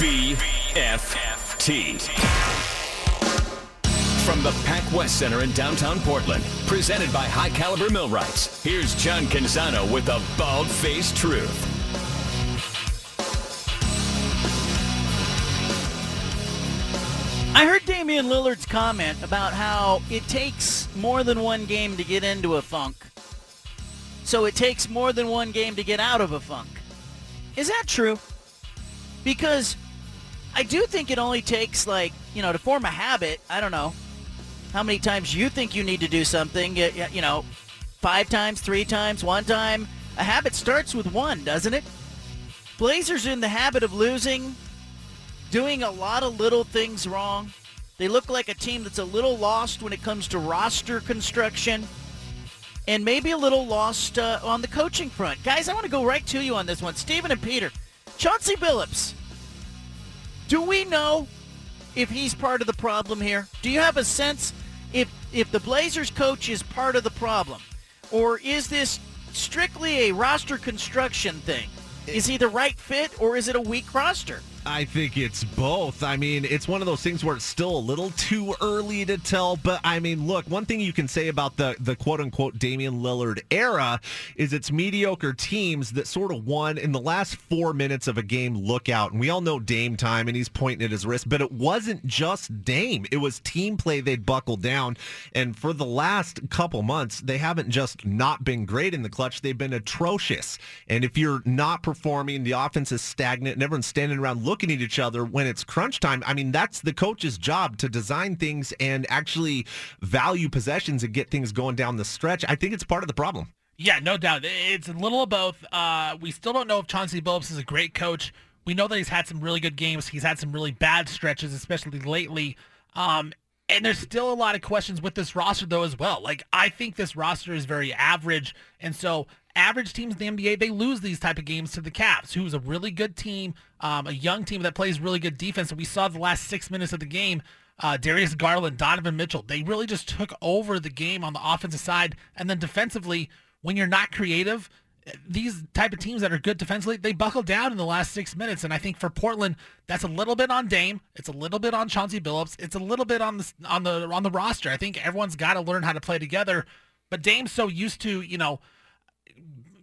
BFT. From the Pac West Center in downtown Portland, presented by High Caliber Millwrights, here's John Canzano with the bald faced truth. I heard Damian Lillard's comment about how it takes more than one game to get into a funk. So it takes more than one game to get out of a funk. Is that true? Because I do think it only takes like, you know, to form a habit, I don't know, how many times you think you need to do something, you know, five times, three times, one time. A habit starts with one, doesn't it? Blazers in the habit of losing, doing a lot of little things wrong. They look like a team that's a little lost when it comes to roster construction and maybe a little lost uh, on the coaching front. Guys, I want to go right to you on this one. Stephen and Peter. Chauncey Billups. Do we know if he's part of the problem here? Do you have a sense if if the Blazers coach is part of the problem? Or is this strictly a roster construction thing? Is he the right fit or is it a weak roster? I think it's both. I mean, it's one of those things where it's still a little too early to tell. But I mean, look, one thing you can say about the the quote unquote Damian Lillard era is it's mediocre teams that sort of won in the last four minutes of a game lookout. And we all know Dame time, and he's pointing at his wrist. But it wasn't just Dame; it was team play. They'd buckled down, and for the last couple months, they haven't just not been great in the clutch; they've been atrocious. And if you're not performing, the offense is stagnant, and everyone's standing around looking at each other when it's crunch time. I mean, that's the coach's job to design things and actually value possessions and get things going down the stretch. I think it's part of the problem. Yeah, no doubt. It's a little of both. Uh, we still don't know if Chauncey Billups is a great coach. We know that he's had some really good games. He's had some really bad stretches, especially lately. Um, and there's still a lot of questions with this roster, though, as well. Like, I think this roster is very average. And so average teams in the NBA, they lose these type of games to the Cavs, who's a really good team, um, a young team that plays really good defense. And we saw the last six minutes of the game, uh, Darius Garland, Donovan Mitchell, they really just took over the game on the offensive side. And then defensively, when you're not creative, these type of teams that are good defensively, they buckle down in the last six minutes. And I think for Portland, that's a little bit on Dame. It's a little bit on Chauncey Billups. It's a little bit on the on the on the roster. I think everyone's got to learn how to play together. But Dame's so used to, you know,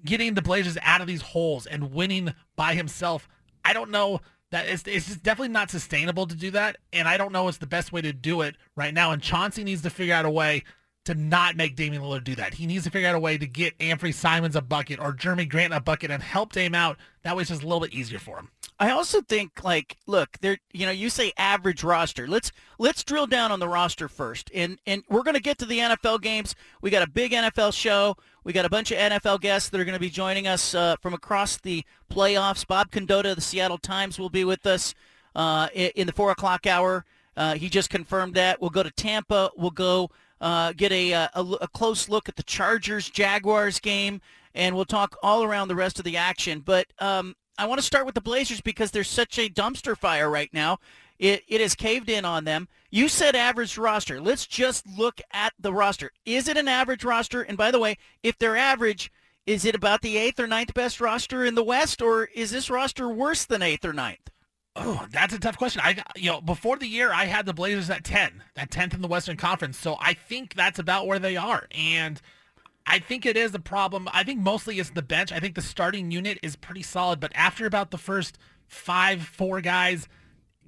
getting the Blazers out of these holes and winning by himself. I don't know that it's, it's definitely not sustainable to do that. And I don't know it's the best way to do it right now. And Chauncey needs to figure out a way to not make Damian Lillard do that. He needs to figure out a way to get Anfernee Simons a bucket or Jerami Grant a bucket and help Dame out. That way it's just a little bit easier for him. I also think like look, there you know, you say average roster. Let's let's drill down on the roster first. And and we're going to get to the NFL games. We got a big NFL show. We got a bunch of NFL guests that are going to be joining us uh, from across the playoffs. Bob Condotta, the Seattle Times, will be with us uh, in the 4 o'clock hour. Uh, he just confirmed that. We'll go to Tampa. We'll go uh, get a, uh, a, a, close look at the Chargers-Jaguars game, and we'll talk all around the rest of the action. But um, I want to start with the Blazers because there's such a dumpster fire right now. It, it has caved in on them. You said average roster. Let's just look at the roster. Is it an average roster? And by the way, if they're average, is it about the eighth or ninth best roster in the West, or is this roster worse than eighth or ninth? Oh, that's a tough question. I, you know, before the year, I had the Blazers at ten, at tenth in the Western Conference. So I think that's about where they are, and I think it is a problem. I think mostly it's the bench. I think the starting unit is pretty solid, but after about the first five, four guys,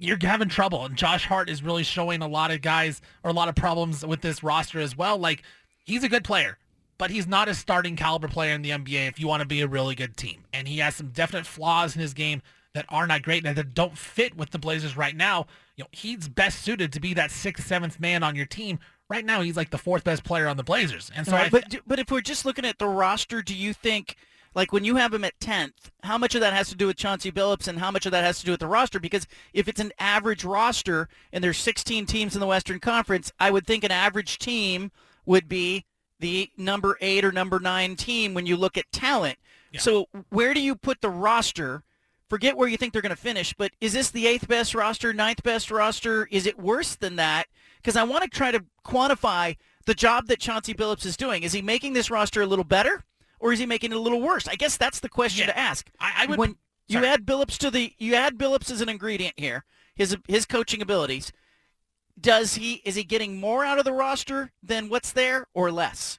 you're having trouble. And Josh Hart is really showing a lot of guys or a lot of problems with this roster as well. Like he's a good player, but he's not a starting caliber player in the NBA if you want to be a really good team. And he has some definite flaws in his game that are not great and that don't fit with the Blazers right now. You know, he's best suited to be that sixth, seventh man on your team. Right now, he's like the fourth best player on the Blazers. And so, right, th- but but if we're just looking at the roster, do you think? Like when you have him at 10th, how much of that has to do with Chauncey Billups and how much of that has to do with the roster? Because if it's an average roster and there's 16 teams in the Western Conference, I would think an average team would be the number eight or number nine team when you look at talent. Yeah. So where do you put the roster? Forget where you think they're going to finish, but is this the eighth best roster, ninth best roster? Is it worse than that? Because I want to try to quantify the job that Chauncey Billups is doing. Is he making this roster a little better? Or is he making it a little worse? I guess that's the question yeah. to ask. I, I would. When, You add Billups to the you add Billups as an ingredient here. His his coaching abilities. Does he is he getting more out of the roster than what's there or less?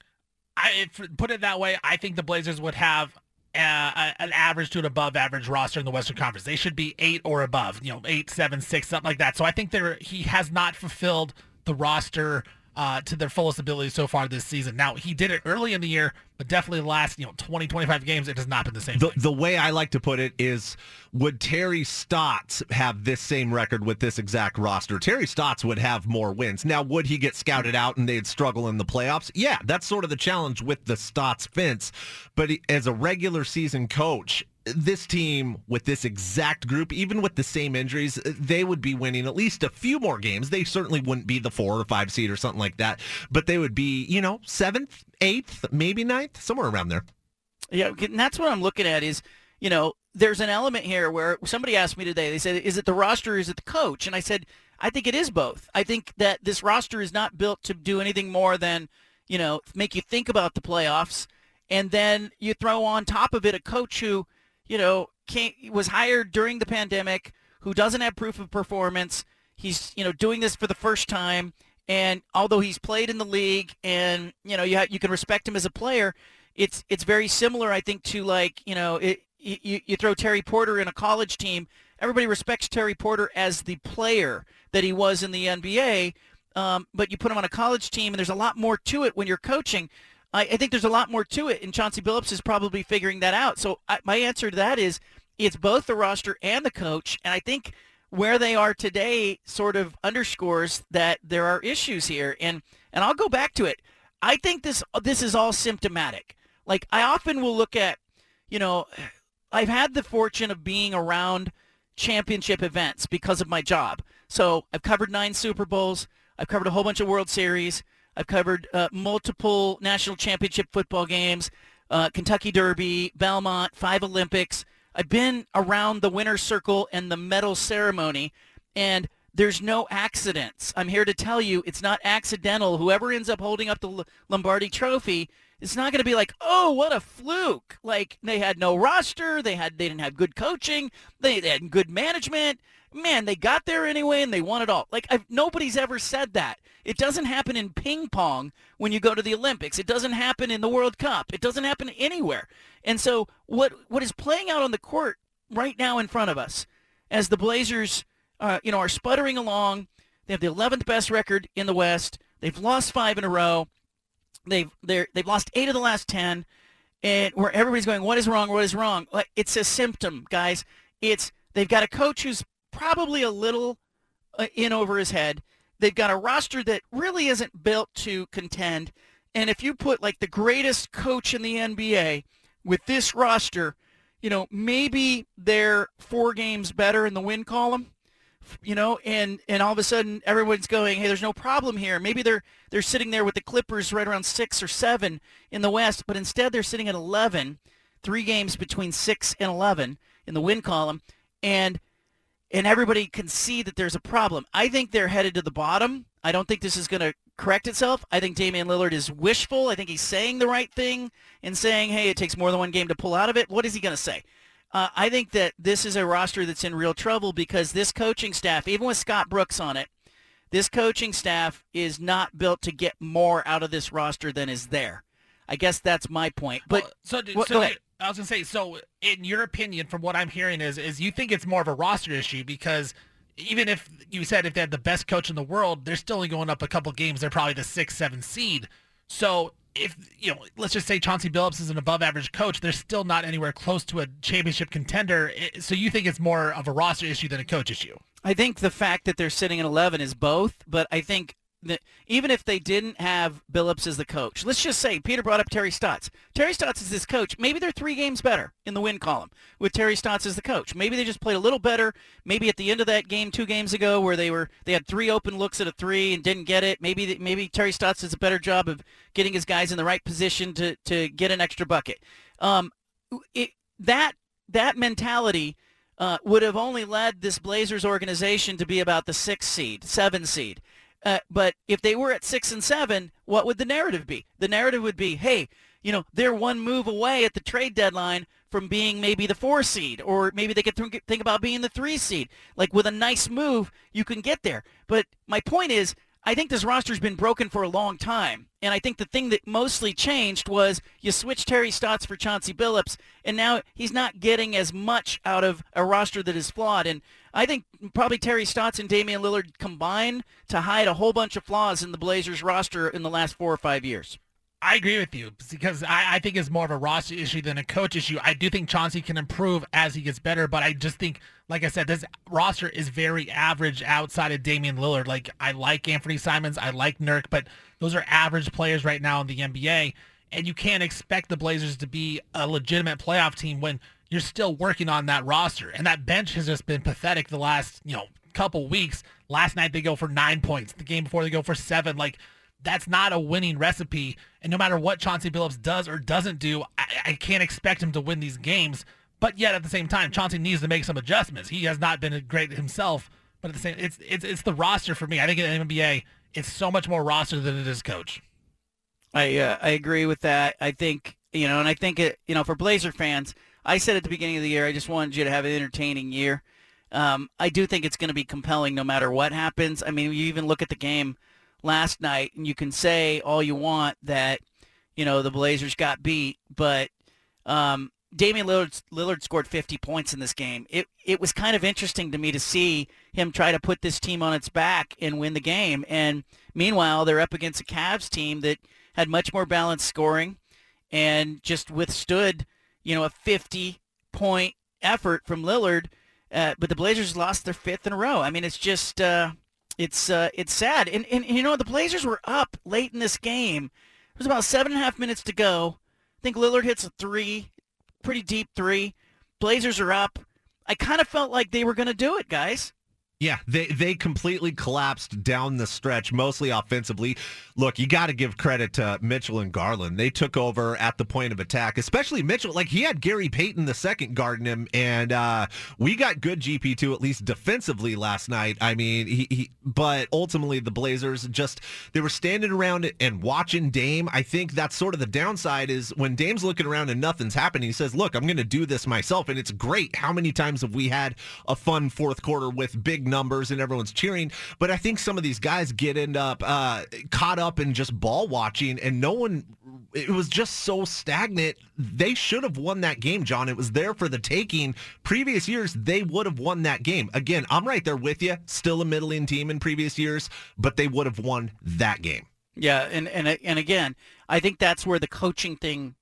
I if, put it that way. I think the Blazers would have uh, an average to an above average roster in the Western Conference. They should be eight or above. You know, eight, seven, six, something like that. So I think there he has not fulfilled the roster uh, to their fullest ability so far this season. Now he did it early in the year, but definitely the last you know 20, 25 games, it has not been the same. The, thing. the way I like to put it is, would Terry Stotts have this same record with this exact roster? Terry Stotts would have more wins. Now, would he get scouted out and they'd struggle in the playoffs? Yeah, that's sort of the challenge with the Stotts fence. But he- as a regular season coach, this team with this exact group, even with the same injuries, they would be winning at least a few more games. They certainly wouldn't be the four or five seed or something like that, but they would be, you know, seventh, eighth, maybe ninth, somewhere around there. Yeah, and that's what I'm looking at is, you know, there's an element here where somebody asked me today, they said, is it the roster or is it the coach? And I said, I think it is both. I think that this roster is not built to do anything more than, you know, make you think about the playoffs. And then you throw on top of it a coach who, you know, came, was hired during the pandemic, who doesn't have proof of performance. He's, you know, doing this for the first time. And although he's played in the league and, you know, you, ha- you can respect him as a player, it's it's very similar, I think, to like you know, it, you you throw Terry Porter in a college team. Everybody respects Terry Porter as the player that he was in the NBA, um, but you put him on a college team, and there's a lot more to it when you're coaching. I, I think there's a lot more to it, and Chauncey Billups is probably figuring that out. So I, my answer to that is it's both the roster and the coach, and I think where they are today sort of underscores that there are issues here. And and I'll go back to it. I think this this is all symptomatic. Like I often will look at, you know, I've had the fortune of being around championship events because of my job. So I've covered nine Super Bowls. I've covered a whole bunch of World Series. I've covered uh, multiple national championship football games, uh, Kentucky Derby, Belmont, five Olympics. I've been around the winner's circle and the medal ceremony, and there's no accidents. I'm here to tell you it's not accidental. Whoever ends up holding up the Lombardi trophy, it's not going to be like, "Oh, what a fluke." Like they had no roster, they had they didn't have good coaching, they, they had good management. Man, they got there anyway and they won it all. Like I've, nobody's ever said that. It doesn't happen in ping pong when you go to the Olympics. It doesn't happen in the World Cup. It doesn't happen anywhere. And so what what is playing out on the court right now in front of us as the Blazers uh, you know, are sputtering along. They have the 11th best record in the West. They've lost five in a row. They've they're, they've lost eight of the last ten, and where everybody's going, what is wrong? What is wrong? It's a symptom, guys. It's they've got a coach who's probably a little uh, in over his head. They've got a roster that really isn't built to contend. And if you put like the greatest coach in the NBA with this roster, you know, maybe they're four games better in the win column you know, and and all of a sudden everyone's going, hey, there's no problem here. Maybe they're they're sitting there with the Clippers right around six or seven in the West, but instead they're sitting at 11, three games between six and 11 in the win column, and and everybody can see that there's a problem. I think they're headed to the bottom. I don't think this is going to correct itself. I think Damian Lillard is wishful. I think he's saying the right thing and saying, hey, it takes more than one game to pull out of it. What is he going to say? Uh, I think that this is a roster that's in real trouble because this coaching staff, even with Scott Brooks on it, this coaching staff is not built to get more out of this roster than is there. I guess that's my point. But Well, so, d- what- so go d- ahead. I was gonna say, so in your opinion, from what I'm hearing, is is you think it's more of a roster issue because even if you said if they had the best coach in the world, they're still only going up a couple games. They're probably the six, seven seed. So if you know, let's just say Chauncey Billups is an above-average coach, they're still not anywhere close to a championship contender. So you think it's more of a roster issue than a coach issue? I think the fact that they're sitting at 11 is both, but I think even if they didn't have Billups as the coach, let's just say Peter brought up Terry Stotts. Terry Stotts is this coach. Maybe they're three games better in the win column with Terry Stotts as the coach. Maybe they just played a little better. Maybe at the end of that game two games ago where they were they had three open looks at a three and didn't get it. Maybe maybe Terry Stotts does a better job of getting his guys in the right position to to get an extra bucket. Um, it, that that mentality uh, would have only led this Blazers organization to be about the six seed, seven seed. Uh, but if they were at six and seven, what would the narrative be? The narrative would be, hey, you know, they're one move away at the trade deadline from being maybe the four seed, or maybe they could th- think about being the three seed. Like with a nice move, you can get there. But my point is, I think this roster's been broken for a long time. And I think the thing that mostly changed was you switched Terry Stotts for Chauncey Billups, and now he's not getting as much out of a roster that is flawed. And I think probably Terry Stotts and Damian Lillard combined to hide a whole bunch of flaws in the Blazers roster in the last four or five years. I agree with you because I, I, think it's more of a roster issue than a coach issue. I do think Chauncey can improve as he gets better, but I just think, like I said, this roster is very average outside of Damian Lillard. Like I like Anfernee Simons, I like Nurk, but those are average players right now in the NBA, and you can't expect the Blazers to be a legitimate playoff team when you're still working on that roster. And that bench has just been pathetic the last, you know, couple weeks. Last night they go for nine points. The game before they go for seven. Like that's not a winning recipe. And no matter what Chauncey Billups does or doesn't do, I, I, can't expect him to win these games. But yet at the same time, Chauncey needs to make some adjustments. He has not been great himself. But at the same, it's it's it's the roster for me. I think in the NBA, it's so much more roster than it is coach. I uh, I agree with that. I think you know, and I think it you know for Blazer fans, I said at the beginning of the year, I just wanted you to have an entertaining year. Um, I do think it's going to be compelling no matter what happens. I mean, you even look at the game last night, and you can say all you want that you know the Blazers got beat, but um, Damian Lillard, Lillard scored 50 points in this game. It it was kind of interesting to me to see him try to put this team on its back and win the game. And meanwhile, they're up against a Cavs team that had much more balanced scoring and just withstood, you know, a 50 point effort from Lillard. Uh, but the Blazers lost their fifth in a row. I mean, it's just uh, it's uh, it's sad. And, and you know the Blazers were up late in this game. There was about seven and a half minutes to go. I think Lillard hits a three, pretty deep three. Blazers are up. I kind of felt like they were going to do it, guys. Yeah, they they completely collapsed down the stretch, mostly offensively. Look, you got to give credit to Mitchell and Garland. They took over at the point of attack, especially Mitchell. Like he had Gary Payton the second guarding him, and uh, we got good GP two at least defensively last night. I mean, he, he, but ultimately the Blazers just they were standing around and watching Dame. I think that's sort of the downside is when Dame's looking around and nothing's happening. He says, "Look, I'm going to do this myself," and it's great. How many times have we had a fun fourth quarter with big numbers and everyone's cheering. But I think some of these guys get end up uh, caught up in just ball watching, and no one. It was just so stagnant. They should have won that game, John. It was there for the taking. Previous years, they would have won that game. Again, I'm right there with you. Still a middling team in previous years, but they would have won that game. Yeah, and and and again, I think that's where the coaching thing,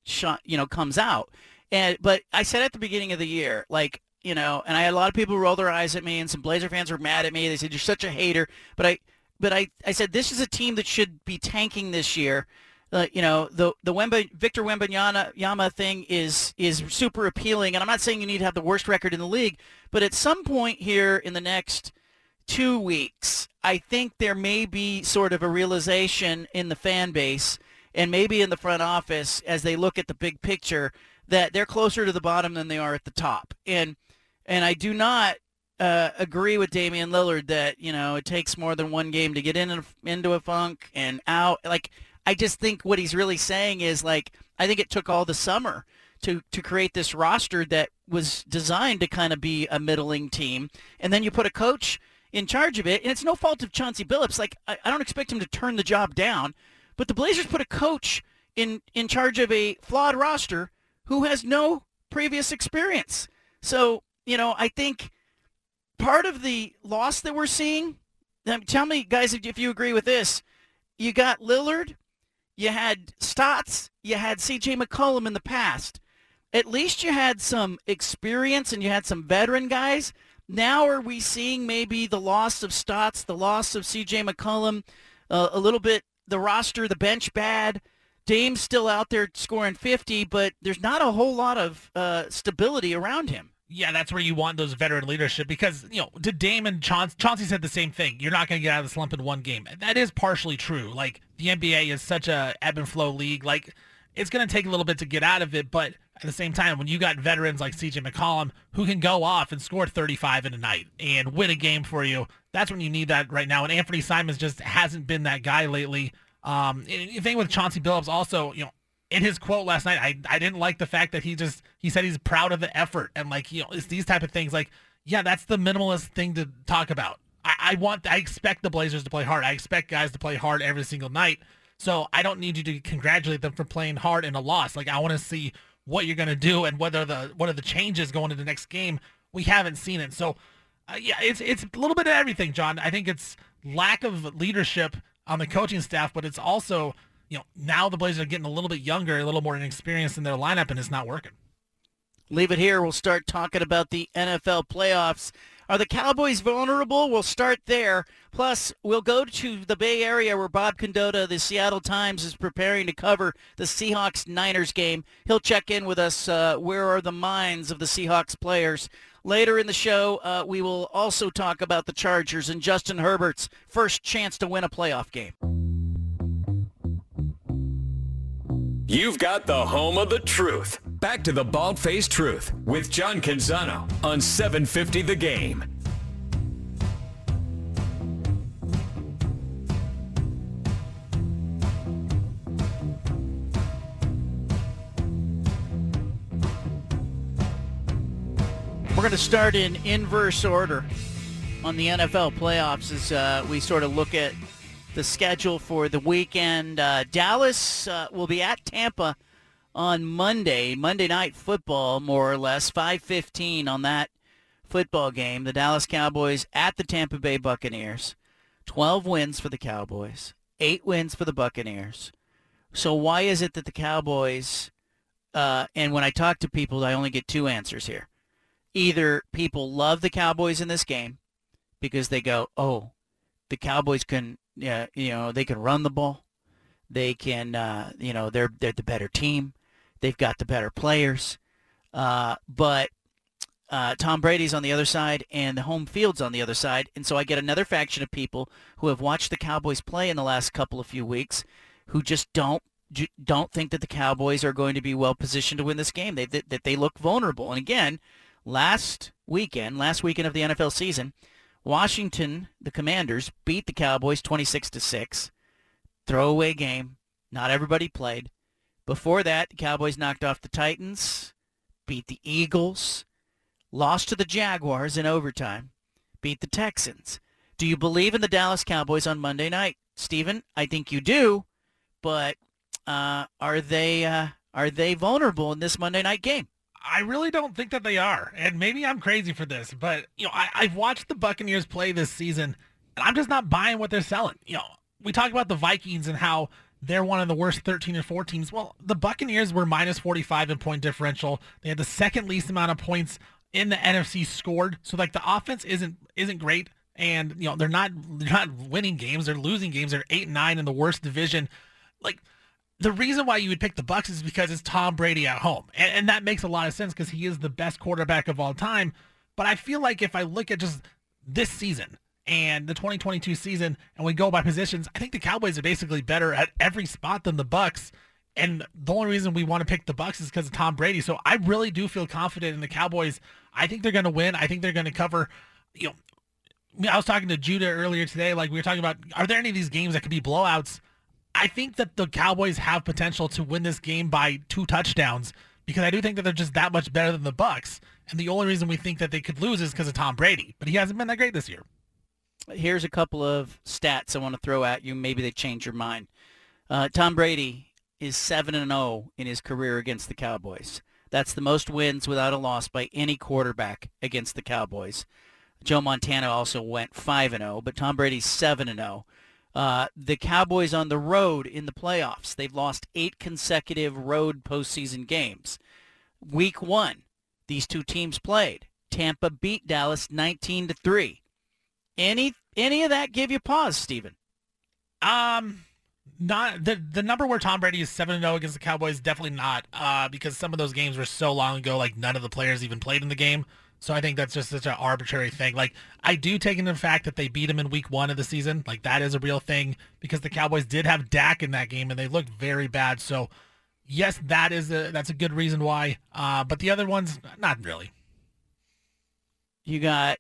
you know, comes out. And but I said at the beginning of the year, like you know, and I had a lot of people roll their eyes at me, and some Blazer fans were mad at me. They said you're such a hater, but I, but I, I said this is a team that should be tanking this year. Uh, you know, the the Wemba, Victor Wembanyama yama thing is is super appealing, and I'm not saying you need to have the worst record in the league, but at some point here in the next two weeks, I think there may be sort of a realization in the fan base and maybe in the front office as they look at the big picture that they're closer to the bottom than they are at the top. And and I do not uh, agree with Damian Lillard that you know it takes more than one game to get in into a funk and out. Like I just think what he's really saying is like I think it took all the summer to to create this roster that was designed to kind of be a middling team, and then you put a coach in charge of it, and it's no fault of Chauncey Billups. Like I, I don't expect him to turn the job down, but the Blazers put a coach in in charge of a flawed roster who has no previous experience. So you know, I think part of the loss that we're seeing, tell me, guys, if you agree with this, you got Lillard, you had Stotts, you had C.J. McCollum in the past. At least you had some experience and you had some veteran guys. Now are we seeing maybe the loss of Stotts, the loss of C.J. McCollum, uh, a little bit the roster, the bench bad? Dame's still out there scoring 50, but there's not a whole lot of uh, stability around him yeah, that's where you want those veteran leadership because, you know, to Damon Chauncey, Chauncey said the same thing. You're not going to get out of the slump in one game. That is partially true. Like, the NBA is such a ebb and flow league. Like, it's going to take a little bit to get out of it, but at the same time, when you got veterans like CJ McCollum who can go off and score 35 in a night and win a game for you, that's when you need that right now. And Anfernee Simons just hasn't been that guy lately. Um, the thing with Chauncey Billups also, you know, in his quote last night, I I didn't like the fact that he just he said he's proud of the effort and like you know it's these type of things like yeah that's the minimalist thing to talk about. I, I want I expect the Blazers to play hard. I expect guys to play hard every single night. So I don't need you to congratulate them for playing hard in a loss. Like I want to see what you're to do and whether the what are the changes going into the next game. We haven't seen it. So uh, yeah, it's it's a little bit of everything, John. I think it's lack of leadership on the coaching staff, but it's also you know, now the Blazers are getting a little bit younger, a little more inexperienced in their lineup, and it's not working. Leave it here. We'll start talking about the NFL playoffs. Are the Cowboys vulnerable? We'll start there. Plus, we'll go to the Bay Area where Bob Condotta, the Seattle Times, is preparing to cover the Seahawks-Niners game. He'll check in with us. Uh, where are the minds of the Seahawks players? Later in the show, uh, we will also talk about the Chargers and Justin Herbert's first chance to win a playoff game. You've got the home of the truth. Back to the Bald Faced Truth with John Canzano on 750 The Game. We're going to start in inverse order on the NFL playoffs as uh, we sort of look at the schedule for the weekend. Uh, Dallas uh, will be at Tampa on Monday, Monday night football, more or less, 5:15 on that football game. The Dallas Cowboys at the Tampa Bay Buccaneers. 12 wins for the Cowboys, 8 wins for the Buccaneers. So why is it that the Cowboys uh, and when I talk to people, I only get two answers here. Either people love the Cowboys in this game because they go, "Oh, the Cowboys can yeah, you know, they can run the ball. They can, uh, you know, they're they're the better team. They've got the better players. Uh, but uh, Tom Brady's on the other side and the home field's on the other side. And so I get another faction of people who have watched the Cowboys play in the last couple of few weeks who just don't don't think that the Cowboys are going to be well positioned to win this game. They that, they look vulnerable. And again, last weekend, last weekend of the NFL season, Washington, the Commanders, beat the Cowboys 26 to 6. Throwaway game. Not everybody played. Before that, the Cowboys knocked off the Titans, beat the Eagles, lost to the Jaguars in overtime, beat the Texans. Do you believe in the Dallas Cowboys on Monday night? Stephen, I think you do, but uh, are they uh, are they vulnerable in this Monday night game? I really don't think that they are. And maybe I'm crazy for this, but you know, I, I've watched the Buccaneers play this season, and I'm just not buying what they're selling. You know, we talk about the Vikings and how they're one of the worst 13 or 4 teams. Well, the Buccaneers were minus 45 in point differential. They had the second least amount of points in the NFC scored. So like the offense isn't isn't great, and you know they're not they're not winning games. They're losing games. They're eight and nine in the worst division. Like the reason why you would pick the Bucks is because it's Tom Brady at home, and, and that makes a lot of sense because he is the best quarterback of all time. But I feel like if I look at just this season and the 2022 season, and we go by positions, I think the Cowboys are basically better at every spot than the Bucks. And the only reason we want to pick the Bucks is because of Tom Brady. So I really do feel confident in the Cowboys. I think they're going to win. I think they're going to cover. You know, I was talking to Judah earlier today. Like we were talking about, are there any of these games that could be blowouts? I think that the Cowboys have potential to win this game by two touchdowns because I do think that they're just that much better than the Bucks. And the only reason we think that they could lose is because of Tom Brady, but he hasn't been that great this year. Here's a couple of stats I want to throw at you. Maybe they change your mind. Uh, Tom Brady is 7 and 0 in his career against the Cowboys. That's the most wins without a loss by any quarterback against the Cowboys. Joe Montana also went 5 and 0, but Tom Brady's 7 and 0. Uh, the Cowboys on the road in the playoffs. They've lost eight consecutive road postseason games. Week one, these two teams played. Tampa beat Dallas 19 to 3. Any any of that give you pause, Stephen? Um not the the number where Tom Brady is 7 0 against the Cowboys definitely not uh because some of those games were so long ago like none of the players even played in the game. So I think that's just such an arbitrary thing. Like I do take into fact that they beat him in week one of the season. Like that is a real thing because the Cowboys did have Dak in that game and they looked very bad. So yes, that is a that's a good reason why. Uh, but the other ones, not really. You got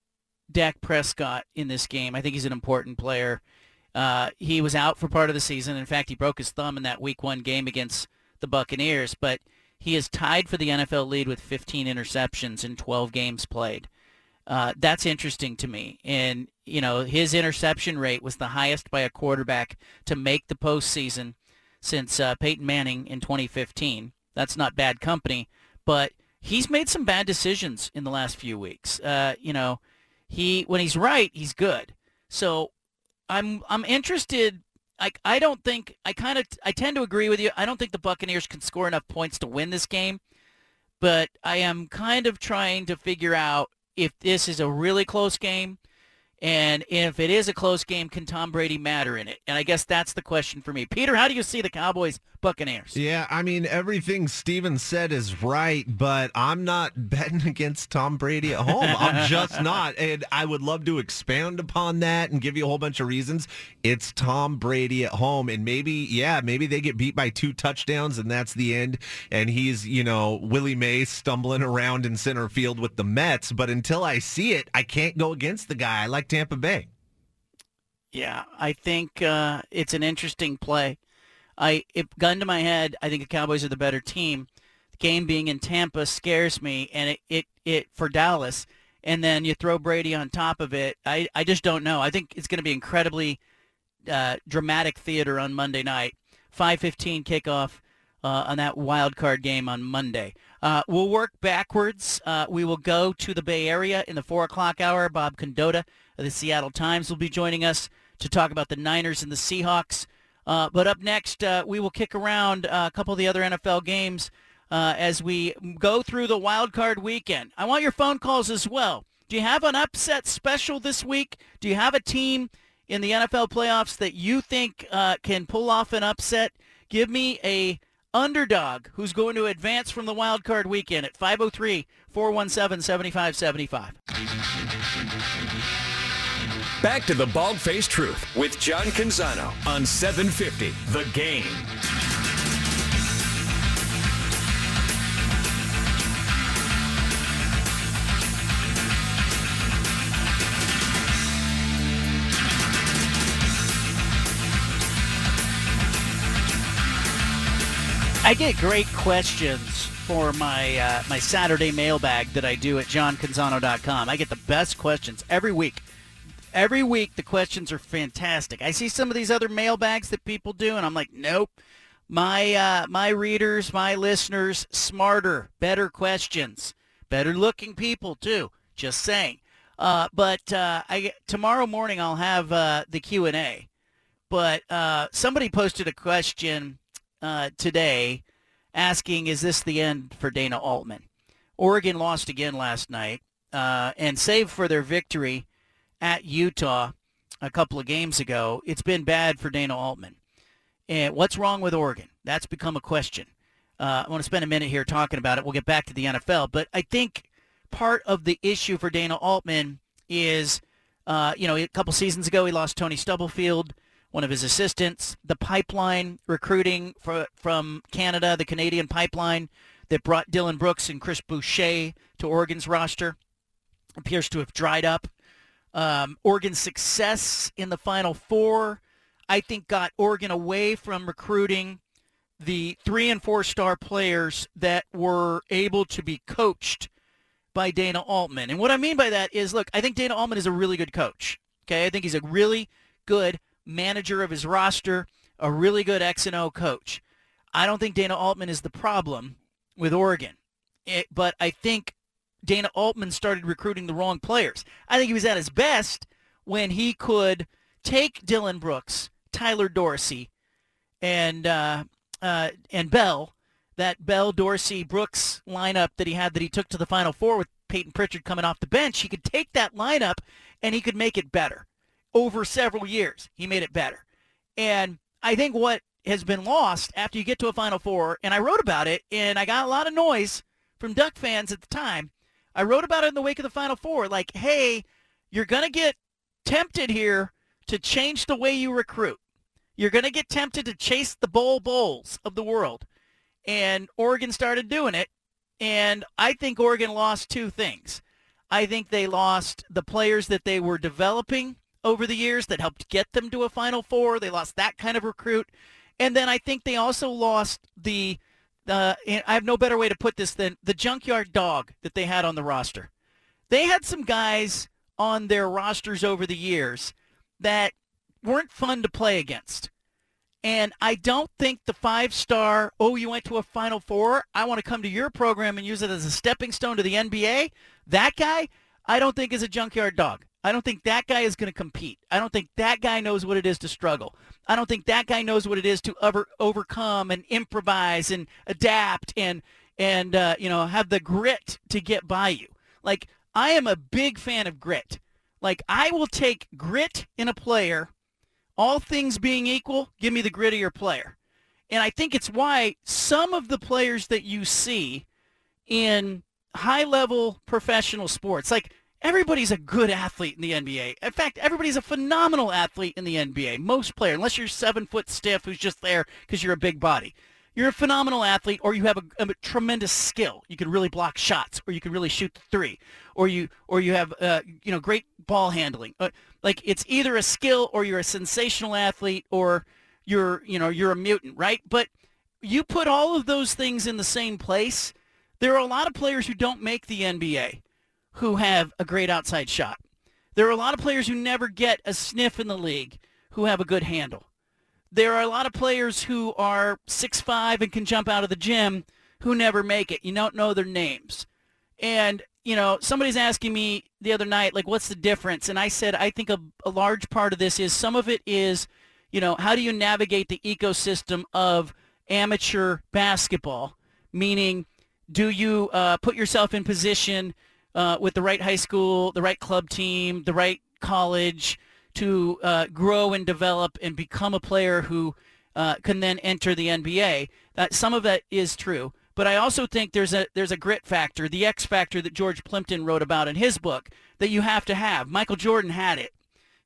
Dak Prescott in this game. I think he's an important player. Uh, he was out for part of the season. In fact, he broke his thumb in that week one game against the Buccaneers, but he is tied for the NFL lead with 15 interceptions in 12 games played. Uh, that's interesting to me. And, you know, his interception rate was the highest by a quarterback to make the postseason since uh, Peyton Manning in 2015. That's not bad company, but he's made some bad decisions in the last few weeks. Uh, you know, he when he's right, he's good. So I'm I'm interested. Like I don't think I kind of I tend to agree with you. I don't think the Buccaneers can score enough points to win this game, but I am kind of trying to figure out if this is a really close game. And if it is a close game, can Tom Brady matter in it? And I guess that's the question for me. Peter, how do you see the Cowboys Buccaneers? Yeah, I mean, everything Steven said is right, but I'm not betting against Tom Brady at home. I'm just not. And I would love to expand upon that and give you a whole bunch of reasons. It's Tom Brady at home. And maybe, yeah, maybe they get beat by two touchdowns and that's the end. And he's, you know, Willie Mays stumbling around in center field with the Mets. But until I see it, I can't go against the guy. I like Tampa Bay. Yeah, I think uh, it's an interesting play. I, if gun to my head, I think the Cowboys are the better team. The game being in Tampa scares me, and it, it, it for Dallas. And then you throw Brady on top of it. I, I just don't know. I think it's going to be incredibly uh, dramatic theater on Monday night. 5:15 kickoff uh, on that wild card game on Monday. Uh, we'll work backwards. Uh, we will go to the Bay Area in the four o'clock hour. Bob Condotta of the Seattle Times will be joining us to talk about the Niners and the Seahawks. Uh, but up next, uh, we will kick around a couple of the other NFL games uh, as we go through the wild card weekend. I want your phone calls as well. Do you have an upset special this week? Do you have a team in the NFL playoffs that you think uh, can pull off an upset? Give me a underdog who's going to advance from the wild card weekend at 503-417-7575. Back to the Bald Faced Truth with John Canzano on 750 The Game. I get great questions for my uh, my Saturday mailbag that I do at johncanzano.com. I get the best questions every week. Every week the questions are fantastic. I see some of these other mailbags that people do and I'm like, "Nope. My uh, my readers, my listeners, smarter, better questions. Better looking people too. Just saying. Uh, but uh, I tomorrow morning I'll have uh, the Q&A. But uh, somebody posted a question uh, today asking, is this the end for Dana Altman? Oregon lost again last night, uh, and save for their victory at Utah a couple of games ago, it's been bad for Dana Altman. And what's wrong with Oregon? That's become a question. Uh, I want to spend a minute here talking about it. We'll get back to the NFL, but I think part of the issue for Dana Altman is, uh, you know, a couple seasons ago he lost Tony Stubblefield one of his assistants, the pipeline recruiting for, from Canada, the Canadian pipeline that brought Dillon Brooks and Chris Boucher to Oregon's roster appears to have dried up. Um, Oregon's success in the Final Four, I think, got Oregon away from recruiting the three and four star players that were able to be coached by Dana Altman. And what I mean by that is, look, I think Dana Altman is a really good coach. Okay, I think he's a really good manager of his roster, a really good X and O coach. I don't think Dana Altman is the problem with Oregon, it, but I think Dana Altman started recruiting the wrong players. I think he was at his best when he could take Dillon Brooks, Tyler Dorsey, and uh, uh, and Bell, that Bell Dorsey Brooks lineup that he had that he took to the Final Four with Payton Pritchard coming off the bench. He could take that lineup and he could make it better over several years. He made it better. And I think what has been lost after you get to a Final Four, and I wrote about it, and I got a lot of noise from Duck fans at the time. I wrote about it in the wake of the Final Four, like, hey, you're going to get tempted here to change the way you recruit. You're going to get tempted to chase the Bol Bols of the world. And Oregon started doing it. And I think Oregon lost two things. I think they lost the players that they were developing over the years that helped get them to a Final Four. They lost that kind of recruit. And then I think they also lost the I have no better way to put this than the junkyard dog that they had on the roster. They had some guys on their rosters over the years that weren't fun to play against. And I don't think the five-star, oh, you went to a Final Four, I want to come to your program and use it as a stepping stone to the NBA, that guy, I don't think is a junkyard dog. I don't think that guy is going to compete. I don't think that guy knows what it is to struggle. I don't think that guy knows what it is to over, overcome and improvise and adapt and and uh, you know have the grit to get by you. Like I am a big fan of grit. Like I will take grit in a player all things being equal, give me the grittier player. And I think it's why some of the players that you see in high-level professional sports, like everybody's a good athlete in the NBA. In fact, everybody's a phenomenal athlete in the NBA. Most player, unless you're seven foot stiff who's just there because you're a big body. You're a phenomenal athlete, or you have a, a, tremendous skill. You can really block shots, or you can really shoot the three, or you or you have uh, you know great ball handling. Uh, like it's either a skill or you're a sensational athlete or you're you know you're a mutant, right? But you put all of those things in the same place. There are a lot of players who don't make the NBA who have a great outside shot. There are a lot of players who never get a sniff in the league who have a good handle. There are a lot of players who are six five and can jump out of the gym who never make it. You don't know their names. And you know, somebody's asking me the other night, like, what's the difference? And I said, I think a, a large part of this is some of it is, you know, how do you navigate the ecosystem of amateur basketball? Meaning, do you uh, put yourself in position uh, with the right high school, the right club team, the right college to uh, grow and develop and become a player who uh, can then enter the NBA? some of that is true. But I also think there's a there's a grit factor, the X factor that George Plimpton wrote about in his book that you have to have. Michael Jordan had it.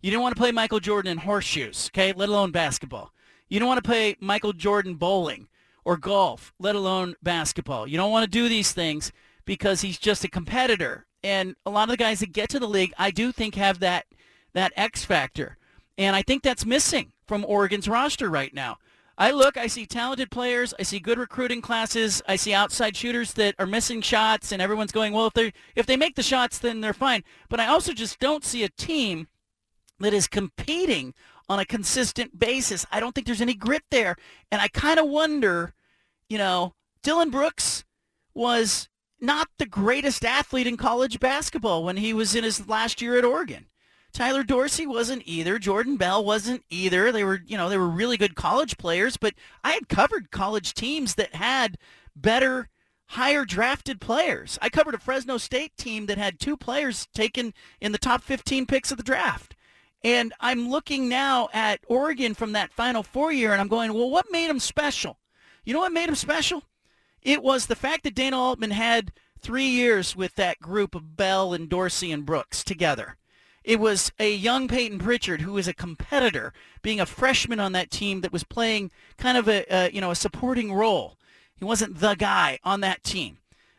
You didn't want to play Michael Jordan in horseshoes, okay, let alone basketball. You don't want to play Michael Jordan bowling or golf, let alone basketball. You don't want to do these things because he's just a competitor. And a lot of the guys that get to the league, I do think have that that X factor. And I think that's missing from Oregon's roster right now. I look, I see talented players, I see good recruiting classes, I see outside shooters that are missing shots, and everyone's going, well, if they if they make the shots, then they're fine. But I also just don't see a team that is competing on a consistent basis. I don't think there's any grit there, and I kind of wonder, you know, Dillon Brooks was not the greatest athlete in college basketball when he was in his last year at Oregon. Tyler Dorsey wasn't either. Jordan Bell wasn't either. They were, you know, they were really good college players, but I had covered college teams that had better, higher drafted players. I covered a Fresno State team that had two players taken in the top 15 picks of the draft. And I'm looking now at Oregon from that final four year, and I'm going, well, what made them special? You know what made them special? It was the fact that Dana Altman had three years with that group of Bell and Dorsey and Brooks together. It was a young Payton Pritchard who was a competitor, being a freshman on that team that was playing kind of a, a you know a supporting role. He wasn't the guy on that team.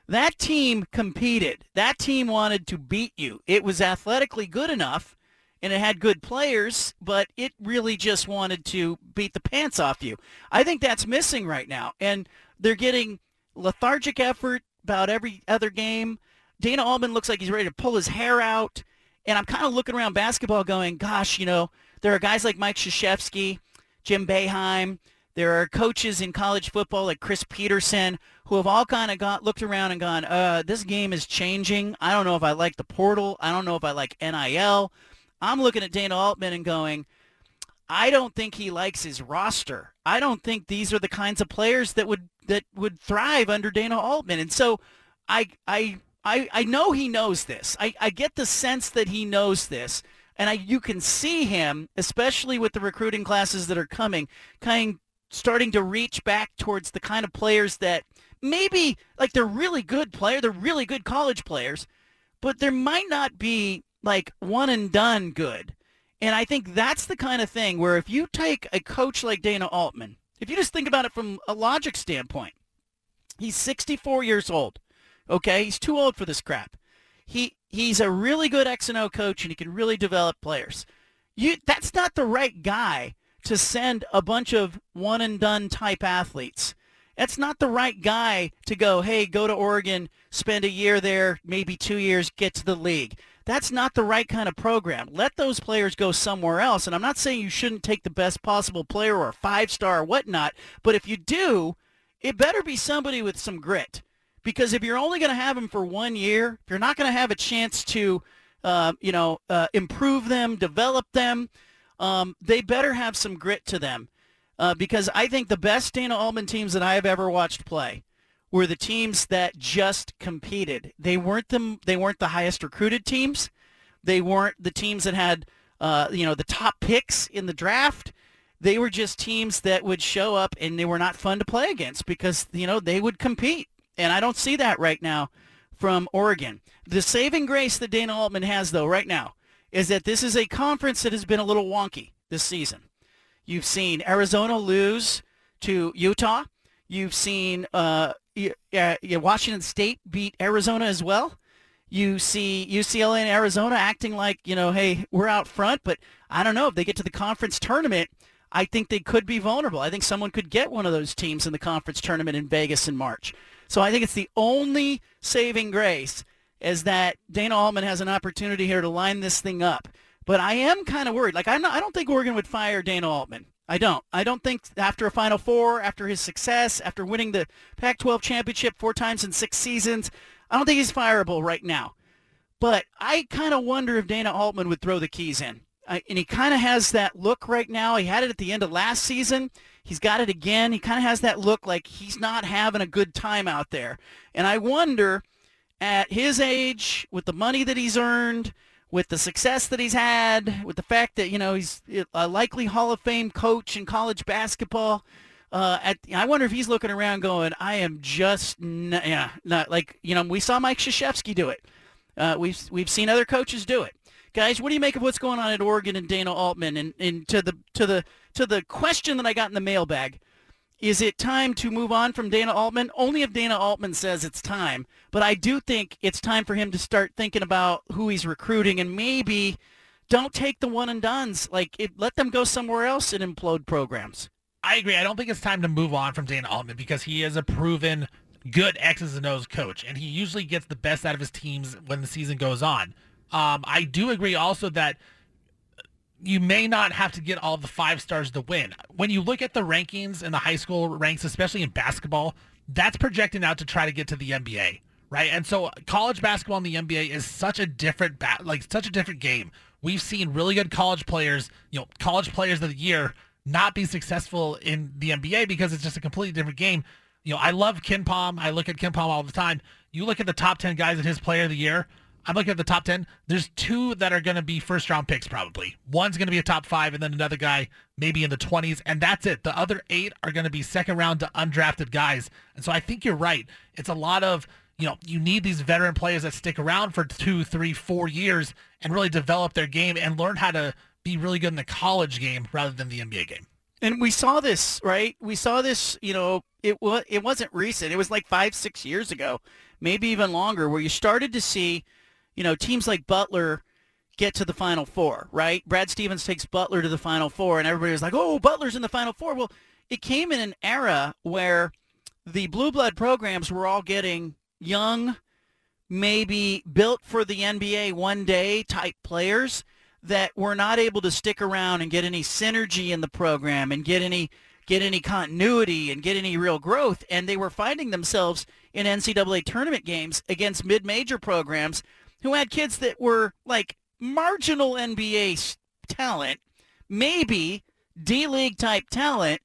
That team competed. That team wanted to beat you. It was athletically good enough and it had good players, but it really just wanted to beat the pants off you. I think that's missing right now. And they're getting lethargic effort about every other game. Dana Altman looks like he's ready to pull his hair out. And I'm kind of looking around basketball going, gosh, you know, there are guys like Mike Krzyzewski, Jim Boeheim. There are coaches in college football like Chris Petersen who have all kind of got looked around and gone, uh, this game is changing. I don't know if I like the portal. I don't know if I like NIL. I'm looking at Dana Altman and going, I don't think he likes his roster. I don't think these are the kinds of players that would that would thrive under Dana Altman. And so I I I, I know he knows this. I, I get the sense that he knows this. And I, you can see him, especially with the recruiting classes that are coming, kind starting to reach back towards the kind of players that maybe, like they're really good player, they're really good college players, but there might not be like one and done good. And I think that's the kind of thing where if you take a coach like Dana Altman, if you just think about it from a logic standpoint, he's 64 years old. Okay, he's too old for this crap. He he's a really good X and O coach, and he can really develop players. You that's not the right guy to send a bunch of one and done type athletes That's not the right guy to go, hey, go to Oregon, spend a year there, maybe two years, get to the league. That's not the right kind of program. Let those players go somewhere else. And I'm not saying you shouldn't take the best possible player or five-star or whatnot, but if you do, it better be somebody with some grit. Because if you're only going to have them for one year, if you're not going to have a chance to, uh, you know, uh, improve them, develop them, um, they better have some grit to them. Uh, because I think the best Dana Altman teams that I have ever watched play were the teams that just competed. They weren't the they weren't the highest recruited teams. They weren't the teams that had uh, you know the top picks in the draft. They were just teams that would show up and they were not fun to play against because you know they would compete. And I don't see that right now from Oregon. The saving grace that Dana Altman has though right now is that this is a conference that has been a little wonky this season. You've seen Arizona lose to Utah. You've seen uh, uh, Washington State beat Arizona as well. You see UCLA and Arizona acting like, you know, hey, we're out front, but I don't know if they get to the conference tournament. I think they could be vulnerable. I think someone could get one of those teams in the conference tournament in Vegas in March. So I think it's the only saving grace is that Dana Altman has an opportunity here to line this thing up. But I am kind of worried. Like I'm not, I don't think Oregon would fire Dana Altman. I don't. I don't think after a Final Four, after his success, after winning the Pac-12 championship four times in six seasons, I don't think he's fireable right now. But I kind of wonder if Dana Altman would throw the keys in. And he kind of has that look right now. He had it at the end of last season. He's got it again. He kind of has that look like he's not having a good time out there. And I wonder at his age, with the money that he's earned, with the success that he's had, with the fact that you know he's a likely Hall of Fame coach in college basketball. Uh, at, I wonder if he's looking around going, I am just yeah, not like you know we saw Mike Krzyzewski do it. Uh, we've we've seen other coaches do it. Guys, what do you make of what's going on at Oregon and Dana Altman? And, and to the to the to the question that I got in the mailbag, is it time to move on from Dana Altman? Only if Dana Altman says it's time. But I do think it's time for him to start thinking about who he's recruiting and maybe don't take the one and dones. Like, it, let them go somewhere else and implode programs. I agree. I don't think it's time to move on from Dana Altman because he is a proven good X's and O's coach, and he usually gets the best out of his teams when the season goes on. Um, I do agree also that you may not have to get all the five stars to win. When you look at the rankings in the high school ranks, especially in basketball, that's projecting out to try to get to the NBA, right? And so college basketball in the NBA is such a different ba- like such a different game. We've seen really good college players, you know, college players of the year not be successful in the NBA because it's just a completely different game. You know, I love KenPom. I look at KenPom all the time. You look at the top 10 guys in his player of the year, I'm looking at the top 10. There's two that are going to be first round picks probably. One's going to be a top five, and then another guy maybe in the 20s, and that's it. The other eight are going to be second round to undrafted guys. And so I think you're right. It's a lot of, you know, you need these veteran players that stick around for two, three, four years and really develop their game and learn how to be really good in the college game rather than the NBA game. And we saw this, right? We saw this, you know, it was it wasn't recent. It was like five, six years ago, maybe even longer, where you started to see – you know, teams like Butler get to the Final Four, right? Brad Stevens takes Butler to the Final Four, and everybody was like, oh, Butler's in the Final Four. Well, it came in an era where the blue blood programs were all getting young, maybe built for the NBA one day type players that were not able to stick around and get any synergy in the program and get any get any continuity and get any real growth and they were finding themselves in NCAA tournament games against mid-major programs who had kids that were like marginal NBA talent, maybe D-League type talent,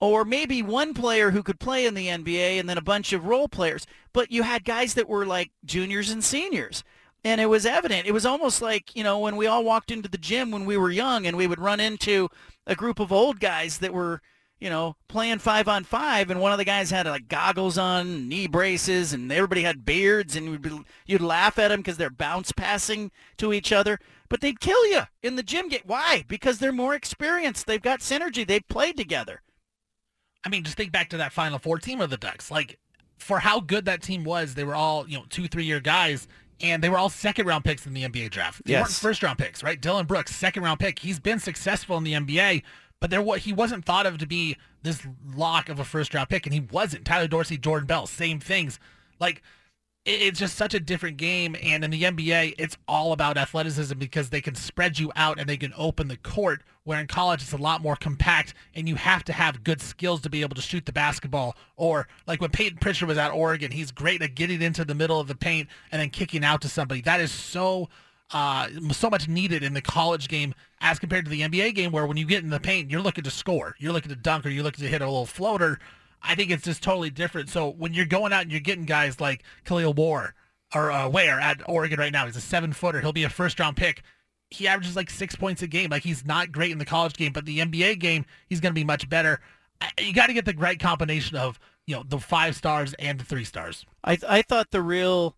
or maybe one player who could play in the NBA and then a bunch of role players. But you had guys that were like juniors and seniors. And it was evident. It was almost like, you know, when we all walked into the gym when we were young and we would run into a group of old guys that were – you know, playing five on five, and one of the guys had like goggles on, knee braces, and everybody had beards, and you'd, be, you'd laugh at them because they're bounce passing to each other. But they'd kill you in the gym. Get why? Because they're more experienced. They've got synergy. They've played together. I mean, just think back to that Final Four team of the Ducks. Like, for how good that team was, they were all you know two, three year guys, and they were all second round picks in the NBA draft. They yes. weren't first round picks, right? Dillon Brooks, second round pick. He's been successful in the NBA but there what he wasn't thought of to be this lock of a first round pick, and he wasn't. Tyler Dorsey, Jordan Bell, same things. Like it's just such a different game. And in the NBA, it's all about athleticism because they can spread you out and they can open the court. Where in college, it's a lot more compact and you have to have good skills to be able to shoot the basketball. Or like when Payton Pritchard was at Oregon, he's great at getting into the middle of the paint and then kicking out to somebody. That is so uh, so much needed in the college game as compared to the NBA game, where when you get in the paint, you're looking to score, you're looking to dunk, or you're looking to hit a little floater. I think it's just totally different. So when you're going out and you're getting guys like Khalil Moore or uh, Ware at Oregon right now, he's a seven footer. He'll be a first round pick. He averages like six points a game. Like he's not great in the college game, but the NBA game, he's going to be much better. You got to get the right combination of you know the five stars and the three stars. I I thought the real,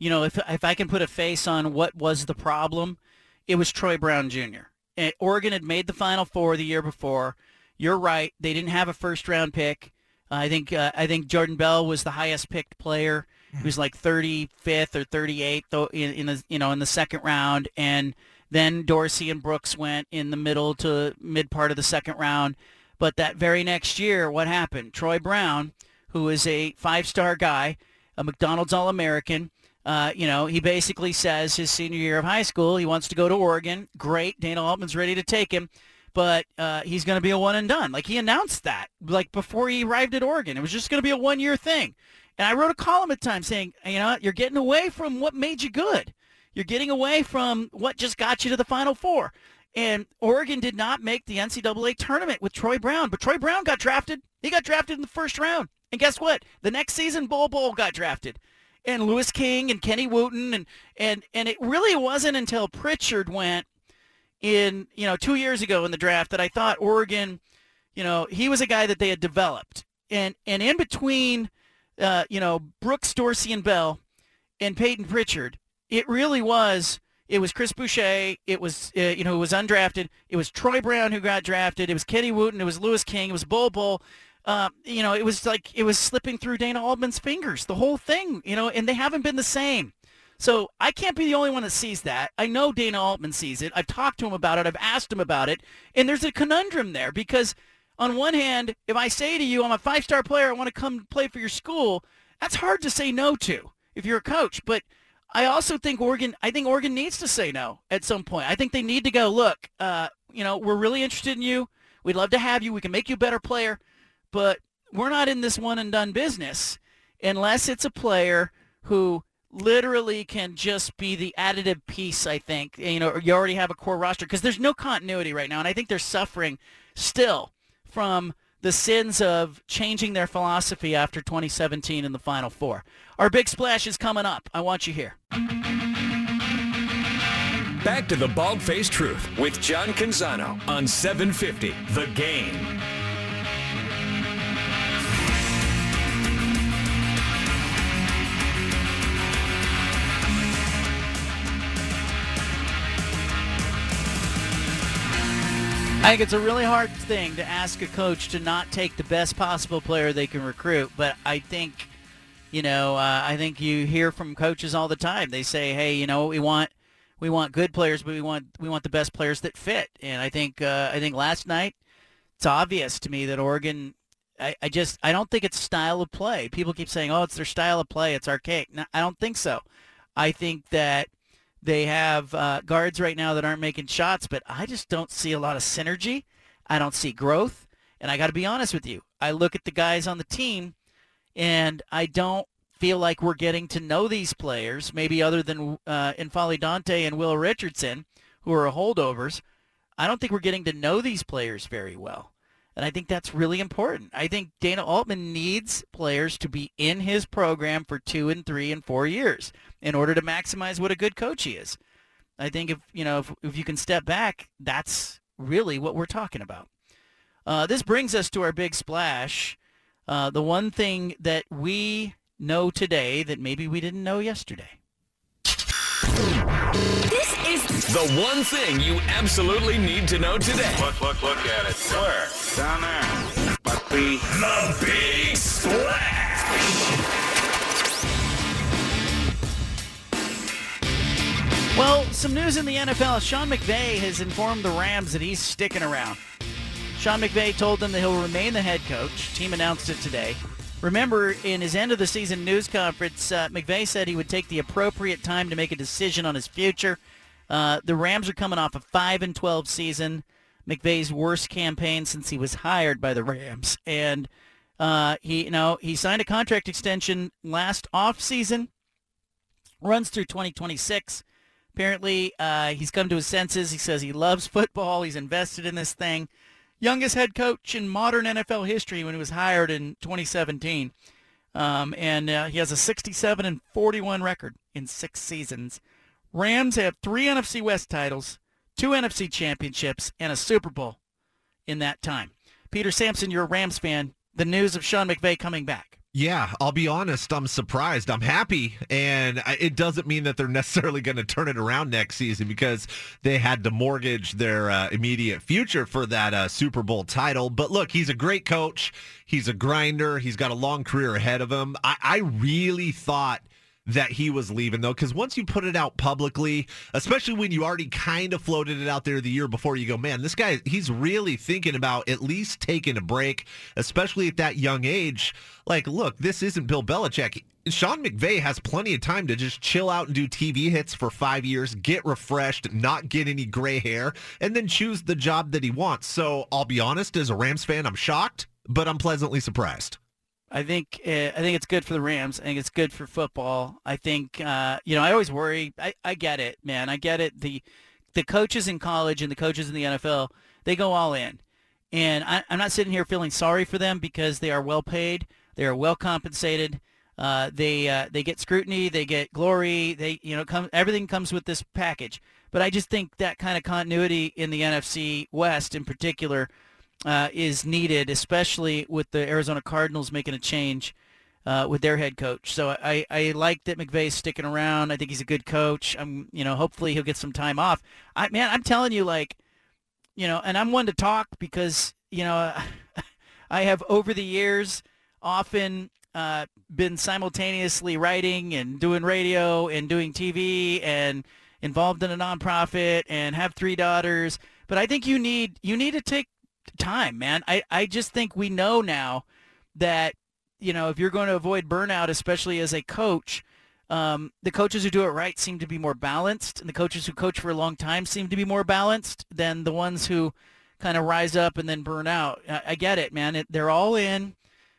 you know, if if I can put a face on what was the problem, it was Troy Brown Jr. And Oregon had made the Final Four the year before. You're right; they didn't have a first round pick. I think uh, I think Jordan Bell was the highest picked player. He was like 35th or 38th in, in the you know in the second round, and then Dorsey and Brooks went in the middle to mid part of the second round. But that very next year, what happened? Troy Brown, who is a five-star guy, a McDonald's All-American, uh, you know, he basically says his senior year of high school, he wants to go to Oregon. Great, Dana Altman's ready to take him but uh, he's going to be a one and done. Like he announced that, like before he arrived at Oregon, it was just going to be a one year thing. And I wrote a column at times saying, you know, you're getting away from what made you good. You're getting away from what just got you to the Final Four. And Oregon did not make the NCAA tournament with Troy Brown, but Troy Brown got drafted. He got drafted in the first round. And guess what? The next season, Bol Bol got drafted. And Louis King and Kenny Wooten. And, and, and it really wasn't until Pritchard went in, you know, two years ago in the draft that I thought Oregon, you know, he was a guy that they had developed. And, and in between, uh, you know, Brooks, Dorsey, and Bell and Payton Pritchard, it really was, it was Chris Boucher. It was, uh, you know, who was undrafted. It was Troy Brown who got drafted. It was Kenny Wooten. It was Louis King. It was Bol Bol. Uh, you know, it was like it was slipping through Dana Altman's fingers, the whole thing, you know, and they haven't been the same. So I can't be the only one that sees that. I know Dana Altman sees it. I've talked to him about it. I've asked him about it. And there's a conundrum there because on one hand, if I say to you, I'm a five-star player, I want to come play for your school, that's hard to say no to if you're a coach. But I also think Oregon, I think Oregon needs to say no at some point. I think they need to go, look, uh, you know, we're really interested in you. We'd love to have you. We can make you a better player. But we're not in this one and done business unless it's a player who literally can just be the additive piece, I think. You know, you already have a core roster because there's no continuity right now. And I think they're suffering still from the sins of changing their philosophy after 2017 in the Final Four. Our big splash is coming up. I want you here. Back to the Bald Faced Truth with John Canzano on 750 The Game. I think it's a really hard thing to ask a coach to not take the best possible player they can recruit, but I think, you know, uh, I think you hear from coaches all the time. They say, "Hey, you know, we want we want good players, but we want we want the best players that fit." And I think uh, I think last night it's obvious to me that Oregon. I, I just I don't think it's style of play. People keep saying, "Oh, it's their style of play. It's archaic." No, I don't think so. I think that they have uh, guards right now that aren't making shots, but I just don't see a lot of synergy. I don't see growth. And I got to be honest with you. I look at the guys on the team, and I don't feel like we're getting to know these players, maybe other than uh, N'Faly Dante and Will Richardson, who are holdovers. I don't think we're getting to know these players very well. And I think that's really important. I think Dana Altman needs players to be in his program for two and three and four years in order to maximize what a good coach he is. I think if you know if, if you can step back, that's really what we're talking about. Uh, this brings us to our big splash. Uh, the one thing that we know today that maybe we didn't know yesterday. This is the one thing you absolutely need to know today. Look, look, look at it. Where? Down there. But the... The Big Splash! Well, some news in the NFL. Sean McVay has informed the Rams that he's sticking around. Sean McVay told them that he'll remain the head coach. Team announced it today. Remember, in his end of the season news conference, uh, McVay said he would take the appropriate time to make a decision on his future. Uh, the Rams are coming off a 5 and 12 season, McVay's worst campaign since he was hired by the Rams, and uh, he, you know, he signed a contract extension last off season, runs through 2026. Apparently, uh, he's come to his senses. He says he loves football. He's invested in this thing. Youngest head coach in modern NFL history when he was hired in 2017. Um, and uh, he has a 67 and 41 record in six seasons. Rams have three NFC West titles, two NFC championships, and a Super Bowl in that time. Peter Sampson, you're a Rams fan. The news of Sean McVay coming back. Yeah, I'll be honest. I'm surprised. I'm happy, and it doesn't mean that they're necessarily going to turn it around next season because they had to mortgage their uh, immediate future for that uh, Super Bowl title. But look, he's a great coach. He's a grinder. He's got a long career ahead of him. I, I really thought that he was leaving though because once you put it out publicly especially when you already kind of floated it out there the year before you go man this guy he's really thinking about at least taking a break especially at that young age like look this isn't bill belichick Sean McVay has plenty of time to just chill out and do TV hits for five years, get refreshed, not get any gray hair, and then choose the job that he wants. So I'll be honest, as a Rams fan, I'm shocked, but I'm pleasantly surprised. I think uh, I think it's good for the Rams. I think it's good for football. I think uh, you know I always worry. I, I get it, man. I get it. The the coaches in college and the coaches in the NFL they go all in, and I, am not sitting here feeling sorry for them because they are well paid. They are well compensated. Uh, they uh, they get scrutiny. They get glory. They you know come everything comes with this package. But I just think that kind of continuity in the NFC West in particular uh, is needed, especially with the Arizona Cardinals making a change uh, with their head coach. So I, I like that McVay's sticking around. I think he's a good coach. I'm, you know, hopefully he'll get some time off. I, man, I'm telling you, like, you know, and I'm one to talk because, you know, I have over the years often uh, been simultaneously writing and doing radio and doing TV and involved in a nonprofit and have three daughters. But I think you need you need to take time, man. I, I just think we know now that, you know, if you're going to avoid burnout, especially as a coach, um, the coaches who do it right seem to be more balanced, and the coaches who coach for a long time seem to be more balanced than the ones who kind of rise up and then burn out. I, I get it, man. It, they're all in,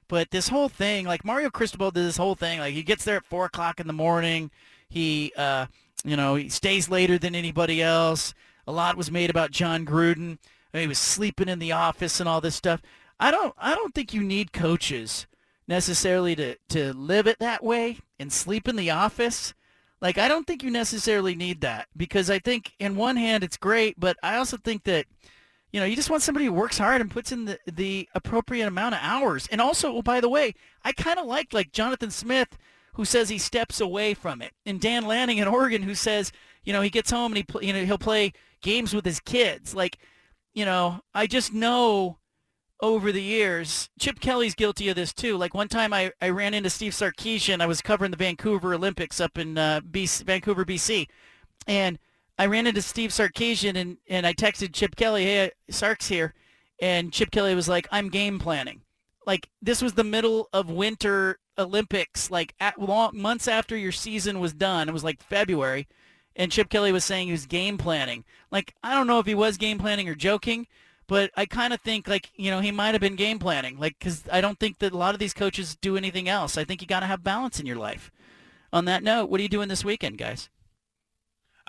but this whole thing, like Mario Cristobal did this whole thing, like he gets there at four o'clock in the morning. He, uh, you know, he stays later than anybody else. A lot was made about Jon Gruden he was sleeping in the office and all this stuff. I don't I don't think you need coaches necessarily to to live it that way and sleep in the office. Like I don't think you necessarily need that because I think in one hand it's great, but I also think that you know, you just want somebody who works hard and puts in the, the appropriate amount of hours. And also, oh, by the way, I kind of like like Jonathan Smith, who says he steps away from it, and Dan Lanning in Oregon, who says, you know, he gets home and he, you know, he'll play games with his kids. Like you know, I just know over the years, Chip Kelly's guilty of this too. Like one time I, I ran into Steve Sarkisian. I was covering the Vancouver Olympics up in uh, BC, Vancouver, BC. And I ran into Steve Sarkisian and, and I texted Chip Kelly, hey, Sark's here. And Chip Kelly was like, I'm game planning. Like this was the middle of winter Olympics, like at long, months after your season was done. It was like February and Chip Kelly was saying he was game planning. Like, I don't know if he was game planning or joking, but I kind of think like, you know, he might have been game planning. Like, because I don't think that a lot of these coaches do anything else. I think you got to have balance in your life. On that note, what are you doing this weekend, guys?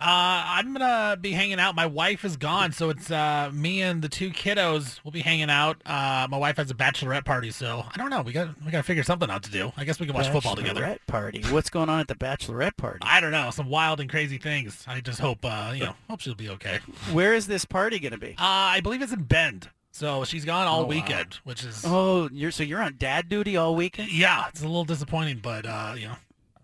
Uh, I'm gonna be hanging out. My wife is gone, so it's uh, me and the two kiddos. We'll be hanging out. Uh, my wife has a bachelorette party, so I don't know. We got we got to figure something out to do. I guess we can watch football together. Bachelorette party. What's going on at the bachelorette party? I don't know. Some wild and crazy things. I just hope uh, you know, hope she'll be okay. Where is this party gonna be? Uh, I believe it's in Bend. So she's gone all oh, weekend, wow. which is oh, you're so you're on dad duty all weekend. Yeah, it's a little disappointing, but uh, you know,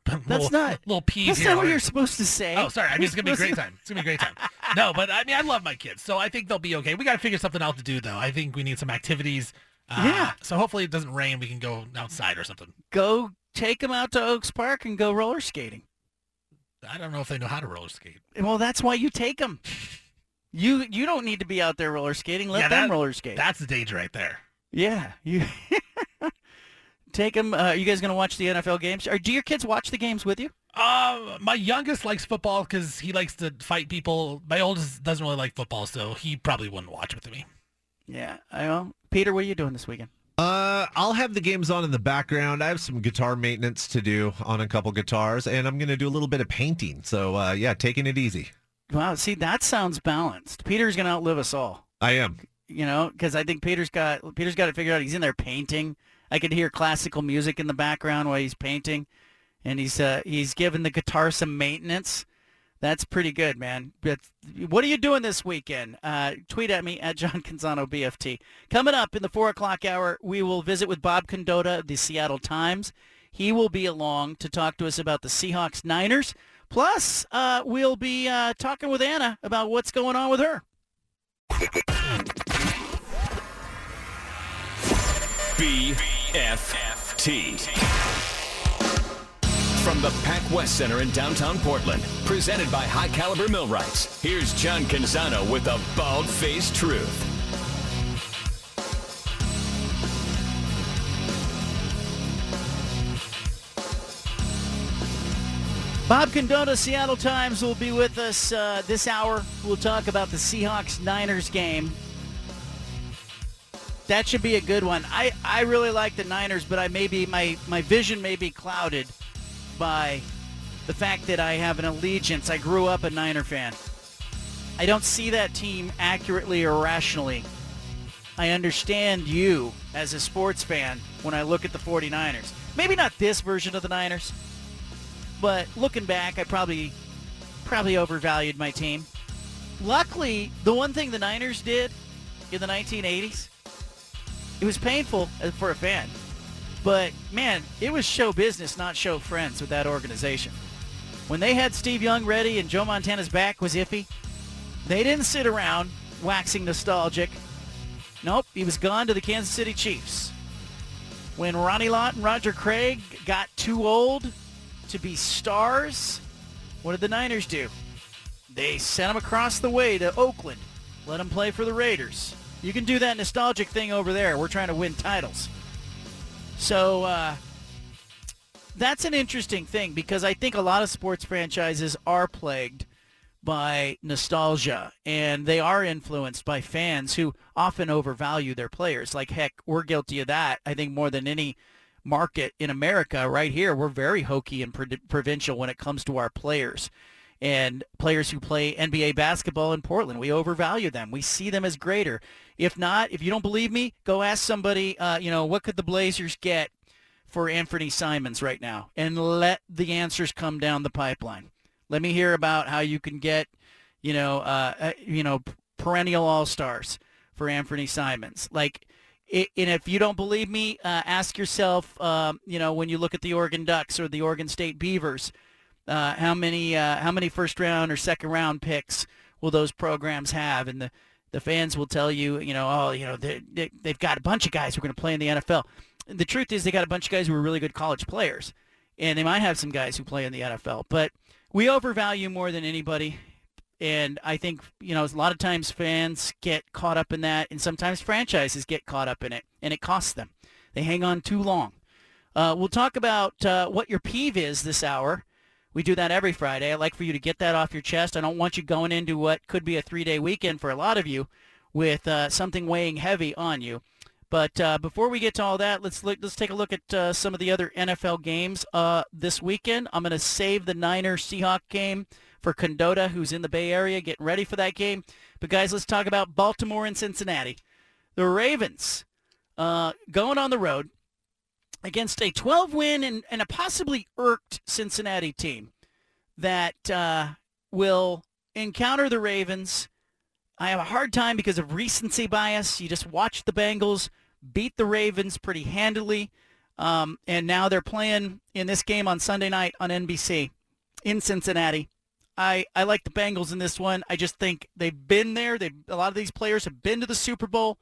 that's little, not little peeve. That's here not what you're supposed to say. Oh, sorry. I mean, it's gonna be a great time. It's gonna be a great time. No, but I mean, I love my kids, so I think they'll be okay. We got to figure something out to do, though. I think we need some activities. Uh, yeah. So hopefully it doesn't rain. We can go outside or something. Go take them out to Oaks Park and go roller skating. I don't know if they know how to roller skate. Well, that's why you take them. You you don't need to be out there roller skating. Let Yeah, them that- roller skate. That's the danger right there. yeah, you take them. Uh, are you guys gonna watch the NFL games? Or do your kids watch the games with you? Uh, my youngest likes football because he likes to fight people. My oldest doesn't really like football, so he probably wouldn't watch with me. Yeah. I know. Peter, what are you doing this weekend? Uh, I'll have the games on in the background. I have some guitar maintenance to do on a couple guitars, and I'm going to do a little bit of painting. So, uh, yeah, taking it easy. Wow. See, that sounds balanced. Peter's gonna outlive us all. I am. you know, because I think Peter's got Peter's got it figured out. He's in there painting. I could hear classical music in the background while he's painting, and he's uh, he's giving the guitar some maintenance. That's pretty good, man. But what are you doing this weekend? Uh, tweet at me at John Canzano BFT. Coming up in the four o'clock hour, we will visit with Bob Condotta of the Seattle Times. He will be along to talk to us about the Seahawks Niners. Plus, uh, we'll be uh, talking with Anna about what's going on with her. BFFT. From the Pac West Center in downtown Portland, presented by High Caliber Millwrights, here's John Canzano with a bald-faced truth. Bob Condotta, Seattle Times, will be with us uh, this hour. We'll talk about the Seahawks Niners game. That should be a good one. I, I really like the Niners, but I may be my, my vision may be clouded by the fact that I have an allegiance. I grew up a Niner fan. I don't see that team accurately or rationally. I understand you as a sports fan when I look at the 49ers. Maybe not this version of the Niners, but looking back, I probably probably overvalued my team. Luckily, the one thing the Niners did in the 1980s, it was painful uh, for a fan, but man, it was show business, not show friends with that organization. When they had Steve Young ready and Joe Montana's back was iffy, they didn't sit around waxing nostalgic. Nope, he was gone to the Kansas City Chiefs. When Ronnie Lott and Roger Craig got too old to be stars, what did the Niners do? They sent them across the way to Oakland, let them play for the Raiders. You can do that nostalgic thing over there. We're trying to win titles. So uh, that's an interesting thing because I think a lot of sports franchises are plagued by nostalgia and they are influenced by fans who often overvalue their players. Like heck, we're guilty of that. I think more than any market in America right here, we're very hokey and pro- provincial when it comes to our players. And players who play NBA basketball in Portland, we overvalue them. We see them as greater. If not, if you don't believe me, go ask somebody, uh, you know, what could the Blazers get for Anfernee Simons right now? And let the answers come down the pipeline. Let me hear about how you can get, you know, uh, uh, you know, perennial all-stars for Anfernee Simons. Like, and if you don't believe me, uh, ask yourself, um, you know, when you look at the Oregon Ducks or the Oregon State Beavers, uh, how many uh, how many first round or second round picks will those programs have? And the, the fans will tell you, you know, oh, you know, they, they, they've got a bunch of guys who are going to play in the NFL. The truth is they got a bunch of guys who are really good college players, and they might have some guys who play in the NFL. But we overvalue more than anybody. And I think, you know, a lot of times fans get caught up in that, and sometimes franchises get caught up in it, and it costs them. They hang on too long. Uh, we'll talk about uh, what your peeve is this hour. We do that every Friday. I like for you to get that off your chest. I don't want you going into what could be a three-day weekend for a lot of you with uh, something weighing heavy on you. But uh, before we get to all that, let's look, let's take a look at uh, some of the other NFL games uh, this weekend. I'm going to save the Niners Seahawk game for Condotta, who's in the Bay Area, getting ready for that game. But guys, let's talk about Baltimore and Cincinnati. The Ravens uh, going on the road against a 12 win and, and a possibly irked Cincinnati team that uh, will encounter the Ravens. I have a hard time because of recency bias. You just watch the Bengals beat the Ravens pretty handily. Um, and now they're playing in this game on Sunday night on NBC in Cincinnati. I, I like the Bengals in this one. I just think they've been there. They a lot of these players have been to the Super Bowl.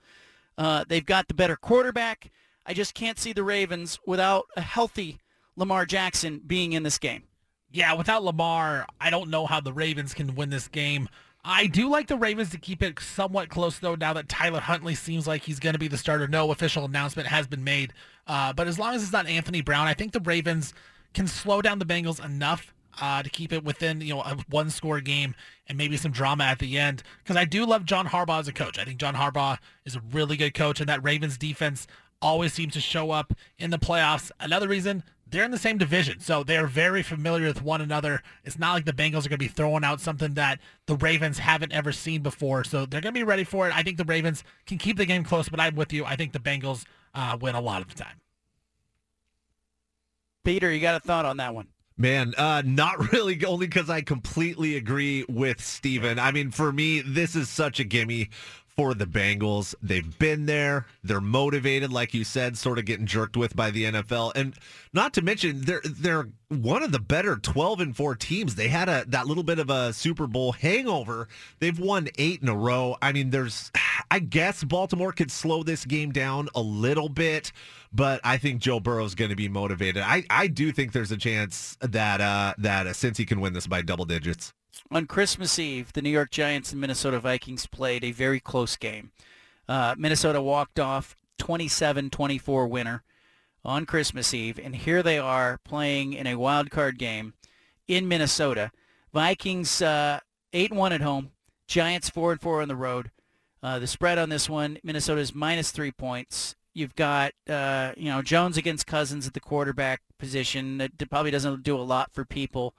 Uh, they've got the better quarterback. I just can't see the Ravens without a healthy Lamar Jackson being in this game. Yeah, without Lamar, I don't know how the Ravens can win this game. I do like the Ravens to keep it somewhat close, though, now that Tyler Huntley seems like he's going to be the starter. No official announcement has been made. Uh, but as long as it's not Anthony Brown, I think the Ravens can slow down the Bengals enough uh, to keep it within you know a one score game and maybe some drama at the end. Because I do love John Harbaugh as a coach. I think John Harbaugh is a really good coach, and that Ravens defense always seems to show up in the playoffs. Another reason they're in the same division, so they're very familiar with one another. It's not like the Bengals are going to be throwing out something that the Ravens haven't ever seen before, so they're going to be ready for it. I think the Ravens can keep the game close, but I'm with you. I think the Bengals uh, win a lot of the time. Peter, you got a thought on that one? Man, uh, not really, only because I completely agree with Steven. I mean, for me, this is such a gimme for the Bengals. They've been there. They're motivated, like you said, sort of getting jerked with by the NFL. And not to mention, they're they're one of the better 12 and 4 teams. They had a that little bit of a Super Bowl hangover. They've won 8 in a row. I mean, there's I guess Baltimore could slow this game down a little bit, but I think Joe Burrow's going to be motivated. I I do think there's a chance that uh that uh, Cincy can win this by double digits. On Christmas Eve, the New York Giants and Minnesota Vikings played a very close game. Uh, Minnesota walked off 27-24 winner on Christmas Eve, and here they are playing in a wild card game in Minnesota. Vikings uh, 8-1 at home, Giants four and four on the road. Uh, the spread on this one, Minnesota is minus three points. You've got uh, you know Jones against Cousins at the quarterback position. That probably doesn't do a lot for people,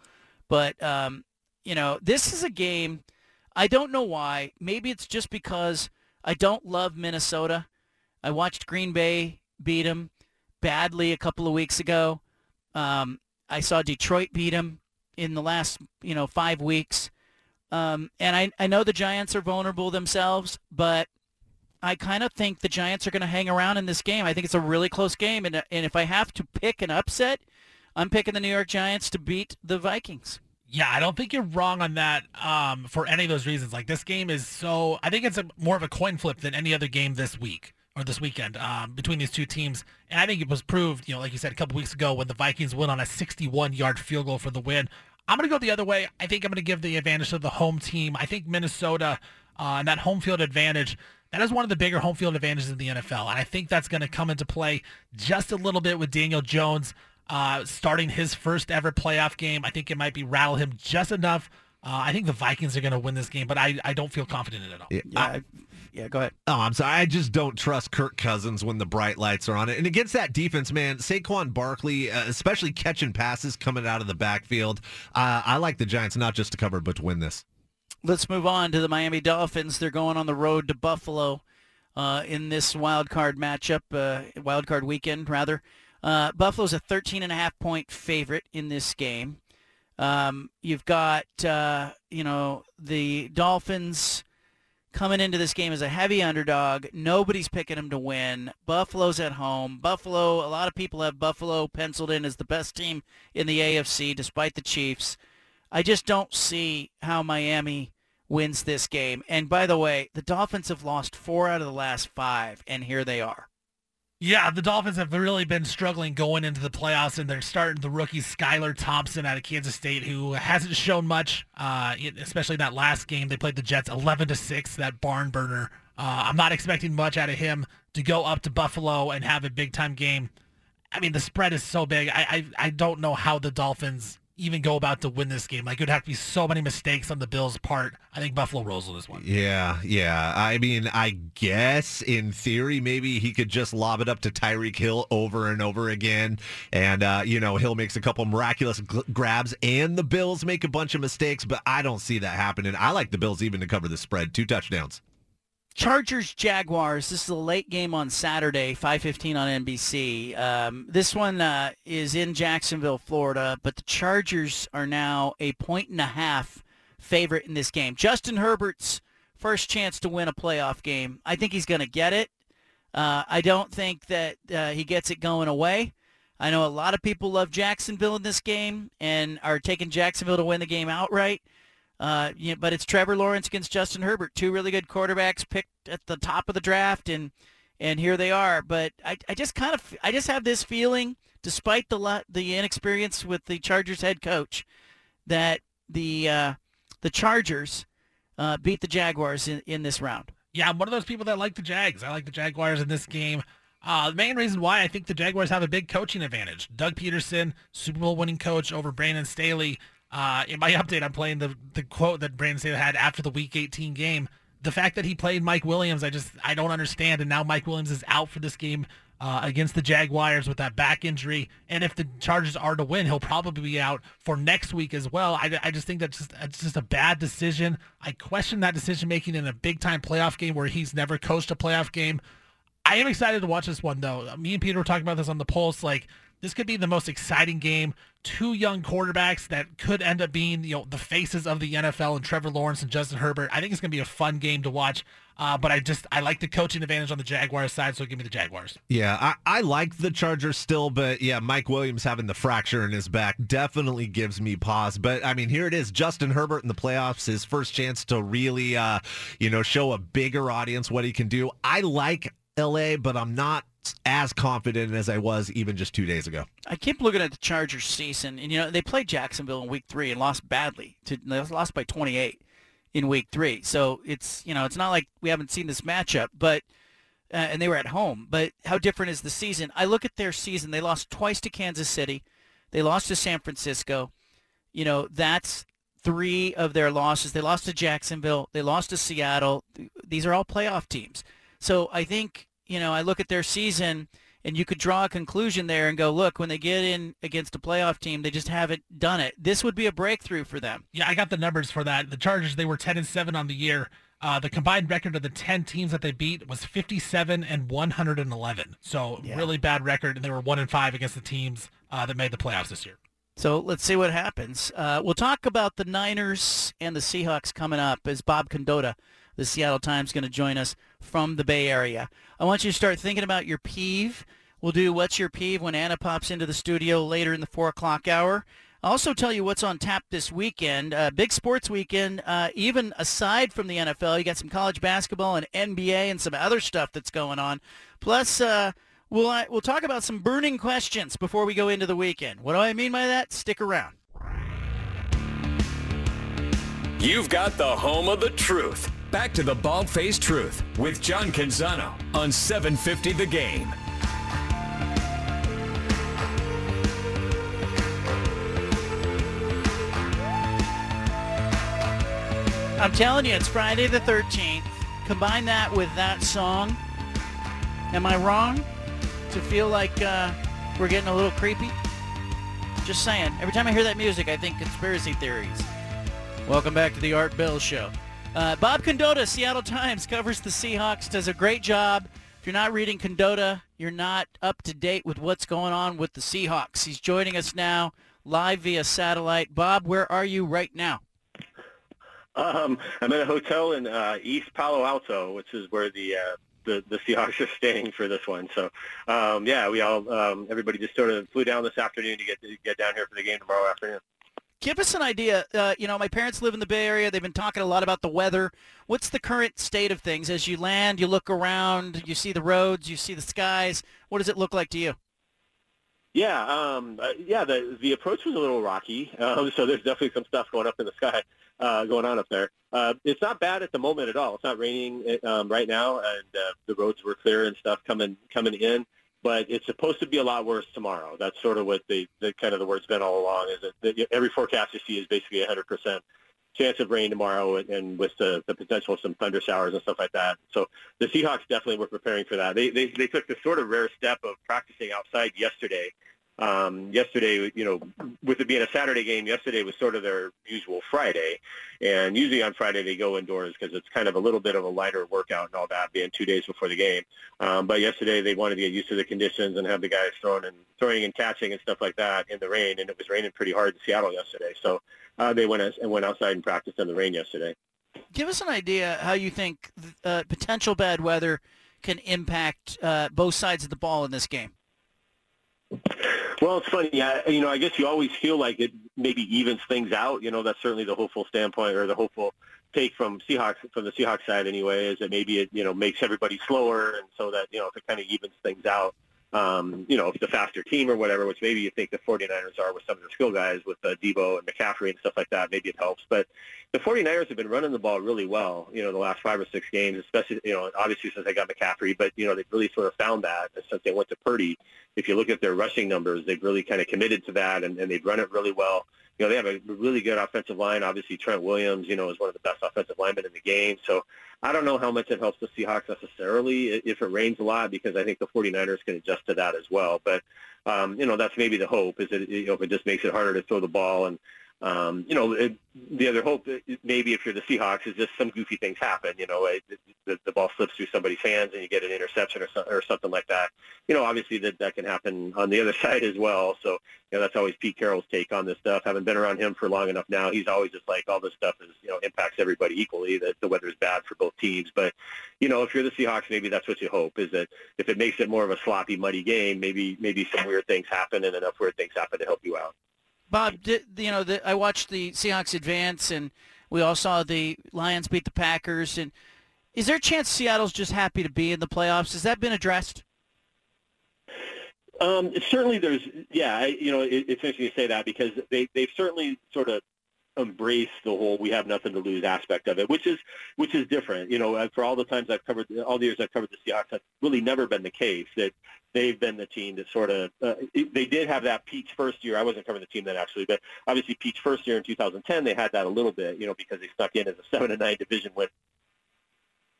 but um, you know, this is a game. I don't know why. Maybe it's just because I don't love Minnesota. I watched Green Bay beat them badly a couple of weeks ago. Um, I saw Detroit beat them in the last, you know, five weeks. Um, and I, I know the Giants are vulnerable themselves, but I kind of think the Giants are going to hang around in this game. I think it's a really close game. And, and if I have to pick an upset, I'm picking the New York Giants to beat the Vikings. Yeah, I don't think you're wrong on that um, for any of those reasons. Like this game is so, I think it's a, more of a coin flip than any other game this week or this weekend um, between these two teams. And I think it was proved, you know, like you said a couple weeks ago when the Vikings went on a 61-yard field goal for the win. I'm going to go the other way. I think I'm going to give the advantage to the home team. I think Minnesota uh, and that home field advantage, that is one of the bigger home field advantages in the NFL. And I think that's going to come into play just a little bit with Daniel Jones uh, starting his first ever playoff game. I think it might be rattle him just enough. Uh, I think the Vikings are going to win this game, but I, I don't feel confident in it at all. Yeah, I, yeah, go ahead. Oh, I'm sorry. I just don't trust Kirk Cousins when the bright lights are on it. And against that defense, man, Saquon Barkley, uh, especially catching passes coming out of the backfield, uh, I like the Giants not just to cover, but to win this. Let's move on to the Miami Dolphins. They're going on the road to Buffalo uh, in this wild card matchup, uh, wild card weekend, rather. Uh, Buffalo's a 13 and a half point favorite in this game. Um, you've got, uh, you know, the Dolphins coming into this game as a heavy underdog. Nobody's picking them to win. Buffalo's at home. Buffalo, a lot of people have Buffalo penciled in as the best team in the AFC, despite the Chiefs. I just don't see how Miami wins this game. And by the way, the Dolphins have lost four out of the last five, and here they are. Yeah, the Dolphins have really been struggling going into the playoffs, and they're starting the rookie Skylar Thompson out of Kansas State, who hasn't shown much, uh, especially that last game. They played the Jets 11 to six, that barn burner. Uh, I'm not expecting much out of him to go up to Buffalo and have a big time game. I mean, the spread is so big. I, I, I don't know how the Dolphins even go about to win this game. Like, it would have to be so many mistakes on the Bills' part. I think Buffalo rolls with this one. Yeah, yeah. I mean, I guess in theory, maybe he could just lob it up to Tyreek Hill over and over again. And, uh, you know, Hill makes a couple miraculous grabs and the Bills make a bunch of mistakes, but I don't see that happening. I like the Bills even to cover the spread. Two touchdowns. Chargers Jaguars. This is a late game on Saturday, 5:15 on NBC. Um, this one uh, is in Jacksonville, Florida, but the Chargers are now a point and a half favorite in this game. Justin Herbert's first chance to win a playoff game. I think he's going to get it. Uh, I don't think that uh, he gets it going away. I know a lot of people love Jacksonville in this game and are taking Jacksonville to win the game outright. Uh, you know, but it's Trevor Lawrence against Justin Herbert, two really good quarterbacks picked at the top of the draft, and and here they are. But I, I just kind of I just have this feeling, despite the the inexperience with the Chargers head coach, that the uh, the Chargers uh, beat the Jaguars in, in this round. Yeah, I'm one of those people that like the Jags. I like the Jaguars in this game. Uh, the main reason why I think the Jaguars have a big coaching advantage. Doug Pederson, Super Bowl winning coach over Brandon Staley. Uh, in my update, I'm playing the, the quote that Brandon Staley had after the Week 18 game. The fact that he played Mike Williams, I just I don't understand. And now Mike Williams is out for this game uh, against the Jaguars with that back injury. And if the Chargers are to win, he'll probably be out for next week as well. I, I just think that's just, it's just a bad decision. I question that decision making in a big time playoff game where he's never coached a playoff game. I am excited to watch this one though. Me and Peter were talking about this on the Pulse. Like this could be the most exciting game. Two young quarterbacks that could end up being you know the faces of the NFL and Trevor Lawrence and Justin Herbert. I think it's going to be a fun game to watch. Uh, but I just I like the coaching advantage on the Jaguars side, so give me the Jaguars. Yeah, I, I like the Chargers still, but yeah, Mike Williams having the fracture in his back definitely gives me pause. But I mean, here it is, Justin Herbert in the playoffs, his first chance to really, uh, you know, show a bigger audience what he can do. I like LA, but I'm not as confident as I was even just two days ago. I keep looking at the Chargers season, and you know they played Jacksonville in Week Three and lost badly. To, they lost by 28 in Week Three, so it's you know it's not like we haven't seen this matchup, but uh, and they were at home. But how different is the season? I look at their season. They lost twice to Kansas City. They lost to San Francisco. You know that's three of their losses. They lost to Jacksonville. They lost to Seattle. These are all playoff teams. So I think you know I look at their season and you could draw a conclusion there and go, look, when they get in against a playoff team, they just haven't done it. This would be a breakthrough for them. Yeah, I got the numbers for that. The Chargers, they were 10 and 7 on the year. Uh, the combined record of the 10 teams that they beat was 57 and 111. So Yeah. really bad record, and they were 1 and 5 against the teams uh, that made the playoffs this year. So let's see what happens. Uh, we'll talk about the Niners and the Seahawks coming up as Bob Condotta, the Seattle Times, going to join us from the Bay Area. I want you to start thinking about your peeve. We'll do What's Your Peeve when Anna pops into the studio later in the 4 o'clock hour. I'll also tell you what's on tap this weekend. Uh, big sports weekend, uh, even aside from the NFL. You got some college basketball and NBA and some other stuff that's going on. Plus, uh, we'll, uh, we'll talk about some burning questions before we go into the weekend. What do I mean by that? Stick around. You've got the home of the truth. Back to the Bald Faced Truth with John Canzano on 750 The Game. I'm telling you, it's Friday the 13th. Combine that with that song. Am I wrong to feel like uh, we're getting a little creepy? Just saying. Every time I hear that music, I think conspiracy theories. Welcome back to the Art Bell Show. Uh, Bob Condotta, Seattle Times, covers the Seahawks, does a great job. If you're not reading Condotta, you're not up to date with what's going on with the Seahawks. He's joining us now live via satellite. Bob, where are you right now? Um, I'm at a hotel in uh, East Palo Alto, which is where the uh, the the Seahawks are staying for this one. So, um, yeah, we all um, everybody just sort of flew down this afternoon to get to get down here for the game tomorrow afternoon. Give us an idea. Uh, you know, my parents live in the Bay Area. They've been talking a lot about the weather. What's the current state of things? As you land, you look around, you see the roads, you see the skies. What does it look like to you? Yeah, um, uh, yeah. The the approach was a little rocky, um, so there's definitely some stuff going up in the sky, uh, going on up there. Uh, it's not bad at the moment at all. It's not raining um, right now, and uh, the roads were clear and stuff coming coming in. But it's supposed to be a lot worse tomorrow. That's sort of what the, the kind of the word's been all along. Is that every forecast you see is basically a 100 percent chance of rain tomorrow, and, and with the, the potential of some thunder showers and stuff like that. So the Seahawks definitely were preparing for that. They they, they took the sort of rare step of practicing outside yesterday um, yesterday, you know, with it being a Saturday game, yesterday was sort of their usual Friday. And usually on Friday they go indoors because it's kind of a little bit of a lighter workout and all that, being two days before the game. Um, but yesterday they wanted to get used to the conditions and have the guys throwing and throwing and catching and stuff like that in the rain. And it was raining pretty hard in Seattle yesterday, so uh, they went and went outside and practiced in the rain yesterday. Give us an idea how you think uh, potential bad weather can impact uh, both sides of the ball in this game. Well, it's funny. Yeah, you know, I guess you always feel like it maybe evens things out. You know, that's certainly the hopeful standpoint or the hopeful take from Seahawks from the Seahawks side anyway. Is that maybe it you know makes everybody slower, and so that you know if it kind of evens things out. Um, you know, if the faster team or whatever, which maybe you think the 49ers are with some of their skill guys with uh, Deebo and McCaffrey and stuff like that. Maybe it helps. But the 49ers have been running the ball really well, you know, the last five or six games, especially, you know, obviously since they got McCaffrey, but, you know, they've really sort of found that since they went to Purdy. If you look at their rushing numbers, they've really kind of committed to that and, and they've run it really well. You know, they have a really good offensive line. Obviously, Trent Williams, you know, is one of the best offensive linemen in the game. So I don't know how much it helps the Seahawks necessarily if it rains a lot because I think the 49ers can adjust to that as well. But, um, you know, that's maybe the hope is that, you know, if it just makes it harder to throw the ball and, um, you know, it, the other hope maybe if you're the Seahawks is just some goofy things happen. You know, it, the, the ball slips through somebody's hands and you get an interception or, so, or something like that. You know, obviously that that can happen on the other side as well. So, you know, that's always Pete Carroll's take on this stuff. Having been around him for long enough now, he's always just like all this stuff is you know impacts everybody equally. That the weather is bad for both teams. But, you know, if you're the Seahawks, maybe that's what you hope is that if it makes it more of a sloppy, muddy game, maybe maybe some weird things happen and enough weird things happen to help you out. Bob, did, you know, the, I watched the Seahawks advance, and we all saw the Lions beat the Packers. And is there a chance Seattle's just happy to be in the playoffs? Has that been addressed? Um, certainly, there's yeah. You know, it, it's interesting you say that because they they've certainly sort of embraced the whole "we have nothing to lose" aspect of it, which is which is different. You know, uh, for all the times I've covered, all the years I've covered the Seahawks, that's really never been the case. That they've been the team that sort of uh, they did have that Pete's first year. I wasn't covering the team then actually, but obviously Pete's first year in 2010, they had that a little bit, you know, because they stuck in as a seven and nine division win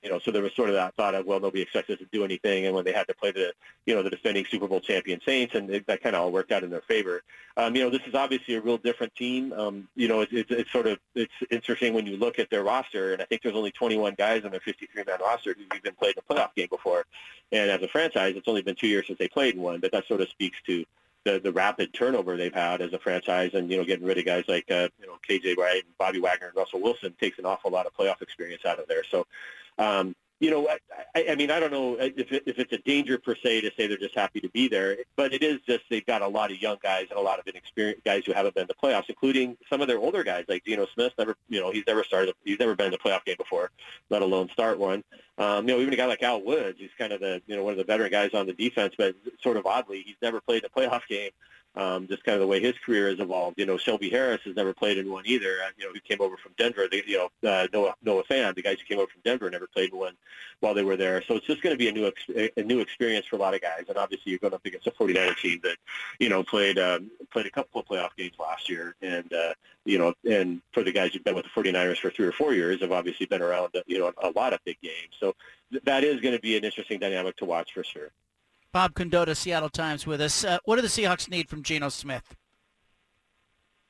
you know, so there was sort of that thought of, well, nobody expects us to do anything. And when they had to play the, you know, the defending Super Bowl champion Saints, and it, that kind of all worked out in their favor. Um, you know, this is obviously a real different team. Um, you know, it, it, it's sort of it's interesting when you look at their roster, and I think there's only 21 guys on their 53-man roster who've even played a playoff game before. And as a franchise, it's only been two years since they played one, but that sort of speaks to the, the rapid turnover they've had as a franchise and, you know, getting rid of guys like, uh, you know, KJ Wright and Bobby Wagner and Russell Wilson takes an awful lot of playoff experience out of there. So, um, you know, I, I mean, I don't know if, it, if it's a danger per se to say they're just happy to be there, but it is just they've got a lot of young guys and a lot of inexperienced guys who haven't been the playoffs, including some of their older guys like Geno Smith. Never, you know, he's never started, he's never been a playoff game before, let alone start one. Um, you know, even a guy like Al Woods, he's kind of the, you know, one of the veteran guys on the defense, but sort of oddly, he's never played a playoff game um, just kind of the way his career has evolved. You know, Shelby Harris has never played in one either. You know, he came over from Denver. The, you know, uh, Noah Noah Fant, the guys who came over from Denver, never played one while they were there. So it's just going to be a new ex- a new experience for a lot of guys. And obviously, you're going up against a 49er team that you know played um, played a couple of playoff games last year, and uh, you know, and for the guys who've been with the 49ers for three or four years, have obviously been around you know a lot of big games. So th- that is going to be an interesting dynamic to watch for sure. Bob Condotta, Seattle Times, with us. Uh, what do the Seahawks need from Geno Smith?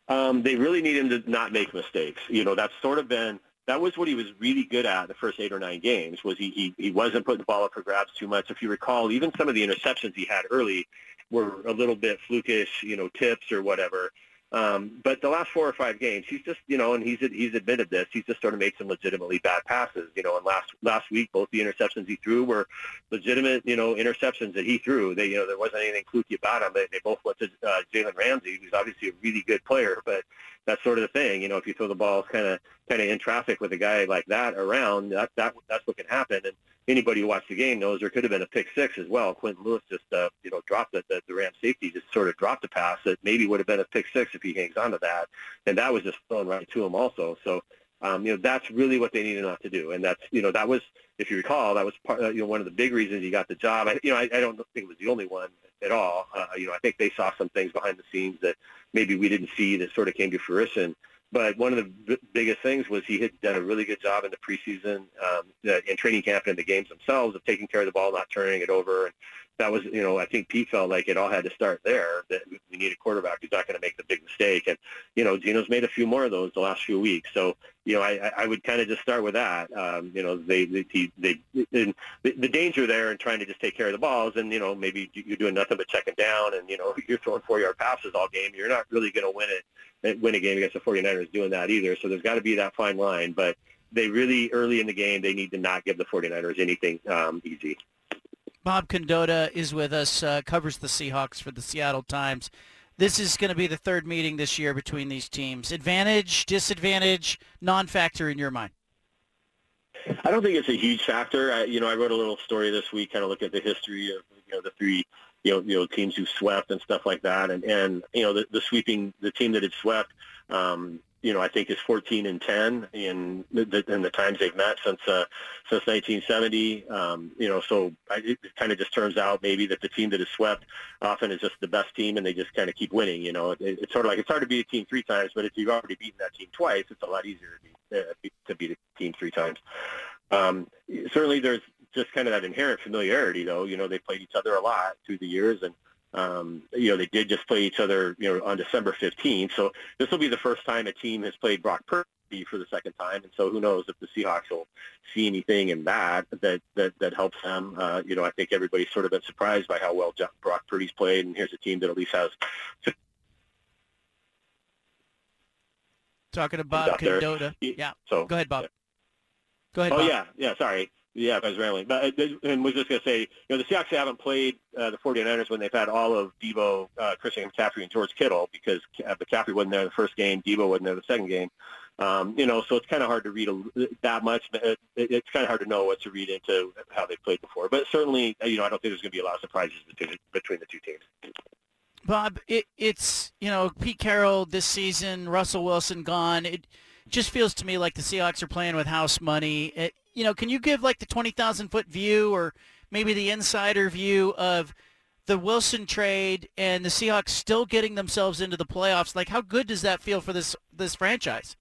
Um, they really need him to not make mistakes. You know, that's sort of been that was what he was really good at the first eight or nine games. Was he he, he wasn't putting the ball up for grabs too much. If you recall, even some of the interceptions he had early were a little bit flukish, you know, tips or whatever. Um, but the last four or five games, he's just, you know, and he's he's admitted this. He's just sort of made some legitimately bad passes, you know. And last last week, both the interceptions he threw were legitimate, you know, interceptions that he threw. They, you know, there wasn't anything fluky about them. They, they both went to uh, Jalen Ramsey, who's obviously a really good player, but that's sort of the thing, you know. If you throw the ball kind of kind of in traffic with a guy like that around, that that that's what can happen. And anybody who watched the game knows there could have been a pick six as well. Quentin Lewis just, uh, you know, dropped it. The, the Ram safety just sort of dropped a pass that maybe would have been a pick six if he hangs on to that. And that was just thrown right to him also. So, um, you know, that's really what they needed not to do. And that's, you know, that was, if you recall, that was part, uh, you know, one of the big reasons he got the job. I, you know, I, I don't think it was the only one at all. Uh, you know, I think they saw some things behind the scenes that maybe we didn't see that sort of came to fruition. But one of the b- biggest things was he had done a really good job in the preseason, um, in training camp and in the games themselves of taking care of the ball, not turning it over. And that was, you know, I think Pete felt like it all had to start there, that we need a quarterback who's not going to make the big mistake. And, you know, Geno's made a few more of those the last few weeks. So, you know, I, I would kind of just start with that. Um, you know, they, they, they, they the, the danger there in trying to just take care of the balls and, you know, maybe you're doing nothing but checking down and, you know, you're throwing four-yard passes all game. You're not really going to win it win a game against the 49ers doing that either. So there's got to be that fine line. But they really, early in the game, they need to not give the 49ers anything um, easy. Bob Condotta is with us, uh, covers the Seahawks for the Seattle Times. This is going to be the third meeting this year between these teams. Advantage, disadvantage, non-factor in your mind? I don't think it's a huge factor. I, you know, I wrote a little story this week, kind of look at the history of you know the three you know, you know, teams who swept and stuff like that. And, and you know, the, the sweeping, the team that had swept, um, you know, I think is 14 and 10 in the, in the times they've met since uh, since 1970. Um, you know, so I, it kind of just turns out maybe that the team that is swept often is just the best team, and they just kind of keep winning. You know, it, it's sort of like it's hard to beat a team three times, but if you've already beaten that team twice, it's a lot easier to beat, uh, to beat a team three times. Um, certainly, there's just kind of that inherent familiarity, though. You know, they played each other a lot through the years, and um, you know, they did just play each other, you know, on December 15th. So this will be the first time a team has played Brock Purdy for the second time. And so who knows if the Seahawks will see anything in that that that, that helps them. Uh, you know, I think everybody's sort of been surprised by how well Brock Purdy's played. And here's a team that at least has Talking about Condotta. Yeah. So go ahead, Bob. Go ahead. Oh Bob. yeah, yeah. Sorry. Yeah, I was rambling. But uh, and was just going to say, you know, the Seahawks haven't played uh, the 49ers when they've had all of Deebo, uh, Christian McCaffrey, and George Kittle because uh, McCaffrey wasn't there in the first game, Deebo wasn't there the second game. Um, you know, so it's kind of hard to read a, that much. It, it's kind of hard to know what to read into how they played before. But certainly, uh, you know, I don't think there's going to be a lot of surprises between, between the two teams. Bob, it, it's you know Pete Carroll this season, Russell Wilson gone. It just feels to me like the Seahawks are playing with house money. It, you know, can you give like the 20,000 foot view or maybe the insider view of the Wilson trade and the Seahawks still getting themselves into the playoffs? Like, how good does that feel for this this franchise?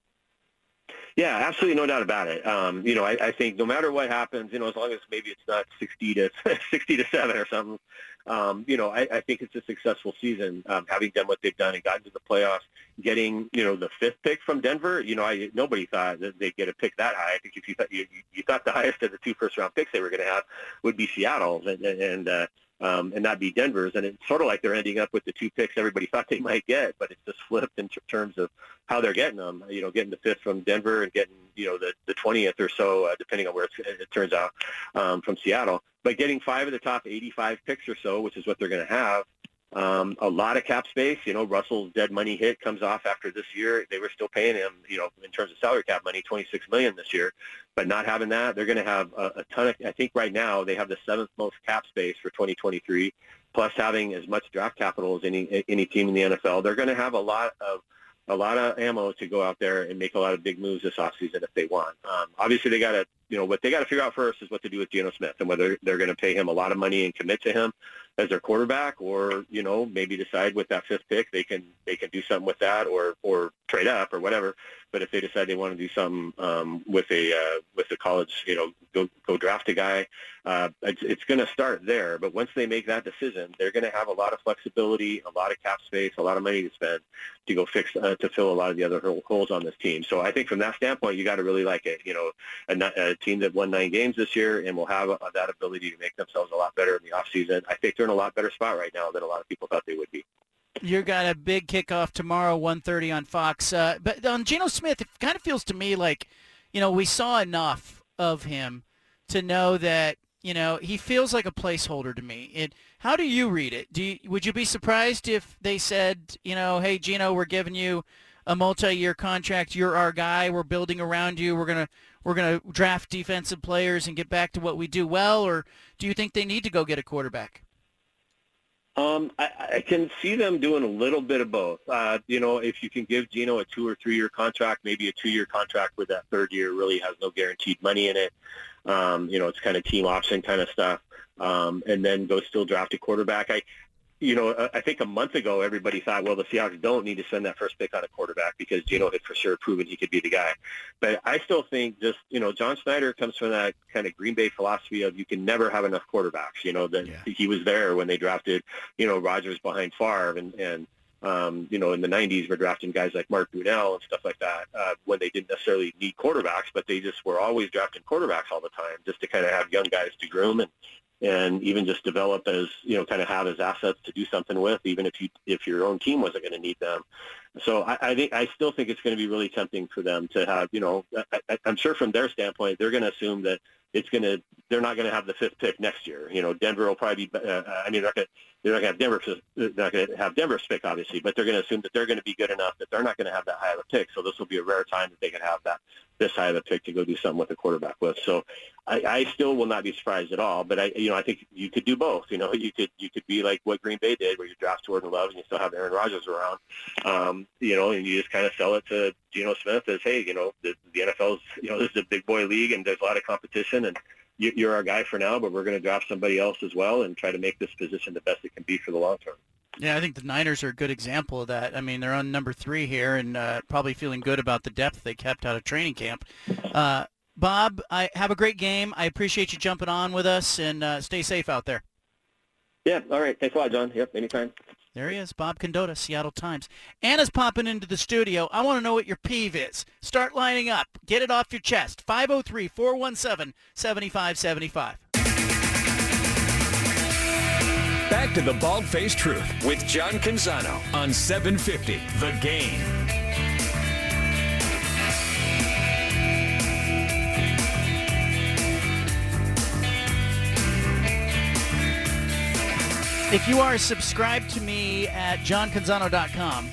Yeah, absolutely, no doubt about it. Um, you know, I, I think no matter what happens, you know, as long as maybe it's not sixty to sixty to seven or something, um, you know, I, I think it's a successful season. Um, having done what they've done and gotten to the playoffs, getting you know the fifth pick from Denver. You know, I nobody thought that they'd get a pick that high. I think if you thought you, you thought the highest of the two first round picks they were going to have would be Seattle's, and and uh, um, and not be Denver's. And it's sort of like they're ending up with the two picks everybody thought they might get, but it's just flipped in terms of how they're getting them. You know, getting the fifth from Denver and getting you know the the twentieth or so, uh, depending on where it turns out um, from Seattle. But getting five of the top 85 picks or so, which is what they're going to have, um, a lot of cap space. You know, Russell's dead money hit comes off after this year. They were still paying him, you know, in terms of salary cap money, 26 million this year. But not having that, they're going to have a, a ton of. I think right now they have the seventh most cap space for 2023, plus having as much draft capital as any any team in the NFL. They're going to have a lot of a lot of ammo to go out there and make a lot of big moves this offseason if they want. Um, obviously, they got to, you know, what they got to figure out first is what to do with Geno Smith and whether they're going to pay him a lot of money and commit to him as their quarterback, or you know, maybe decide with that fifth pick they can they can do something with that, or or trade up or whatever. But if they decide they want to do something um, with a uh, with a college, you know, go go draft a guy, uh, it's, it's going to start there. But once they make that decision, they're going to have a lot of flexibility, a lot of cap space, a lot of money to spend to go fix uh, to fill a lot of the other holes on this team. So I think from that standpoint, you got to really like it. You know, a, a team that won nine games this year and will have uh, that ability to make themselves a lot better in the offseason. I think they're in a lot better spot right now than a lot of people thought they would be. You got a big kickoff tomorrow, 1.30 on Fox. Uh, but on Geno Smith, it kind of feels to me like, you know, we saw enough of him to know that, you know, he feels like a placeholder to me. It, how do you read it? Do you, would you be surprised if they said, you know, hey, Geno, we're giving you a multi-year contract. You're our guy. We're building around you. We're gonna we're gonna draft defensive players and get back to what we do well. Or do you think they need to go get a quarterback? Um, I, I can see them doing a little bit of both. Uh, you know, if you can give Geno a two or three year contract, maybe a two year contract where that third year really has no guaranteed money in it. Um, you know, it's kind of team option kind of stuff. Um, and then go still draft a quarterback. I, you know, I think a month ago everybody thought, well, the Seahawks don't need to spend that first pick on a quarterback because Geno had for sure proven he could be the guy. But I still think just, you know, John Schneider comes from that kind of Green Bay philosophy of you can never have enough quarterbacks. You know, that yeah. he was there when they drafted, you know, Rodgers behind Favre and, and um, you know, in the 90s, we're drafting guys like Mark Brunell and stuff like that uh, when they didn't necessarily need quarterbacks, but they just were always drafting quarterbacks all the time just to kind of have young guys to groom and and even just develop as you know kind of have as assets to do something with even if you if your own team wasn't going to need them So I, I think I still think it's going to be really tempting for them to have, you know, I, I'm sure from their standpoint, they're going to assume that it's going to, they're not going to have the fifth pick next year. You know, Denver will probably be, uh, I mean, they're not going to, they're not going to have Denver, they're not going to have Denver's pick, obviously, but they're going to assume that they're going to be good enough that they're not going to have that high of a pick. So this will be a rare time that they can have that this high of a pick to go do something with the quarterback with. So I, I still will not be surprised at all. But I, you know, I think you could do both. You know, you could you could be like what Green Bay did, where you draft Jordan Love and you still have Aaron Rodgers around. Um, you know, and you just kind of sell it to Geno Smith as, hey, you know, the, the NFL's, you know, this is a big boy league and there's a lot of competition and you, you're our guy for now, but we're going to draft somebody else as well and try to make this position the best it can be for the long term. Yeah, I think the Niners are a good example of that. I mean, they're on number three here and uh, probably feeling good about the depth they kept out of training camp. Uh, Bob, I have a great game. I appreciate you jumping on with us and uh, stay safe out there. Yeah, all right. Thanks a lot, John. Yep, anytime. There he is, Bob Condotta, Seattle Times. Anna's popping into the studio. I want to know what your peeve is. Start lining up. Get it off your chest. 503-417-7575. Back to the Bald Faced Truth with John Canzano on 750 The Game. If you are subscribed to me at johncanzano.com,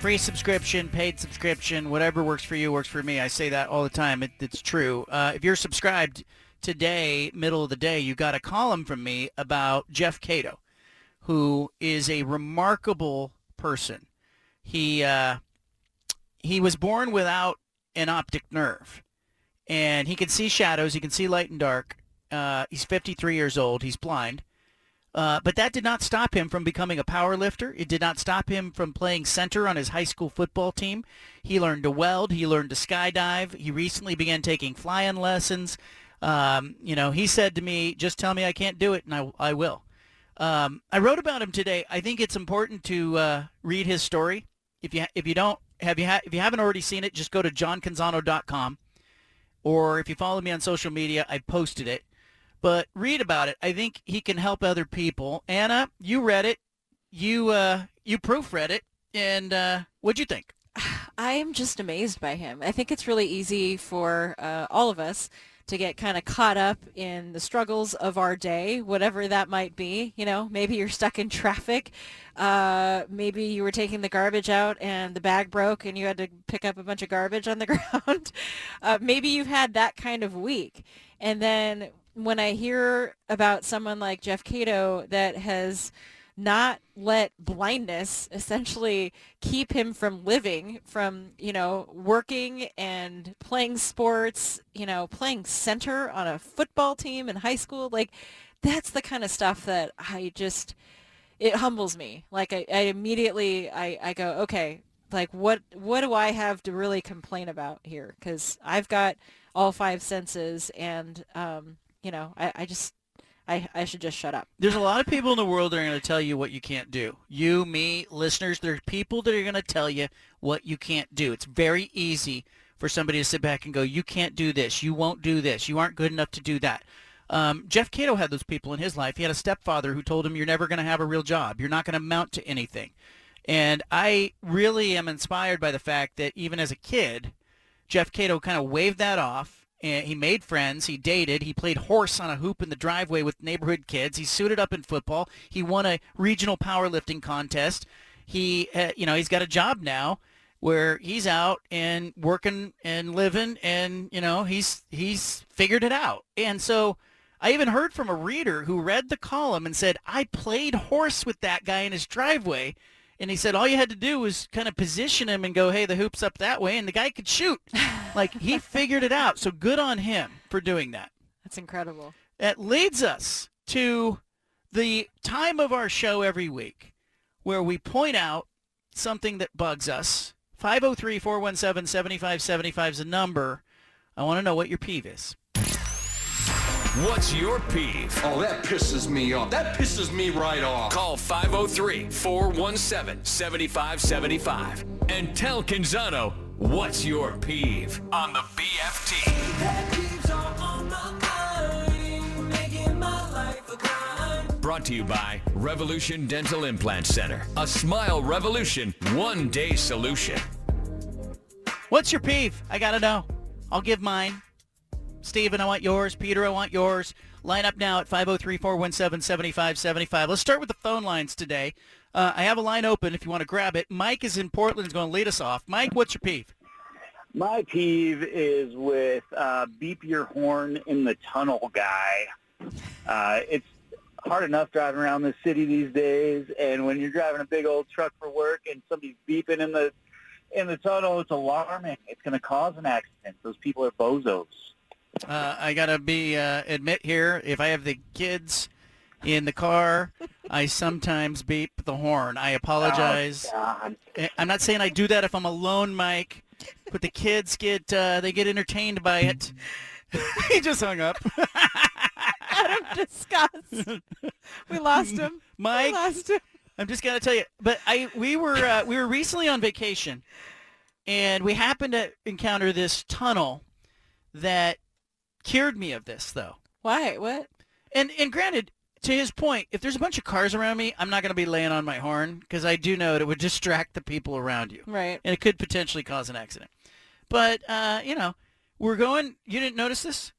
free subscription, paid subscription, whatever works for you works for me. I say that all the time. It, it's true. Uh, if you're subscribed today, middle of the day, you got a column from me about Jeff Cato, who is a remarkable person. He uh, he was born without an optic nerve, and he can see shadows. He can see light and dark. Uh, he's 53 years old. He's blind. Uh, but that did not stop him from becoming a power lifter. It did not stop him from playing center on his high school football team. He learned to weld. He learned to skydive. He recently began taking fly-in lessons. Um, you know, he said to me, just tell me I can't do it and I, I will. Um, I wrote about him today. I think it's important to uh, read his story. If you, if you don't, have you ha- if you haven't already seen it, just go to johncanzano.com. Or if you follow me on social media, I posted it but read about it. I think he can help other people. Anna, you read it. You uh, you proofread it, and uh, what'd you think? I am just amazed by him. I think it's really easy for uh, all of us to get kind of caught up in the struggles of our day, whatever that might be. You know, maybe you're stuck in traffic. Uh, maybe you were taking the garbage out and the bag broke and you had to pick up a bunch of garbage on the ground. Uh, maybe you've had that kind of week. And then when I hear about someone like Jeff Cato that has not let blindness essentially keep him from living, from, you know, working and playing sports, you know, playing center on a football team in high school. Like, that's the kind of stuff that I just, it humbles me. Like, I, I immediately, I, I go, okay, like, what, what do I have to really complain about here? Because I've got all five senses and, um, you know, I, I just I, I should just shut up. There's a lot of people in the world that are going to tell you what you can't do. You, me, listeners, there's people that are going to tell you what you can't do. It's very easy for somebody to sit back and go, you can't do this. You won't do this. You aren't good enough to do that. Um, Jeff Cato had those people in his life. He had a stepfather who told him, you're never going to have a real job. You're not going to amount to anything. And I really am inspired by the fact that even as a kid, Jeff Cato kind of waved that off and he made friends. He dated. He played horse on a hoop in the driveway with neighborhood kids. He suited up in football. He won a regional powerlifting contest. He, uh, you know, he's got a job now where he's out and working and living, and you know, he's he's figured it out. And so, I even heard from a reader who read the column and said, "I played horse with that guy in his driveway." And he said all you had to do was kind of position him and go, hey, the hoop's up that way, and the guy could shoot. like he figured it out. So good on him for doing that. That's incredible. That leads us to the time of our show every week where we point out something that bugs us. 503-417-7575 is a number. I want to know what your peeve is. What's your peeve? Oh, that pisses me off. That pisses me right off. Call 503-417-7575 and tell Canzano what's your peeve on the BFT. brought to you by Revolution Dental Implant Center. A smile revolution, one day solution. What's your peeve? I gotta know. I'll give mine. Steven, I want yours. Peter, I want yours. Line up now at 503-417-7575. Let's start with the phone lines today. Uh, I have a line open if you want to grab it. Mike is in Portland. Is going to lead us off. Mike, what's your peeve? My peeve is with uh, beep your horn in the tunnel guy. Uh, it's hard enough driving around the city these days, and when you're driving a big old truck for work and somebody's beeping in the in the tunnel, it's alarming. It's going to cause an accident. Those people are bozos. Uh, I gotta be uh, admit here. If I have the kids in the car, I sometimes beep the horn. I apologize. Oh, I- I'm not saying I do that if I'm alone, Mike, but the kids get uh, they get entertained by it. he just hung up. Out of disgust. We lost him. Mike, We lost him. I'm just gonna tell you. But I we were uh, we were recently on vacation, and we happened to encounter this tunnel that cured me of this, though. Why? What? And and granted, to his point, if there's a bunch of cars around me, I'm not going to be laying on my horn because I do know it would distract the people around you, Right. and it could potentially cause an accident. But uh, you know, we're going. You didn't notice this?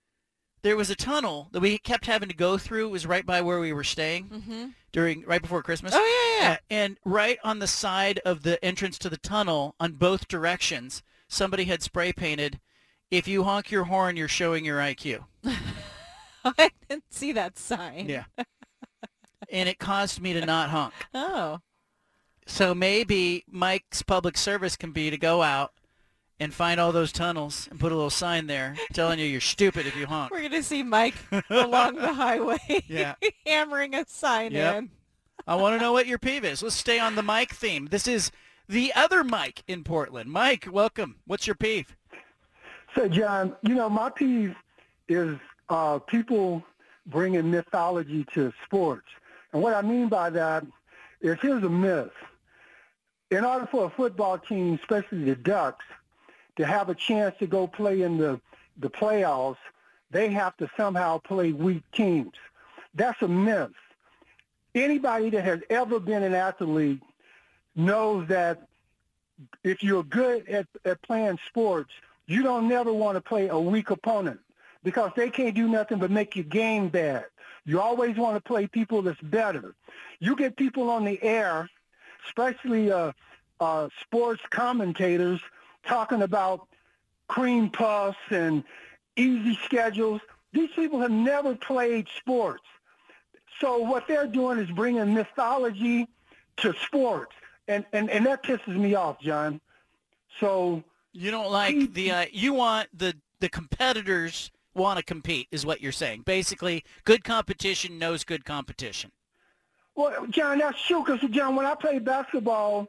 There was a tunnel that we kept having to go through. It was right by where we were staying Mm-hmm. during right before Christmas. Oh yeah, yeah. Uh, and right on the side of the entrance to the tunnel, on both directions, somebody had spray painted. If you honk your horn, you're showing your IQ. Oh, I didn't see that sign. Yeah. and it caused me to not honk. Oh. So maybe Mike's public service can be to go out and find all those tunnels and put a little sign there telling you you're stupid if you honk. We're gonna see Mike along the highway Yeah. hammering a sign Yep. in. I want to know what your peeve is. Let's stay on the Mike theme. This is the other Mike in Portland. Mike, welcome. What's your peeve? So, John, you know, my peeve is uh, people bringing mythology to sports. And what I mean by that is here's a myth. In order for a football team, especially the Ducks, to have a chance to go play in the, the playoffs, they have to somehow play weak teams. That's a myth. Anybody that has ever been an athlete knows that if you're good at, at playing sports, you don't never want to play a weak opponent because they can't do nothing but make your game bad. You always want to play people that's better. You get people on the air, especially uh, uh, sports commentators, talking about cream puffs and easy schedules. These people have never played sports. So what they're doing is bringing mythology to sports. And, and, and that pisses me off, John. So You don't like the uh, you want the the competitors want to compete is what you're saying. Basically, good competition knows good competition. Well, John, that's true. Because John, when I played basketball,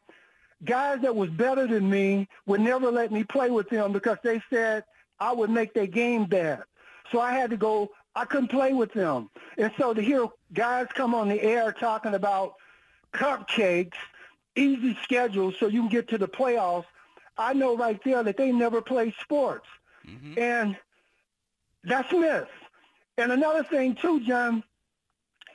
guys that was better than me would never let me play with them because they said I would make their game bad. So I had to go. I couldn't play with them. And so to hear guys come on the air talking about cupcakes, easy schedules, so you can get to the playoffs, I know right there that they never play sports. And that's myth. And another thing too, John,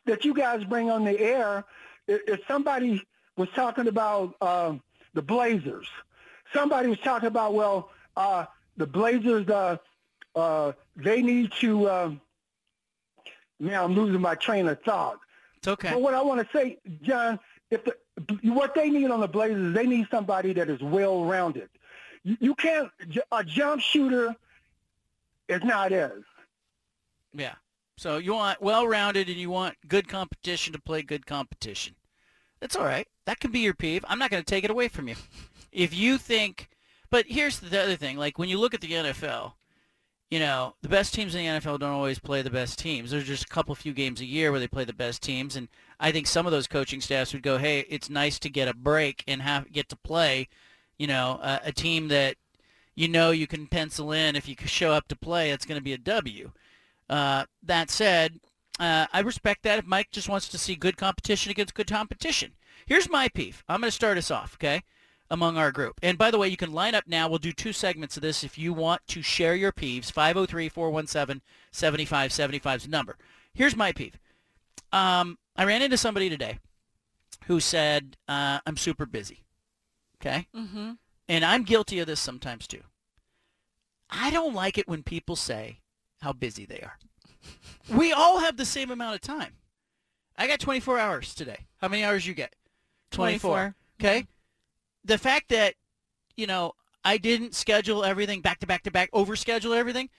that you guys bring on the air, i- if somebody was talking about uh, the Blazers, somebody was talking about, well, uh, the Blazers, uh, uh, they need to, uh, now I'm losing my train of thought. It's okay. But what I want to say, John, if the, what they need on the Blazers, they need somebody that is well-rounded. You, you can't, a jump shooter is not it. Yeah. So you want well-rounded and you want good competition to play good competition. That's all right. That can be your peeve. I'm not going to take it away from you. If you think, but here's the other thing. Like when you look at the NFL, you know, the best teams in the NFL don't always play the best teams. There's just a couple few games a year where they play the best teams, and I think some of those coaching staffs would go, "Hey, it's nice to get a break and have get to play, you know, a, a team that you know you can pencil in if you show up to play, it's going to be a W." Uh, that said, uh, I respect that if Mike just wants to see good competition against good competition. Here's my peeve. I'm going to start us off, okay, among our group. And by the way, you can line up now. We'll do two segments of this if you want to share your peeves. 503-417-7575 is the number. Here's my peeve. Um, I ran into somebody today who said, uh, I'm super busy. Okay? Mm-hmm. And I'm guilty of this sometimes too. I don't like it when people say how busy they are. we all have the same amount of time. I got 24 hours today. How many hours you get? 24. Okay? The fact that, you know, I didn't schedule everything back to back to back, overschedule everything,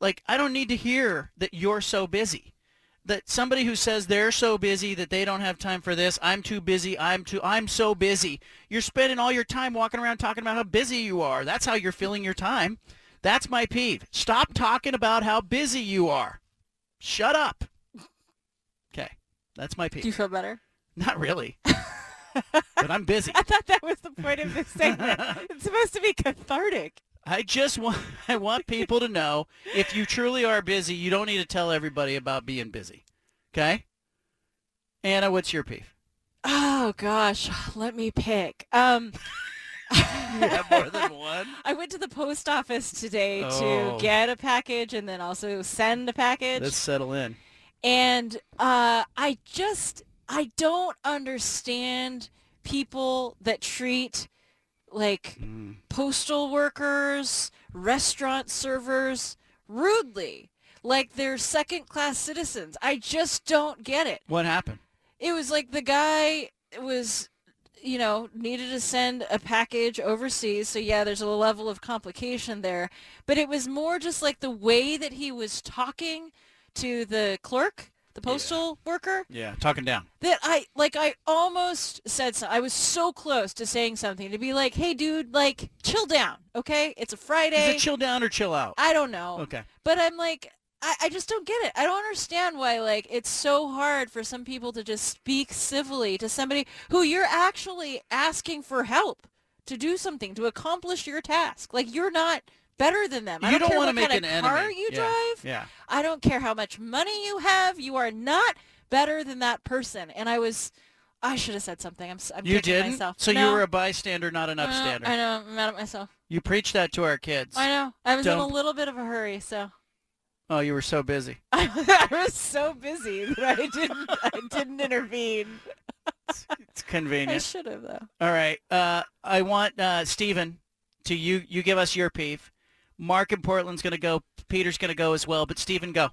like I don't need to hear that you're so busy. That somebody who says they're so busy that they don't have time for this, I'm too busy, I'm too I'm so busy. You're spending all your time walking around talking about how busy you are. That's how you're filling your time. That's my peeve. Stop talking about how busy you are. Shut up. Okay. That's my peeve. Do you feel better? Not really. but I'm busy. I thought that was the point of this segment. it's supposed to be cathartic. I just want I want people to know if you truly are busy, you don't need to tell everybody about being busy. Okay? Anna, what's your peeve? Oh gosh, let me pick. Um, You have more than one? I went to the post office today Oh. to get a package and then also send a package. Let's settle in. And uh, I just I don't understand people that treat like Mm. postal workers, restaurant servers rudely, like they're second class citizens. I just don't get it. What happened? It was like the guy was you know, needed to send a package overseas. So yeah, there's a level of complication there, but it was more just like the way that he was talking to the clerk, the postal worker, Yeah, talking down. that I like I almost said so. I was so close to saying something to be like, "Hey dude, like chill down, okay? It's a Friday." Is it chill down or chill out? I don't know. Okay. But I'm like, I, I just don't get it. I don't understand why like it's so hard for some people to just speak civilly to somebody who you're actually asking for help to do something to accomplish your task. Like you're not better than them. I You don't, don't care wanna what make kind an of car enemy. you Yeah. drive. Yeah. I don't care how much money you have. You are not better than that person. And I was, I should have said something. I'm, I'm You didn't? myself. So you were a bystander, not an upstander. I know. I'm mad at myself. You preach that to our kids. I know. I was in a little bit of a hurry, so Oh, you were so busy. I was so busy that I didn't. I didn't intervene. It's I convenient. I should have though. All right. Uh, I want uh, Stephen to you. You give us your peeve. Mark in Portland's going to go. Peter's going to go as well. But Stephen, go.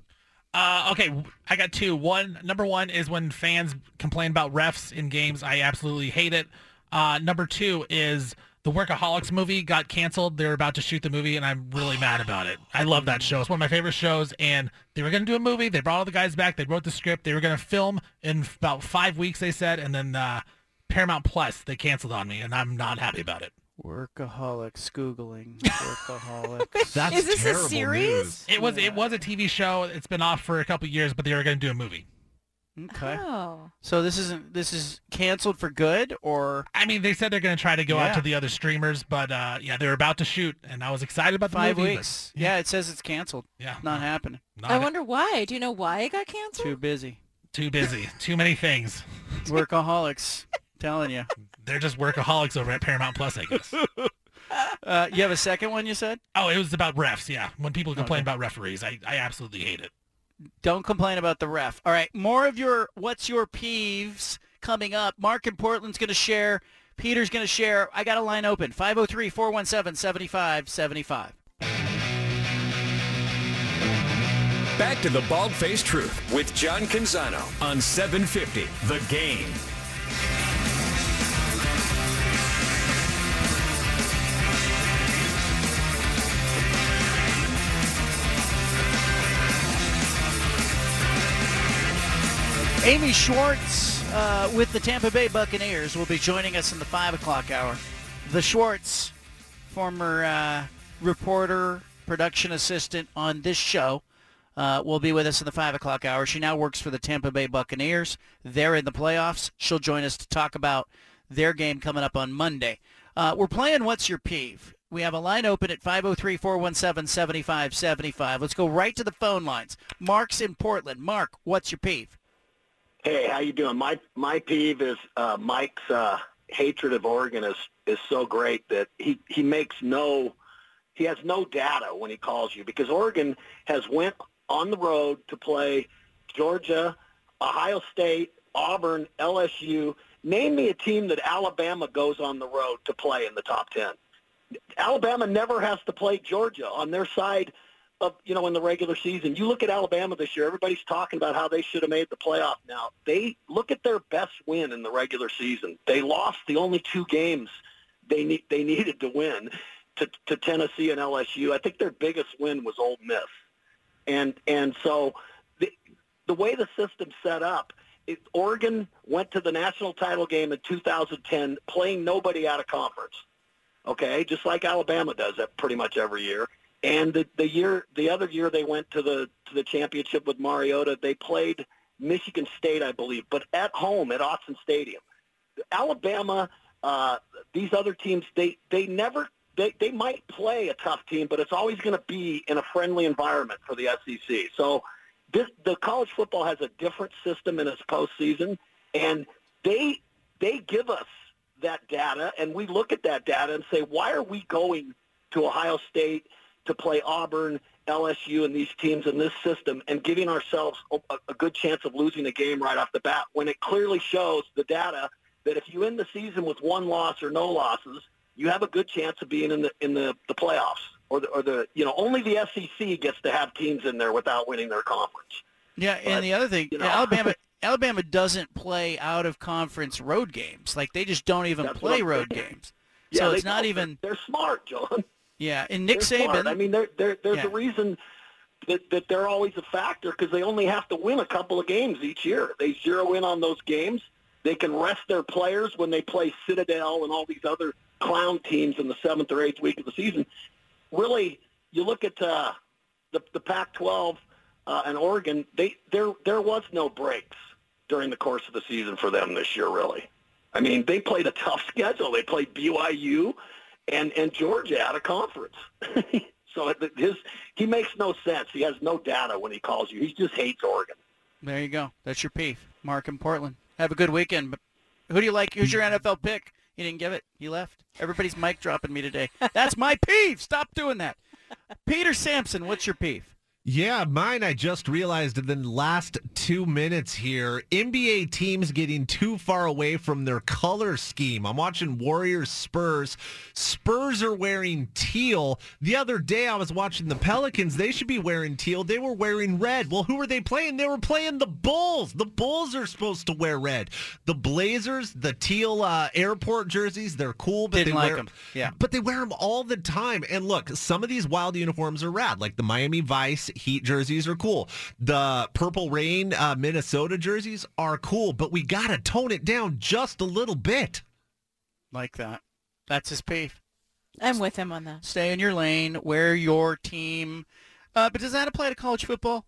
Uh, okay, I got two. One, number one is when fans complain about refs in games. I absolutely hate it. Uh, number two is the Workaholics movie got canceled. They're about to shoot the movie, and I'm really mad about it. I love that show. It's one of my favorite shows, and they were going to do a movie. They brought all the guys back. They wrote the script. They were going to film in about five weeks, they said, and then uh, Paramount Plus, they canceled on me, and I'm not happy about it. Workaholics. Googling. Workaholics. That's Is this a terrible series? news. It was it was a TV show. It's been off for a couple years, but they are going to do a movie. okay. Oh. So this isn't. This is canceled for good, or I mean, they said they're going to try to go out to the other streamers, but uh, yeah, they're about to shoot, and I was excited about the five movie. but- weeks? Yeah. it says it's canceled. yeah, Not happening. not I wonder why. Do you know why it got canceled? Too busy. too busy, too many things. Workaholics. Telling you. They're just workaholics over at Paramount Plus, I guess. Uh, you have a second one. You said. oh, it was about refs. Yeah, when people complain Okay. about referees, I, I absolutely hate it. Don't complain about the ref. All right, more of your what's your peeves coming up. Mark in Portland's going to share. Peter's going to share. I got a line open. 503-417-7575. Back to the Bald Faced Truth with John Canzano on 750 The Game. Amy Schwartz uh, with the Tampa Bay Buccaneers will be joining us in the 5 o'clock hour. The Schwartz, former uh, reporter, production assistant on this show, uh, will be with us in the 5 o'clock hour. She now works for the Tampa Bay Buccaneers. They're in the playoffs. She'll join us to talk about their game coming up on Monday. Uh, we're playing What's Your Peeve? We have a line open at 503-417-7575. Let's go right to the phone lines. Mark's in Portland. Mark, what's your peeve? Hey, how you doing? My my peeve is uh, Mike's uh, hatred of Oregon is is so great that he he makes no he has no data when he calls you because Oregon has went on the road to play Georgia, Ohio State, Auburn, LSU. Name me a team that Alabama goes on the road to play in the top 10. Alabama never has to play Georgia on their side of, you know, in the regular season. You look at Alabama this year, everybody's talking about how they should have made the playoff now. They look at their best win in the regular season. They lost the only two games they need they needed to win to, to Tennessee and LSU. I think their biggest win was Ole Miss. And and so the the way the system's set up, it, Oregon went to the national title game in 2010 playing nobody out of conference okay, just like Alabama does that pretty much every year. And the, the year, the other year they went to the to the championship with Mariota. They played Michigan State, I believe, but at home at Autzen Stadium. Alabama, uh, these other teams, they they never they they might play a tough team, but it's always going to be in a friendly environment for the SEC. So this the college football has a different system in its postseason, and they they give us that data, and we look at that data and say, why are we going to Ohio State to play Auburn, LSU, and these teams in this system and giving ourselves a, a good chance of losing a game right off the bat when it clearly shows the data that if you end the season with one loss or no losses, you have a good chance of being in the in the, the playoffs or the or the you know only the SEC gets to have teams in there without winning their conference. Yeah, But, and the other thing, you know. Alabama Alabama doesn't play out of conference road games. Like they just don't even play road games. Yeah, so it's not even they're smart, John. Yeah. And Nick They're Saban, smart. I mean, there there there's Yeah. a reason that that they're always a factor because they only have to win a couple of games each year. They zero in on those games. They can rest their players when they play Citadel and all these other clown teams in the seventh or eighth week of the season. Really, you look at uh, the the Pac-12 uh, and Oregon. They there there was no breaks during the course of the season for them this year. Really, I mean, they played a tough schedule. They played BYU and and Georgia out of conference. so his he makes no sense. He has no data when he calls you. He just hates Oregon. there you go. That's your peeve. Mark in Portland. Have a good weekend. Who do you like? Who's your NFL pick? He didn't give it. He left. Everybody's mic dropping me today. That's my peeve. Stop doing that. Peter Sampson, what's your peeve? Yeah, mine I just realized in the last two minutes here. NBA teams getting too far away from their color scheme. I'm watching Warriors Spurs. Spurs are wearing teal. The other day I was watching the Pelicans. They should be wearing teal. They were wearing red. Well, who were they playing? They were playing the Bulls. The Bulls are supposed to wear red. The Blazers, the teal uh, airport jerseys, they're cool, but Didn't they like wear 'em. Yeah. but they wear them all the time. And look, some of these wild uniforms are rad. Like the Miami Vice Heat jerseys are cool. The Purple Rain uh, Minnesota jerseys are cool. But we got to tone it down just a little bit. Like that. That's his peeve. I'm with him on that. Stay in your lane. Wear your team. Uh, but does that apply to college football?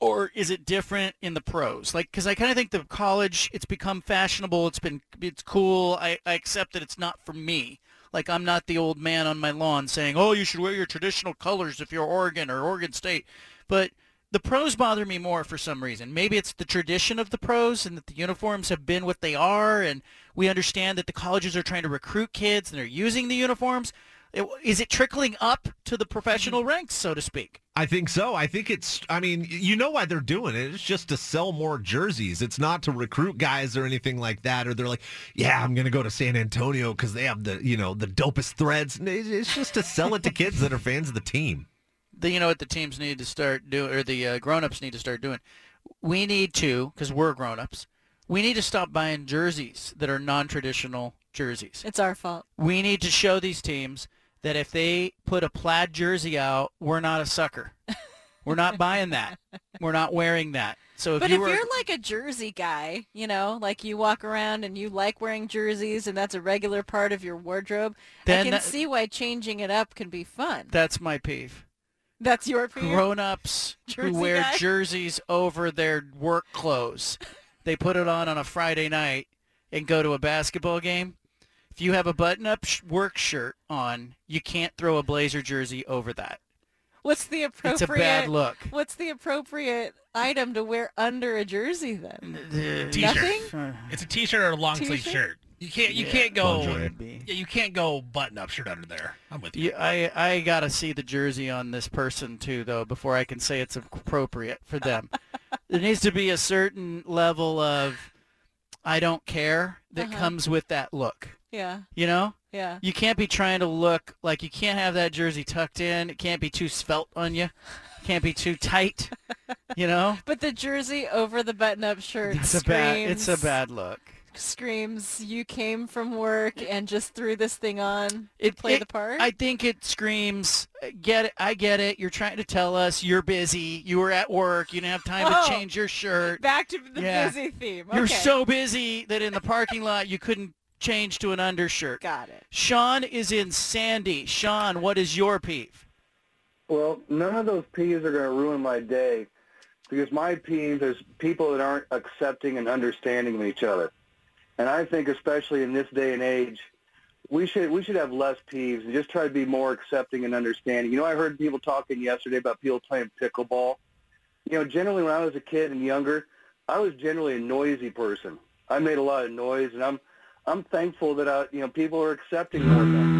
Or is it different in the pros? Like, because I kind of think the college, it's become fashionable. It's been, it's cool. I, I accept that it's not for me. Like, I'm not the old man on my lawn saying, oh, you should wear your traditional colors if you're Oregon or Oregon State. But the pros bother me more for some reason. Maybe it's the tradition of the pros and that the uniforms have been what they are, and we understand that the colleges are trying to recruit kids and they're using the uniforms. It- Is it trickling up to the professional ranks, so to speak? I think so. I think it's, I mean, you know why they're doing it. It's just to sell more jerseys. It's not to recruit guys or anything like that. Or they're like, yeah, I'm going to go to San Antonio because they have the, you know, the dopest threads. It's just to sell it to kids that are fans of the team. the you know what the teams need to start doing or the uh, grown-ups need to start doing we need to because we're grown-ups we need to stop buying jerseys that are non-traditional jerseys It's our fault. we need to show these teams that if they put a plaid jersey out we're not a sucker we're not buying that we're not wearing that so if But you if were you're like a jersey guy, you know, like you walk around and you like wearing jerseys and that's a regular part of your wardrobe, Then I can that- see why changing it up can be fun. that's my peeve That's your peeve? grown-ups who wear guy? jerseys over their work clothes. They put it on on a Friday night and go to a basketball game. If you have a button-up sh- work shirt on, you can't throw a Blazer jersey over that. What's the appropriate It's a bad look. What's the appropriate item to wear under a jersey then? T-shirt. Nothing? It's a t-shirt or a long sleeve T-shirt? You can't you Yeah, can't go yeah, you can't go button up shirt under there. I'm with you. You, I I gotta see the jersey on this person too, though, before I can say it's appropriate for them. there needs to be a certain level of I don't care that Uh-huh. comes with that look. Yeah. You know? Yeah. You can't be trying to look like you can't have that jersey tucked in. It can't be too svelte on you. Can't be too tight. You know? But the jersey over the button-up shirt It's a bad it's a bad look. Screams you came from work and just threw this thing on It to play it- the part. I think it screams uh, get it I get it. You're trying to tell us you're busy. You were at work. You didn't have time Oh. to change your shirt. Back to the Yeah. busy theme. You're so busy that in the parking lot you couldn't change to an undershirt. Got it. Sean is in Sandy. Sean, what is your peeve? Well, none of those peeves are going to ruin my day because my peeve is people that aren't accepting and understanding of each other. And I think especially in this day and age, we should we should have less peeves and just try to be more accepting and understanding. You know, I heard people talking yesterday about people playing pickleball. You know, generally when I was a kid and younger, I was generally a noisy person. I made a lot of noise, and I'm I'm thankful that I, you know people are accepting more of that.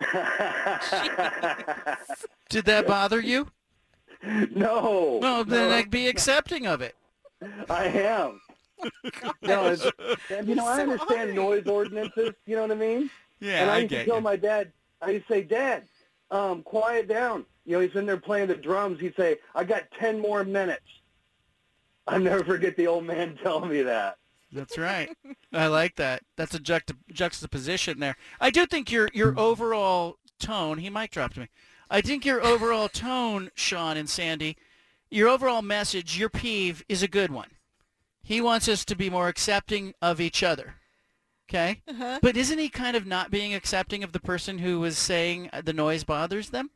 Did that bother you? no. Well, then no. I'd be accepting of it. I am. no, it's, you know, I understand noise ordinances. You know what I mean? Yeah, and I, I used to tell you. my dad, I used to say, Dad, um, quiet down. You know, he's in there playing the drums. He'd say, I got 10 more minutes. I'll never forget the old man telling me that. That's right. I like that. That's a juxta- juxtaposition there. I do think your your overall tone. He might drop to me. I think your overall tone, Sean and Sandy, your overall message, your peeve is a good one. He wants us to be more accepting of each other. Okay? Uh-huh. But isn't he kind of not being accepting of the person who was saying uh, the noise bothers them?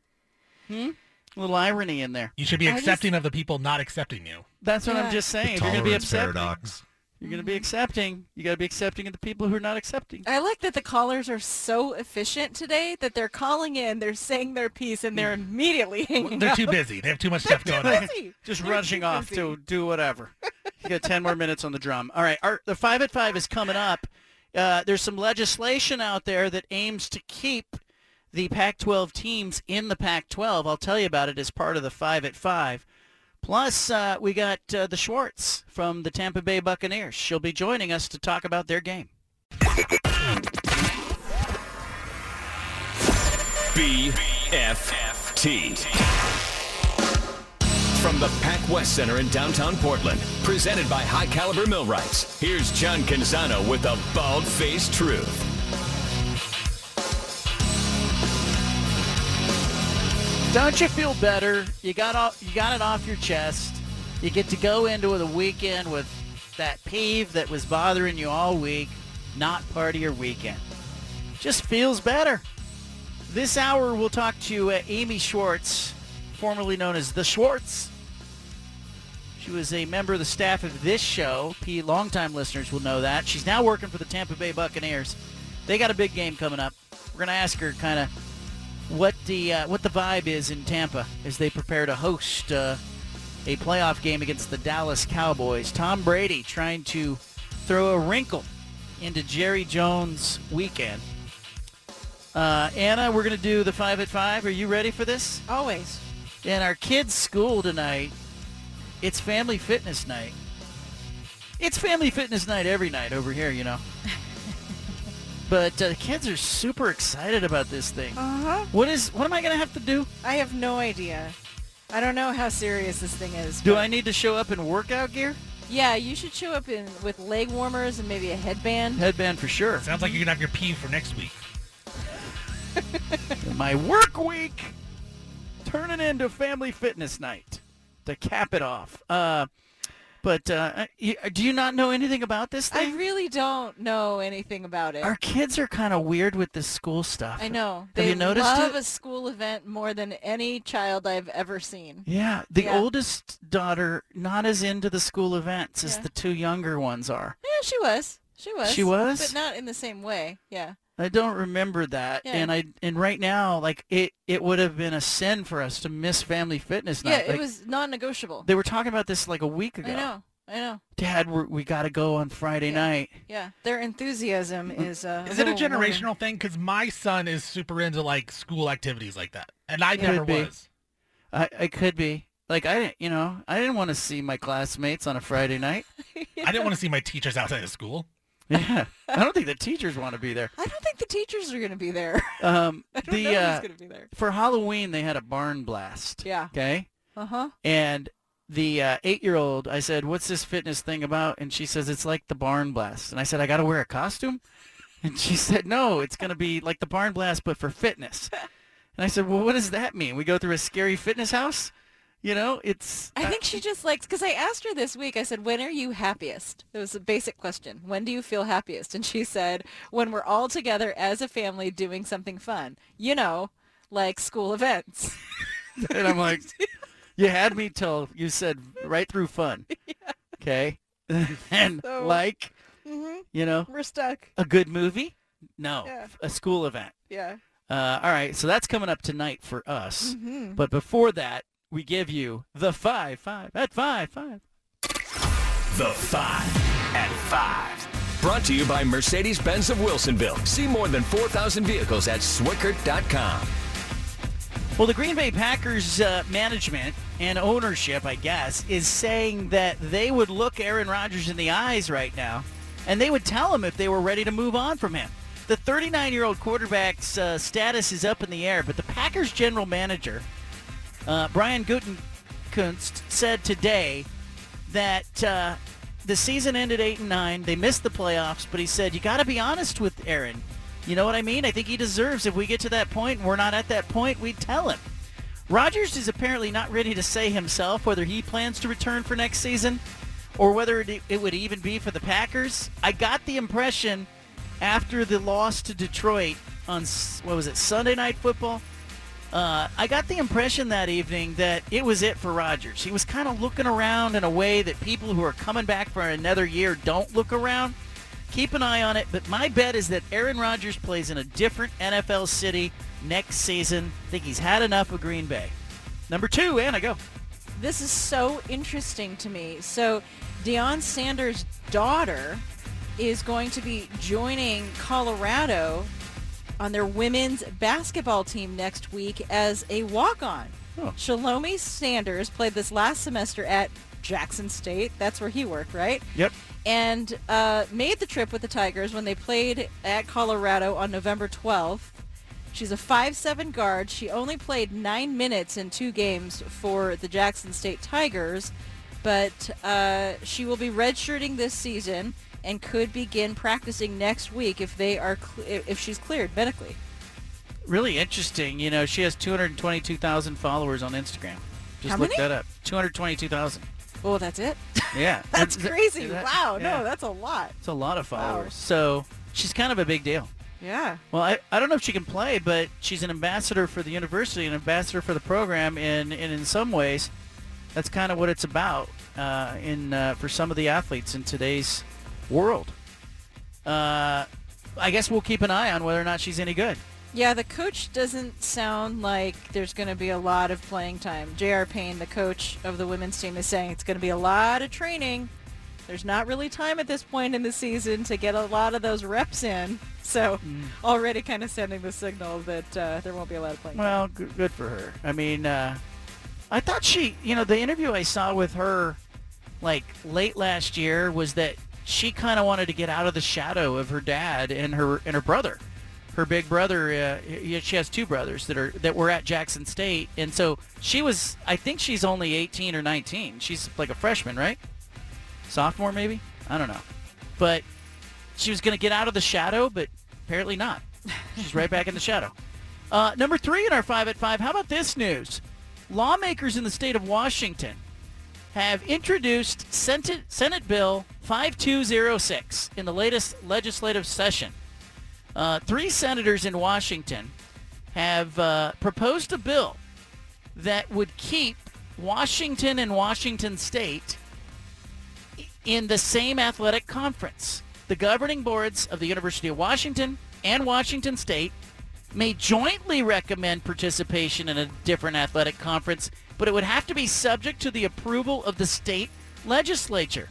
Hmm? A little irony in there. You should be I just- accepting of the people not accepting you. That's what Yeah. I'm just saying. If you're going to be Tolerance accepting, paradox. You're going to be accepting. You got to be accepting of the people who are not accepting. I like that the callers are so efficient today that they're calling in, they're saying their piece, and they're immediately hanging They're up. too busy. They have too much stuff going They're on. busy. just They're rushing too off busy. to do whatever. You got 10 more minutes on the drum. All right, our, the 5 at 5 is coming up. Uh, there's some legislation out there that aims to keep the Pac-12 teams in the Pac-12. I'll tell you about it as part of the 5 at 5. Plus, uh, we got uh, the Schwartz from the Tampa Bay Buccaneers. She'll be joining us to talk about their game. BFFT. From the Pac West Center in downtown Portland, presented by High Caliber Millwrights, here's John Canzano with the bald faced truth. Don't you feel better? You got off, you got it off your chest. You get to go into the weekend with that peeve that was bothering you all week, not part of your weekend. Just feels better. This hour we'll talk to uh, Amy Schwartz, formerly known as the Schwartz. She was a member of the staff of this show. P longtime listeners will know that. She's now working for the Tampa Bay Buccaneers. They got a big game coming up. We're going to ask her kind of what the uh, what the vibe is in Tampa as they prepare to host uh, a playoff game against the Dallas Cowboys. Tom Brady trying to throw a wrinkle into Jerry Jones' weekend. Uh, Anna, we're going to do the five at five. Are you ready for this? Always. In our kids' school tonight, it's family fitness night. It's family fitness night every night over here, you know. but uh, the kids are super excited about this thing. Uh-huh. What is? What am I going to have to do? I have no idea. I don't know how serious this thing is. Do I need to show up in workout gear? Yeah, you should show up in with leg warmers and maybe a headband. Headband for sure. Sounds like you're gonna have your peeve for next week. My work week turning into family fitness night to cap it off. Uh, but uh, do you not know anything about this thing? I really don't know anything about it. Our kids are kind of weird with this school stuff. I know. Have They you noticed love it? a school event more than any child I've ever seen. Yeah, the Yeah. oldest daughter not as into the school events as Yeah. the two younger ones are. Yeah, she was. She was. She was? But not in the same way. Yeah. I don't remember that, Yeah. and I and right now, like it, it would have been a sin for us to miss family fitness night. Yeah, night. it was non-negotiable. They were talking about this like a week ago. I know. I know. Dad, we're, we got to go on Friday night. Yeah. Their enthusiasm is uh Is it a little warmer. generational thing? Because my son is super into like school activities like that, and I Could never be. was. I, I could be. Like I didn't, you know, I didn't want to see my classmates on a Friday night. I didn't want to see my teachers outside of school. Yeah, I don't think the teachers want to be there. I don't think the teachers are going to be there. Um, the uh, going to be there. for Halloween they had a barn blast. Yeah. Okay. Uh-huh. And the uh, eight-year-old, I said, "What's this fitness thing about?" And she says, "It's like the barn blast." And I said, "I got to wear a costume?" And she said, "No, it's going to be like the barn blast, but for fitness." And I said, "Well, what does that mean? We go through a scary fitness house?" You know, it's. I think she just likes because I asked her this week. I said, "When are you happiest?" It was a basic question. When do you feel happiest? And she said, "When we're all together as a family doing something fun. You know, like school events." and I'm like, "You had me till you said right through fun." Okay. and So- like, Mhm. you know, We're stuck. a good movie? No, Yeah. a school event. Yeah. Uh, all right, so that's coming up tonight for us. Mhm. But before that, we give you the five, five at five, five. The Five at Five. Brought to you by Mercedes-Benz of Wilsonville. See more than 4,000 vehicles at Swickard.com. Well, the Green Bay Packers uh, management and ownership, I guess, is saying that they would look Aaron Rodgers in the eyes right now, and they would tell him if they were ready to move on from him. The 39-year-old quarterback's uh, status is up in the air, but the Packers general manager, uh, Brian Gutekunst, said today that uh, the season ended eight and nine. They missed the playoffs, but he said you got to be honest with Aaron. You know what I mean? I think he deserves. If we get to that point and we're not at that point, we tell him. Rodgers is apparently not ready to say himself whether he plans to return for next season or whether it, it would even be for the Packers. I got the impression after the loss to Detroit on what was it Sunday Night Football. Uh, I got the impression that evening that it was it for Rodgers. He was kind of looking around in a way that people who are coming back for another year don't look around. Keep an eye on it, but my bet is that Aaron Rodgers plays in a different NFL city next season. I think he's had enough of Green Bay. Number two, Anna, go. This is so interesting to me. So, Deion Sanders' daughter is going to be joining Colorado on their women's basketball team next week as a walk-on. Oh. Shelomi Sanders played this last semester at Jackson State. That's where he worked, right? Yep. and uh, made the trip with the Tigers when they played at Colorado on November 12th. She's a 5'7 guard. She only played nine minutes in two games for the Jackson State Tigers, but uh, she will be redshirting this season and could begin practicing next week if they are cl- if she's cleared medically. Really interesting. You know, she has 222,000 followers on Instagram. Just How look many? that up. 222,000. Oh, that's it. Yeah. that's Is crazy. is that- wow. yeah. No, that's a lot. It's a lot of Wow. followers. So she's kind of a big deal. Yeah. Well, I, I don't know if she can play, but she's an ambassador for the university, an ambassador for the program, and, and in some ways, that's kind of what it's about uh, in uh, for some of the athletes in today's world. Uh, I guess we'll keep an eye on whether or not she's any good. Yeah, the coach doesn't sound like there's going to be a lot of playing time. J.R. Payne, the coach of the women's team, is saying it's going to be a lot of training. There's not really time at this point in the season to get a lot of those reps in. So already kind of sending the signal that uh, there won't be a lot of playing time. Well, good, good for her. I mean, uh, I thought she, you know, the interview I saw with her, like late last year, was that she kind of wanted to get out of the shadow of her dad and her and her brother. Her big brother, uh, she has two brothers that are that were at Jackson State, and so she was. I think she's only 18 or 19. She's like a freshman, right? Sophomore, maybe. I don't know, but she was going to get out of the shadow, but apparently not. She's right back in the shadow. Uh, number three in our five at five. How about this news? Lawmakers in the state of Washington have introduced Senate, Senate Bill 5206 in the latest legislative session. Uh, three senators in Washington have uh, proposed a bill that would keep Washington and Washington State in the same athletic conference. The governing boards of the University of Washington and Washington State may jointly recommend participation in a different athletic conference, but it would have to be subject to the approval of the state legislature.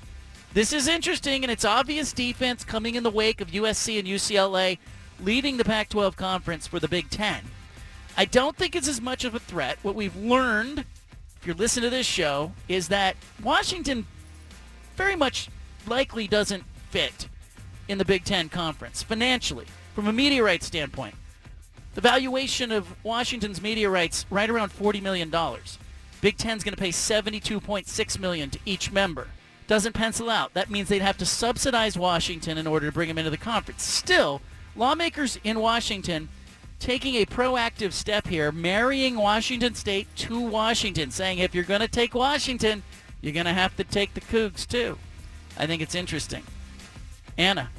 This is interesting, and it's obvious defense coming in the wake of USC and UCLA leading the Pac-12 conference for the Big Ten. I don't think it's as much of a threat. What we've learned if you're listening to this show, is that Washington very much likely doesn't fit in the Big Ten Conference financially, from a media rights standpoint. The valuation of Washington's media rights right around $40 million. Big Ten's going to pay 72.6 million to each member. Doesn't pencil out. That means they'd have to subsidize Washington in order to bring them into the conference. Still, lawmakers in Washington taking a proactive step here, marrying Washington State to Washington, saying if you're going to take Washington, you're going to have to take the Cougs too. I think it's interesting. Anna,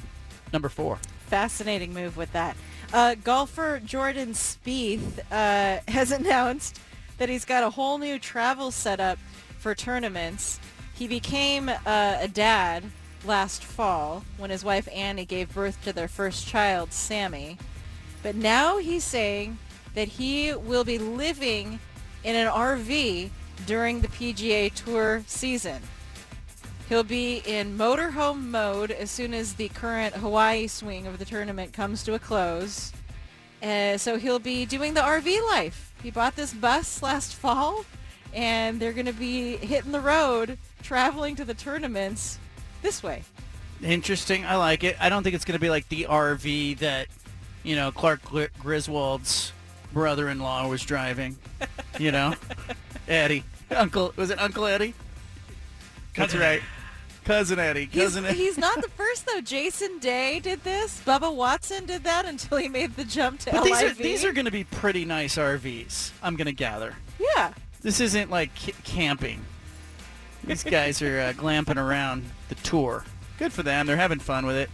number four. Fascinating move with that. Uh, golfer Jordan Spieth uh, has announced that he's got a whole new travel setup for tournaments. He became uh, a dad last fall when his wife Annie gave birth to their first child, Sammy. But now he's saying that he will be living in an RV during the PGA Tour season. He'll be in motorhome mode as soon as the current Hawaii swing of the tournament comes to a close. Uh, so he'll be doing the RV life. He bought this bus last fall, and they're going to be hitting the road, traveling to the tournaments this way. Interesting. I like it. I don't think it's going to be like the RV that, you know, Clark Griswold's brother-in-law was driving. You know, Eddie, Uncle was it Uncle Eddie? That's right. Cousin Eddie. Cousin he's, Eddie. he's not the first though. Jason Day did this. Bubba Watson did that until he made the jump to But LIV. these are these are going to be pretty nice RVs. I'm going to gather. yeah. This isn't like c- camping. These guys are uh, glamping around the tour. Good for them. They're having fun with it.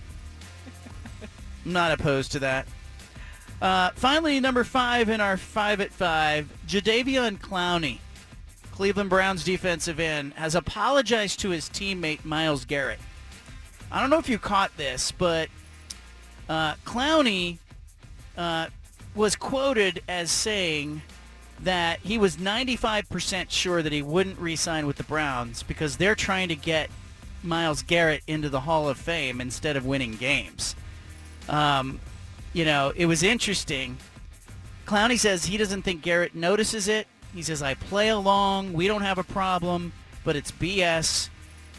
I'm not opposed to that. Uh, finally, number five in our five at five, Jadeveon Clowney, Cleveland Browns defensive end, has apologized to his teammate Myles Garrett. I don't know if you caught this, but uh, Clowney uh, was quoted as saying that he was 95% sure that he wouldn't re-sign with the Browns because they're trying to get Myles Garrett into the Hall of Fame instead of winning games. Um, you know, it was interesting. Clowney says he doesn't think Garrett notices it. He says, I play along. We don't have a problem, but it's BS.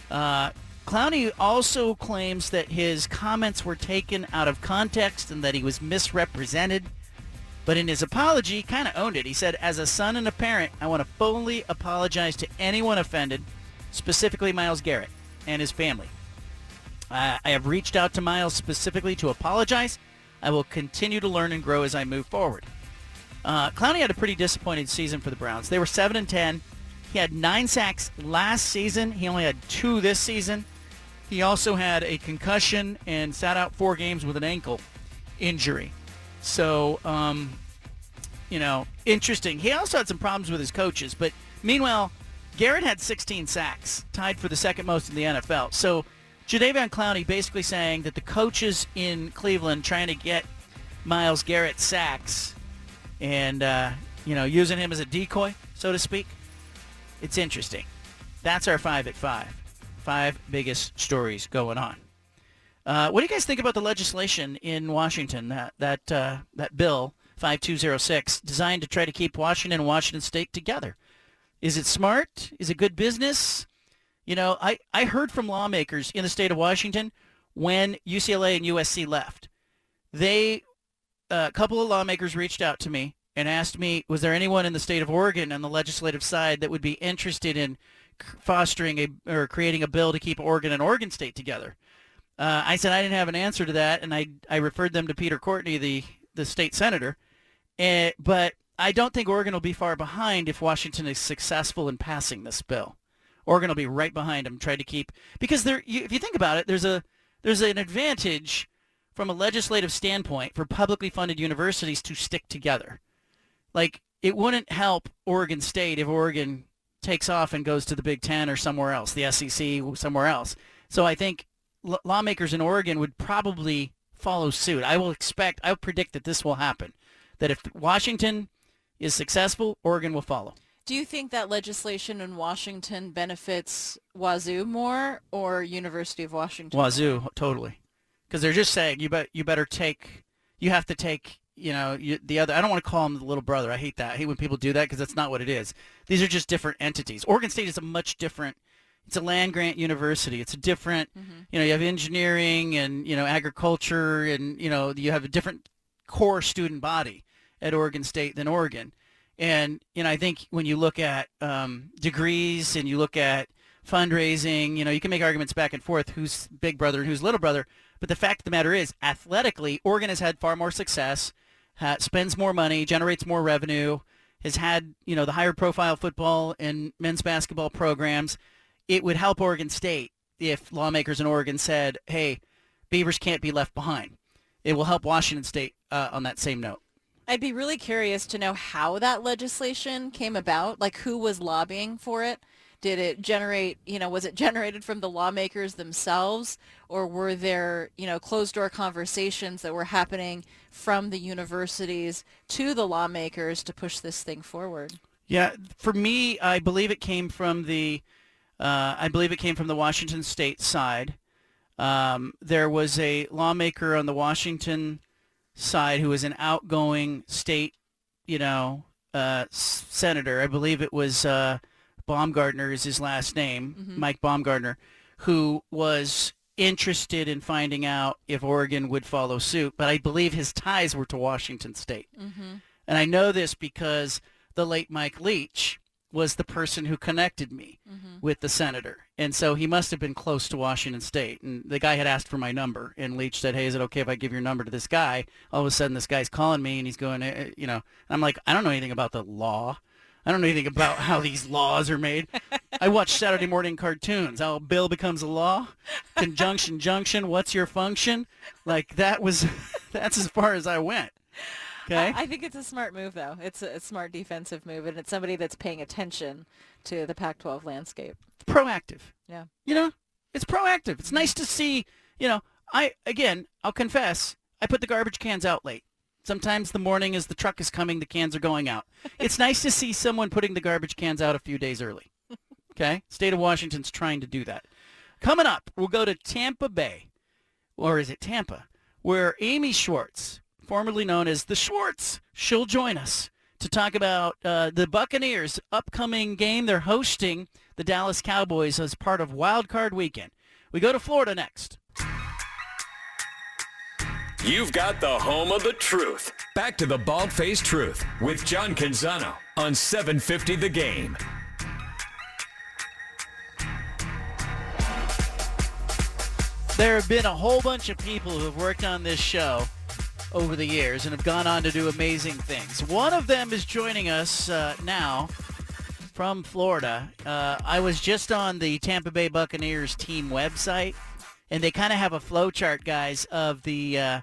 Uh, Clowney also claims that his comments were taken out of context and that he was misrepresented. But in his apology, he kind of owned it. He said, as a son and a parent, I want to fully apologize to anyone offended, specifically Myles Garrett and his family. Uh, I have reached out to Myles specifically to apologize. I will continue to learn and grow as I move forward. Uh, Clowney had a pretty disappointing season for the Browns. They were 7 and 10. He had nine sacks last season. He only had two this season. He also had a concussion and sat out four games with an ankle injury. So, um, you know, interesting. He also had some problems with his coaches. But meanwhile, Garrett had 16 sacks, tied for the second most in the NFL. So Jadeveon Clowney basically saying that the coaches in Cleveland trying to get Myles Garrett sacks and, uh, you know, using him as a decoy, so to speak. It's interesting. That's our five at five. Five biggest stories going on. Uh, what do you guys think about the legislation in Washington, that, that, uh, that bill, 5206, designed to try to keep Washington and Washington State together? Is it smart? Is it good business? You know, I, I heard from lawmakers in the state of Washington when UCLA and USC left. They, a couple of lawmakers reached out to me and asked me, was there anyone in the state of Oregon on the legislative side that would be interested in fostering a or creating a bill to keep Oregon and Oregon State together? Uh, I said I didn't have an answer to that, and I I referred them to Peter Courtney, the the state senator. And, but I don't think Oregon will be far behind if Washington is successful in passing this bill. Oregon will be right behind them, trying to keep because there. You, if you think about it, there's a there's an advantage from a legislative standpoint for publicly funded universities to stick together. Like it wouldn't help Oregon State if Oregon takes off and goes to the Big Ten or somewhere else, the SEC somewhere else. So I think l- lawmakers in Oregon would probably follow suit. I will expect. I will predict that this will happen. That if Washington is successful, Oregon will follow. Do you think that legislation in Washington benefits Wazoo more or University of Washington? Wazoo, totally, because they're just saying you bet you better take you have to take you know, you, the other. I don't want to call him the little brother. I hate that. I hate when people do that because that's not what it is. These are just different entities. Oregon State is a much different. It's a land grant university. It's a different. You know, you have engineering and you know agriculture and you know you have a different core student body at Oregon State than Oregon. And you know, I think when you look at um, degrees and you look at fundraising, you know, you can make arguments back and forth who's big brother and who's little brother. But the fact of the matter is, athletically, Oregon has had far more success, spends more money, generates more revenue, has had you know the higher profile football and men's basketball programs. It would help Oregon State if lawmakers in Oregon said, "Hey, Beavers can't be left behind." It will help Washington State uh, on that same note. I'd be really curious to know how that legislation came about, like who was lobbying for it. Did it generate, you know, was it generated from the lawmakers themselves or were there, you know, closed door conversations that were happening from the universities to the lawmakers to push this thing forward? Yeah, for me, I believe it came from the, uh, I believe it came from the Washington State side. Um, there was a lawmaker on the Washington side who was an outgoing state, you know, uh, senator. I believe it was uh, Baumgartner is his last name, Mike Baumgartner, who was interested in finding out if Oregon would follow suit. But I believe his ties were to Washington State. And I know this because the late Mike Leach was the person who connected me with the senator. And so he must have been close to Washington State. And the guy had asked for my number. And Leach said, hey, is it okay if I give your number to this guy? All of a sudden, this guy's calling me and he's going, eh, eh, you know, and I'm like, I don't know anything about the law. I don't know anything about how these laws are made. I watch Saturday morning cartoons. How a bill becomes a law, conjunction junction. What's your function? Like that was, that's as far as I went. Okay. I, I think it's a smart move, though. It's a, a smart defensive move, and it's somebody that's paying attention to the Pac-12 landscape. proactive. Yeah. You know, it's proactive. It's nice to see, you know, I, again, I'll confess, I put the garbage cans out late. Sometimes the morning as the truck is coming, the cans are going out. It's nice to see someone putting the garbage cans out a few days early. Okay? State of Washington's trying to do that. Coming up, we'll go to Tampa Bay, or is it Tampa, where Amy Schwartz, formerly known as the Schwartz, she'll join us to talk about uh, the Buccaneers' upcoming game. They're hosting the Dallas Cowboys as part of Wild Card Weekend. We go to Florida next. You've got the home of the truth. Back to the bald faced truth with John Canzano on 750 The Game. There have been a whole bunch of people who have worked on this show over the years and have gone on to do amazing things. One of them is joining us uh, now from Florida. Uh, I was just on the Tampa Bay Buccaneers team website, and they kind of have a flow chart, guys, of the uh,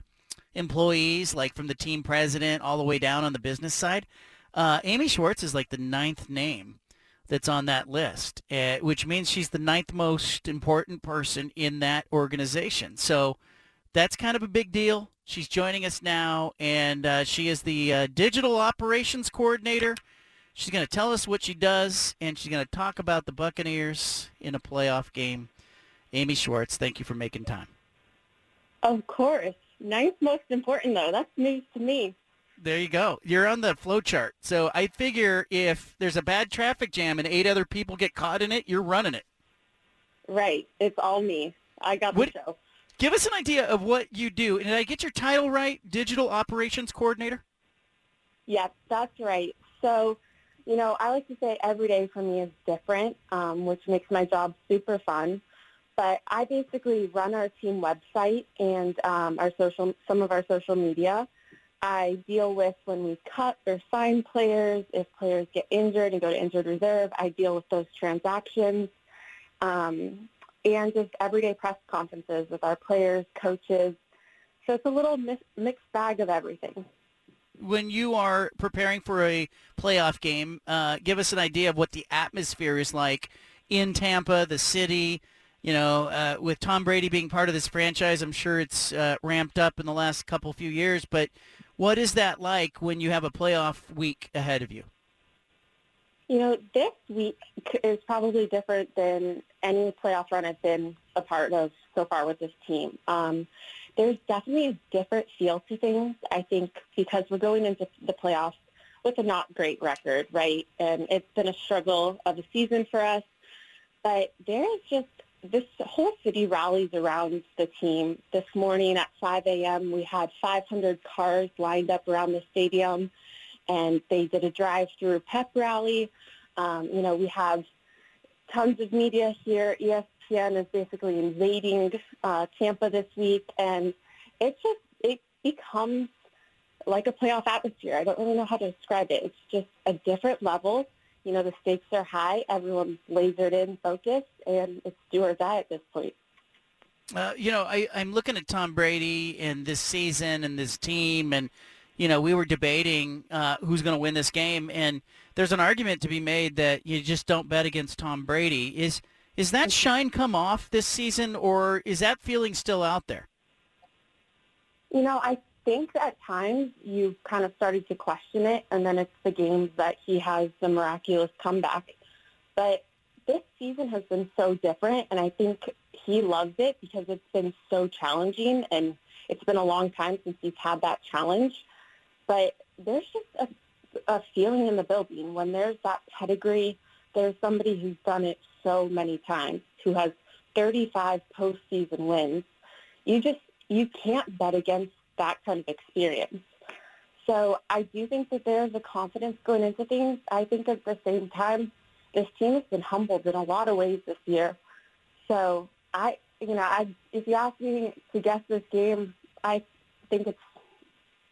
employees, like from the team president all the way down on the business side. Uh, Amy Schwartz is like the ninth name that's on that list, uh, which means she's the ninth most important person in that organization. So that's kind of a big deal. She's joining us now, and uh, she is the uh, digital operations coordinator. She's going to tell us what she does, and she's going to talk about the Buccaneers in a playoff game. Amy Schwartz, thank you for making time. Of course. Ninth most important, though. That's news to me. There you go. You're on the flow chart. So I figure if there's a bad traffic jam and eight other people get caught in it, you're running it. Right. It's all me. I got What- the show. Give us an idea of what you do. Did I get your title right? Digital Operations Coordinator? Yes, that's right. So, you know, I like to say every day for me is different, um, which makes my job super fun. But I basically run our team website and um, our social, some of our social media. I deal with when we cut or sign players, if players get injured and go to injured reserve. I deal with those transactions, um, and just everyday press conferences with our players, coaches. So it's a little mi- mixed bag of everything. When you are preparing for a playoff game, uh, give us an idea of what the atmosphere is like in Tampa, the city. You know, uh, with Tom Brady being part of this franchise, I'm sure it's uh, ramped up in the last couple few years. But what is that like when you have a playoff week ahead of you? You know, this week is probably different than any playoff run I've been a part of so far with this team. Um, there's definitely a different feel to things. I think because we're going into the playoffs with a not great record, right? And it's been a struggle of a season for us. But there is just this whole city rallies around the team. This morning at 5 a.m., we had 500 cars lined up around the stadium, and they did a drive-through pep rally. Um, you know, we have tons of media here. ESPN is basically invading uh, Tampa this week, and it just it becomes like a playoff atmosphere. I don't really know how to describe it. It's just a different level. You know, the stakes are high. Everyone's lasered in, focused, and it's do or die at this point. Uh, you know, I, I'm looking at Tom Brady and this season and this team, and you know, we were debating uh, who's going to win this game, and there's an argument to be made that you just don't bet against Tom Brady. Is is that shine come off this season, or is that feeling still out there? You know, I think at times you kind of started to question it, and then it's the games that he has the miraculous comeback. But this season has been so different, and I think he loves it because it's been so challenging, and it's been a long time since he's had that challenge. But there's just a, a feeling in the building when there's that pedigree. There's somebody who's done it so many times, who has 35 postseason wins. You just you can't bet against that kind of experience. So I do think that there's a confidence going into things. I think at the same time, this team has been humbled in a lot of ways this year. So I, you know, I if you ask me to guess this game, I think it's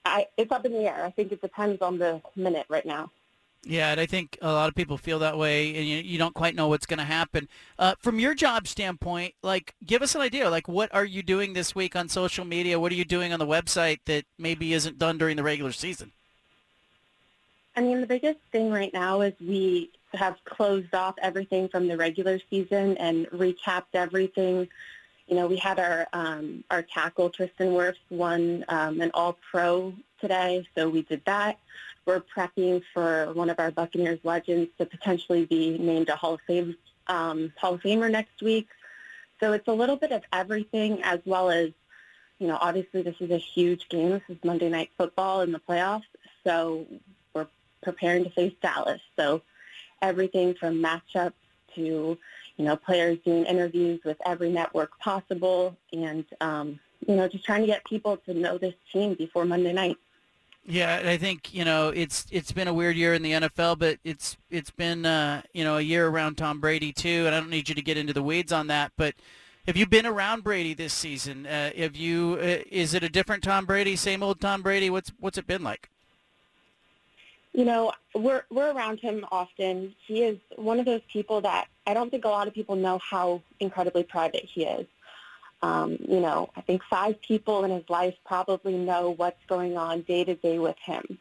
I it's up in the air. I think it depends on the minute right now. Yeah, and I think a lot of people feel that way, and you, you don't quite know what's going to happen. Uh, from your job standpoint, like, give us an idea. Like, what are you doing this week on social media? What are you doing on the website that maybe isn't done during the regular season? I mean, the biggest thing right now is we have closed off everything from the regular season and recapped everything. You know, we had our um, our tackle Tristan Wirfs won um, an All Pro today, so we did that. We're prepping for one of our Buccaneers legends to potentially be named a Hall of Fame um, Hall of Famer next week. So it's a little bit of everything, as well as, you know, obviously this is a huge game. This is Monday Night Football in the playoffs, so we're preparing to face Dallas. So everything from matchups to, you know, players doing interviews with every network possible, and um, you know, just trying to get people to know this team before Monday night. Yeah, I think you know it's it's been a weird year in the NFL, but it's it's been uh, you know a year around Tom Brady too, and I don't need you to get into the weeds on that. But have you been around Brady this season? Uh, have you? Uh, is it a different Tom Brady, same old Tom Brady? What's what's it been like? You know, we're we're around him often. He is one of those people that I don't think a lot of people know how incredibly private he is. Um, you know, I think five people in his life probably know what's going on day to day with him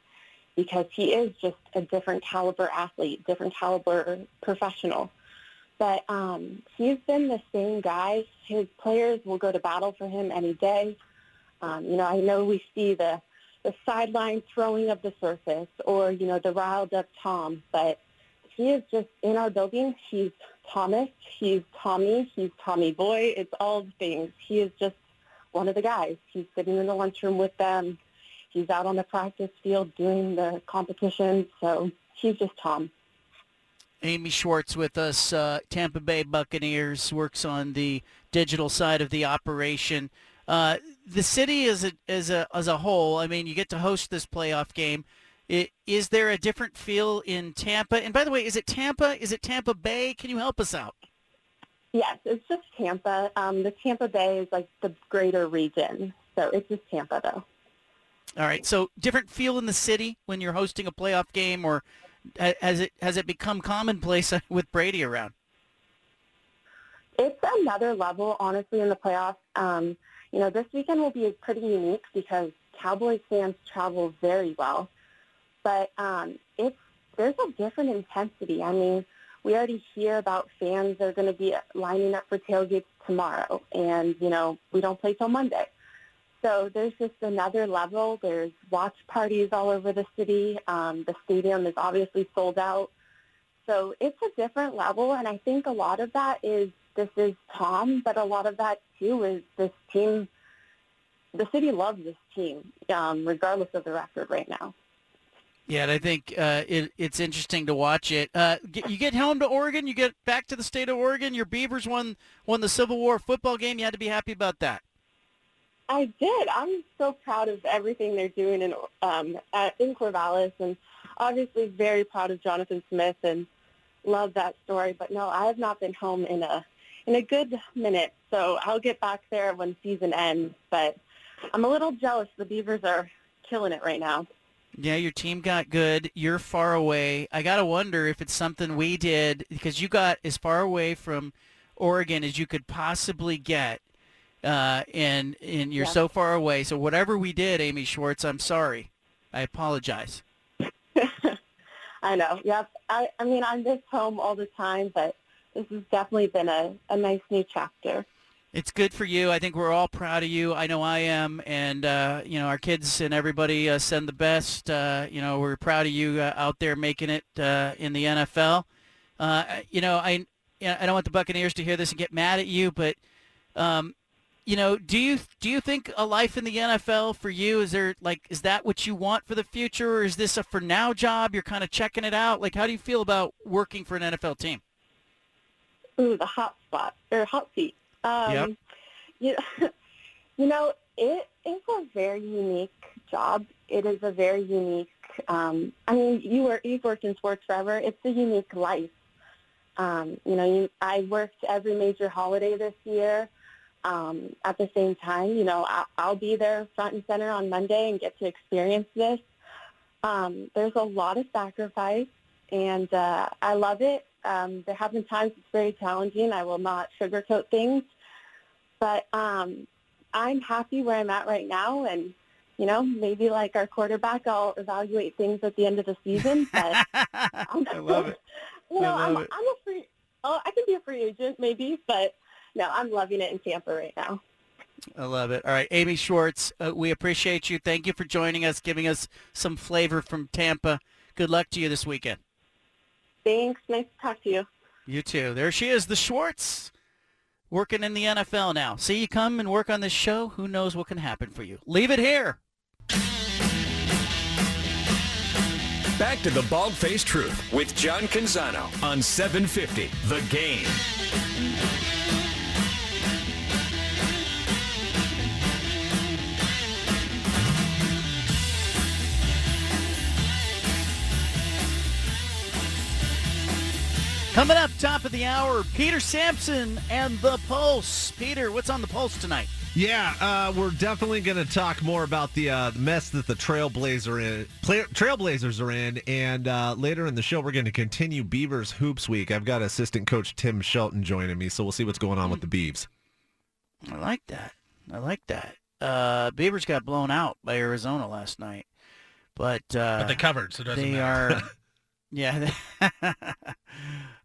because he is just a different caliber athlete, different caliber professional. But um, he's been the same guy. His players will go to battle for him any day. Um, you know, I know we see the the sideline throwing of the surface or, you know, the riled up Tom, but he is just in our building. He's Thomas. He's Tommy. He's Tommy Boy. It's all the things. He is just one of the guys. He's sitting in the lunchroom with them. He's out on the practice field doing the competition. So he's just Tom. Amy Schwartz with us, uh, Tampa Bay Buccaneers, works on the digital side of the operation. Uh, the city as a, as a as a whole, I mean, you get to host this playoff game. It, is there a different feel in Tampa? And by the way, is it Tampa? Is it Tampa Bay? Can you help us out? Yes, it's just Tampa. Um, the Tampa Bay is like the greater region, so it's just Tampa though. All right. So different feel in the city when you're hosting a playoff game, or has it has it become commonplace with Brady around? It's another level, honestly, in the playoffs. Um, you know, this weekend will be pretty unique because Cowboys fans travel very well but um, it's there's a different intensity. I mean, we already hear about fans that are going to be lining up for tailgates tomorrow, and you know we don't play till Monday. So there's just another level. There's watch parties all over the city. Um, the stadium is obviously sold out. So it's a different level, and I think a lot of that is this is Tom, but a lot of that too is this team the city loves this team, um, regardless of the record right now. Yeah, and I think uh, it, it's interesting to watch it. Uh, you get home to Oregon, you get back to the state of Oregon. Your Beavers won won the Civil War football game. You had to be happy about that. I did. I'm so proud of everything they're doing in um, at, in Corvallis, and obviously very proud of Jonathan Smith and love that story. But no, I have not been home in a in a good minute, so I'll get back there when season ends. But I'm a little jealous. The Beavers are killing it right now. Yeah, your team got good. You're far away. I got to wonder if it's something we did because you got as far away from Oregon as you could possibly get. Uh, and and you're Yeah. so far away. So whatever we did, Amy Schwartz, I'm sorry. I apologize. I know. Yep. I, I mean, I miss home all the time, but this has definitely been a, a nice new chapter. It's good for you. I think we're all proud of you. I know I am, and uh, you know our kids and everybody uh, send the best. Uh, you know we're proud of you uh, out there making it uh, in the NFL. Uh, you know I you know, I don't want the Buccaneers to hear this and get mad at you, but um, you know do you do you think a life in the NFL for you is there like is that what you want for the future, or is this a for now job? You're kind of checking it out. Like how do you feel about working for an NFL team? Ooh, the hot spot or hot seat. Um, Yep. You, you know, it is a very unique job. It is a very unique. Um, I mean, you were you've worked in sports forever. It's a unique life. Um, you know, you, I worked every major holiday this year. Um, at the same time, you know, I, I'll be there front and center on Monday and get to experience this. Um, there's a lot of sacrifice, and uh, I love it. Um, there have been times it's very challenging. I will not sugarcoat things, but um, I'm happy where I'm at right now, and you know, maybe like our quarterback, I'll evaluate things at the end of the season. But I love it. you know, I'm, it. I'm a free. Oh, I can be a free agent maybe, but no, I'm loving it in Tampa right now. I love it. All right, Amy Schwartz, uh, we appreciate you. Thank you for joining us, giving us some flavor from Tampa. Good luck to you this weekend. Thanks. Nice to talk to you. You too. There she is, the Schwartz, working in the NFL now. See, you come and work on this show, who knows what can happen for you. Leave it here. Back to the Bald Faced Truth with John Canzano on 750 The Game. Coming up, top of the hour, Peter Sampson and the Pulse. Peter, what's on the Pulse tonight? Yeah, uh, we're definitely going to talk more about the uh, mess that the Trailblazer in, play, Trailblazers are in, and uh, later in the show we're going to continue Beavers Hoops Week. I've got assistant coach Tim Shelton joining me, so we'll see what's going on with the Beavs. I like that. I like that. Uh, Beavers got blown out by Arizona last night, but uh, But they covered, so it doesn't they matter. are. Yeah.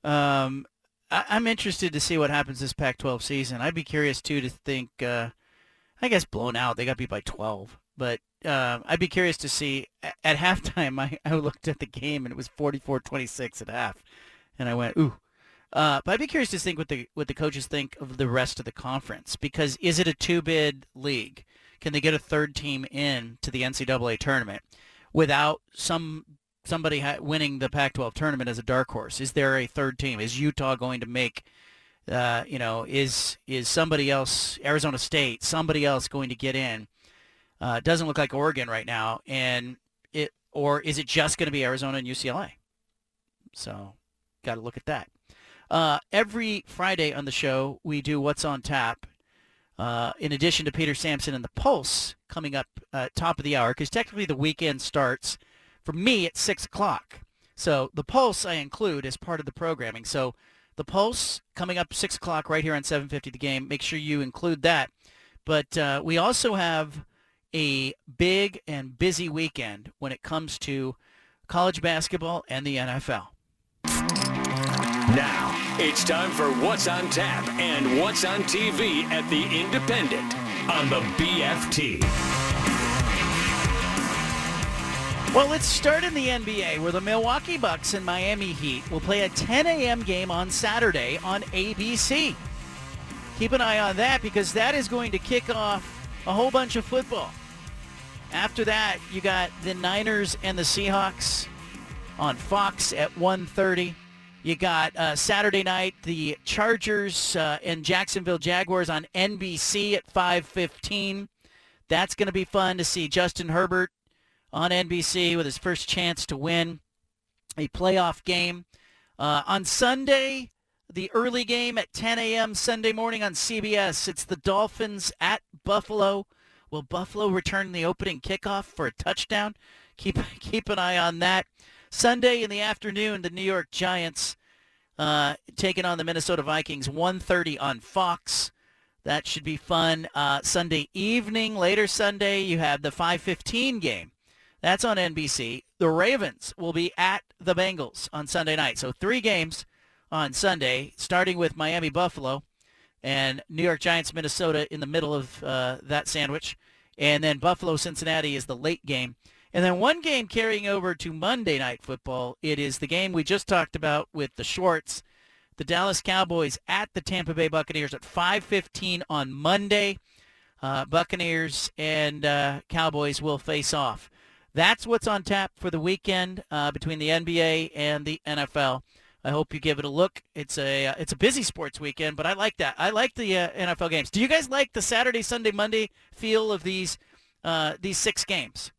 um, I, I'm interested to see what happens this Pac-12 season. I'd be curious too to think. Uh, I guess blown out. They got beat by 12, but um, I'd be curious to see at, at halftime. I, I looked at the game and it was 44-26 at half, and I went ooh. Uh, but I'd be curious to think what the what the coaches think of the rest of the conference because is it a two bid league? Can they get a third team in to the NCAA tournament without some somebody ha- winning the Pac-12 tournament as a dark horse? Is there a third team? Is Utah going to make? Uh, you know, is is somebody else, Arizona State, somebody else going to get in? Uh, doesn't look like Oregon right now, and it or is it just going to be Arizona and UCLA? So, got to look at that. Uh, every Friday on the show, we do What's on Tap. Uh, in addition to Peter Sampson and the Pulse coming up uh, top of the hour, because technically the weekend starts for me at 6 o'clock. So the Pulse I include as part of the programming. So the Pulse coming up 6 o'clock right here on 750 The Game. Make sure you include that. But uh, we also have a big and busy weekend when it comes to college basketball and the NFL. Now, it's time for What's on Tap and What's on TV at the Independent on the BFT. Well, let's start in the NBA where the Milwaukee Bucks and Miami Heat will play a 10 a.m. game on Saturday on ABC. Keep an eye on that because that is going to kick off a whole bunch of football. After that, you got the Niners and the Seahawks on Fox at 1.30. You got uh, Saturday night, the Chargers uh, and Jacksonville Jaguars on NBC at 5.15. That's going to be fun to see Justin Herbert on NBC with his first chance to win a playoff game. Uh, on Sunday, the early game at 10 a.m. Sunday morning on CBS. It's the Dolphins at Buffalo. Will Buffalo return the opening kickoff for a touchdown? Keep keep an eye on that. Sunday in the afternoon, the New York Giants uh, taking on the Minnesota Vikings, 1.30 on Fox. That should be fun. Uh, Sunday evening, later Sunday, you have the 5.15 game. That's on NBC. The Ravens will be at the Bengals on Sunday night. So three games on Sunday, starting with Miami Buffalo and New York Giants Minnesota in the middle of uh, that sandwich. And then Buffalo Cincinnati is the late game. And then one game carrying over to Monday Night Football. It is the game we just talked about with the Schwartz. The Dallas Cowboys at the Tampa Bay Buccaneers at 5.15 on Monday. Uh, Buccaneers and uh, Cowboys will face off. That's what's on tap for the weekend uh, between the NBA and the NFL. I hope you give it a look. It's a uh, it's a busy sports weekend, but I like that. I like the uh, NFL games. Do you guys like the Saturday, Sunday, Monday feel of these uh, these six games?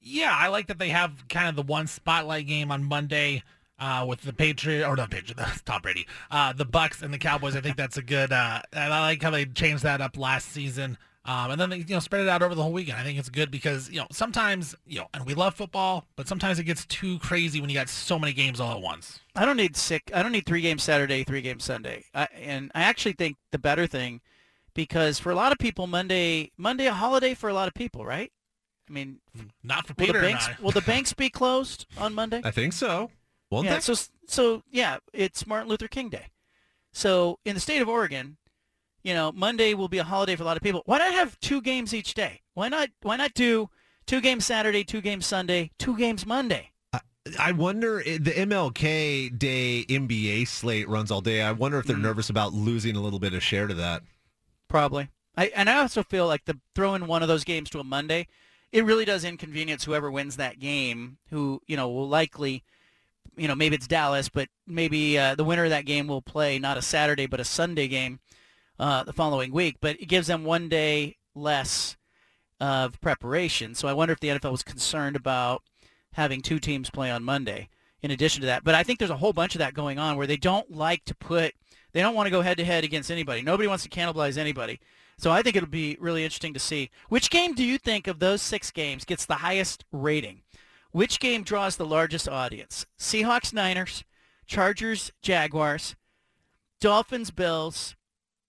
Yeah, I like that they have kind of the one spotlight game on Monday uh, with the Patriot or not Patriot, that's Tom Brady, uh, the Bucks and the Cowboys. I think that's a good. Uh, I like how they changed that up last season. Um, and then they, you know, spread it out over the whole weekend. I think it's good because you know sometimes you know, and we love football, but sometimes it gets too crazy when you got so many games all at once. I don't need six. I don't need three games Saturday, three games Sunday. I, and I actually think the better thing, because for a lot of people, Monday, Monday a holiday for a lot of people, right? I mean, not for will Peter the and banks, I. Will the banks be closed on Monday? I think so. Won't yeah. they? So so yeah, it's Martin Luther King Day. So in the state of Oregon, you know, Monday will be a holiday for a lot of people. Why not have two games each day? Why not? Why not do two games Saturday, two games Sunday, two games Monday? I wonder eh, the MLK Day NBA slate runs all day. I wonder if they're nervous about losing a little bit of share to that. Probably. I and I also feel like the throwing one of those games to a Monday, it really does inconvenience whoever wins that game. Who you know will likely, you know, maybe it's Dallas, but maybe uh, the winner of that game will play not a Saturday but a Sunday game uh, the following week. But it gives them one day less of preparation. So I wonder if the NFL was concerned about having two teams play on Monday in addition to that. But I think there's a whole bunch of that going on where they don't like to put, they don't want to go head to head against anybody. Nobody wants to cannibalize anybody. So I think it'll be really interesting to see. Which game do you think of those six games gets the highest rating? Which game draws the largest audience? Seahawks, Niners, Chargers, Jaguars, Dolphins, Bills,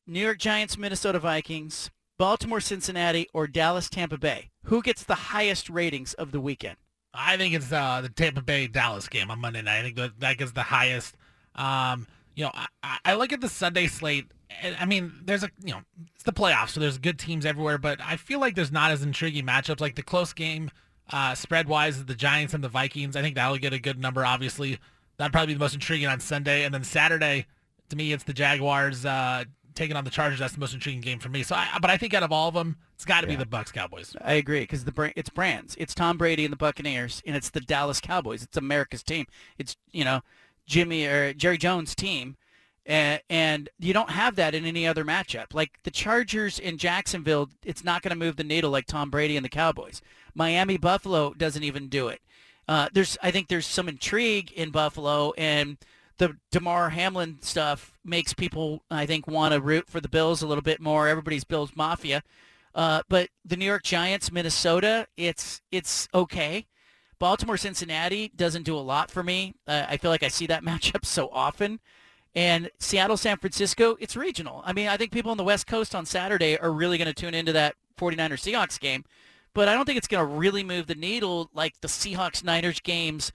New York Giants, Minnesota Vikings, Baltimore, Cincinnati, or Dallas, Tampa Bay? Who gets the highest ratings of the weekend? I think it's uh, the Tampa Bay Dallas game on Monday night. I think that that gets the highest. Um, you know, I, I look at the Sunday slate. I mean, there's a you know it's the playoffs, so there's good teams everywhere. But I feel like there's not as intriguing matchups. Like the close game, uh, spread wise, the Giants and the Vikings. I think that'll get a good number. Obviously, that'd probably be the most intriguing on Sunday. And then Saturday, to me, it's the Jaguars uh, taking on the Chargers. That's the most intriguing game for me. So, I, but I think out of all of them, it's got to be the Bucks Cowboys. I agree because the it's brands. It's Tom Brady and the Buccaneers, and it's the Dallas Cowboys. It's America's team. It's you know Jimmy or Jerry Jones' team, and, and you don't have that in any other matchup. Like the Chargers in Jacksonville, it's not going to move the needle like Tom Brady and the Cowboys. Miami Buffalo doesn't even do it. Uh, there's I think there's some intrigue in Buffalo and the Damar Hamlin stuff makes people, I think, want to root for the Bills a little bit more. Everybody's Bills Mafia. Uh, but the New York Giants, Minnesota, it's it's okay. Baltimore, Cincinnati doesn't do a lot for me. Uh, I feel like I see that matchup so often. And Seattle, San Francisco, it's regional. I mean, I think people on the West Coast on Saturday are really going to tune into that 49er Seahawks game. But I don't think it's going to really move the needle like the Seahawks Niners games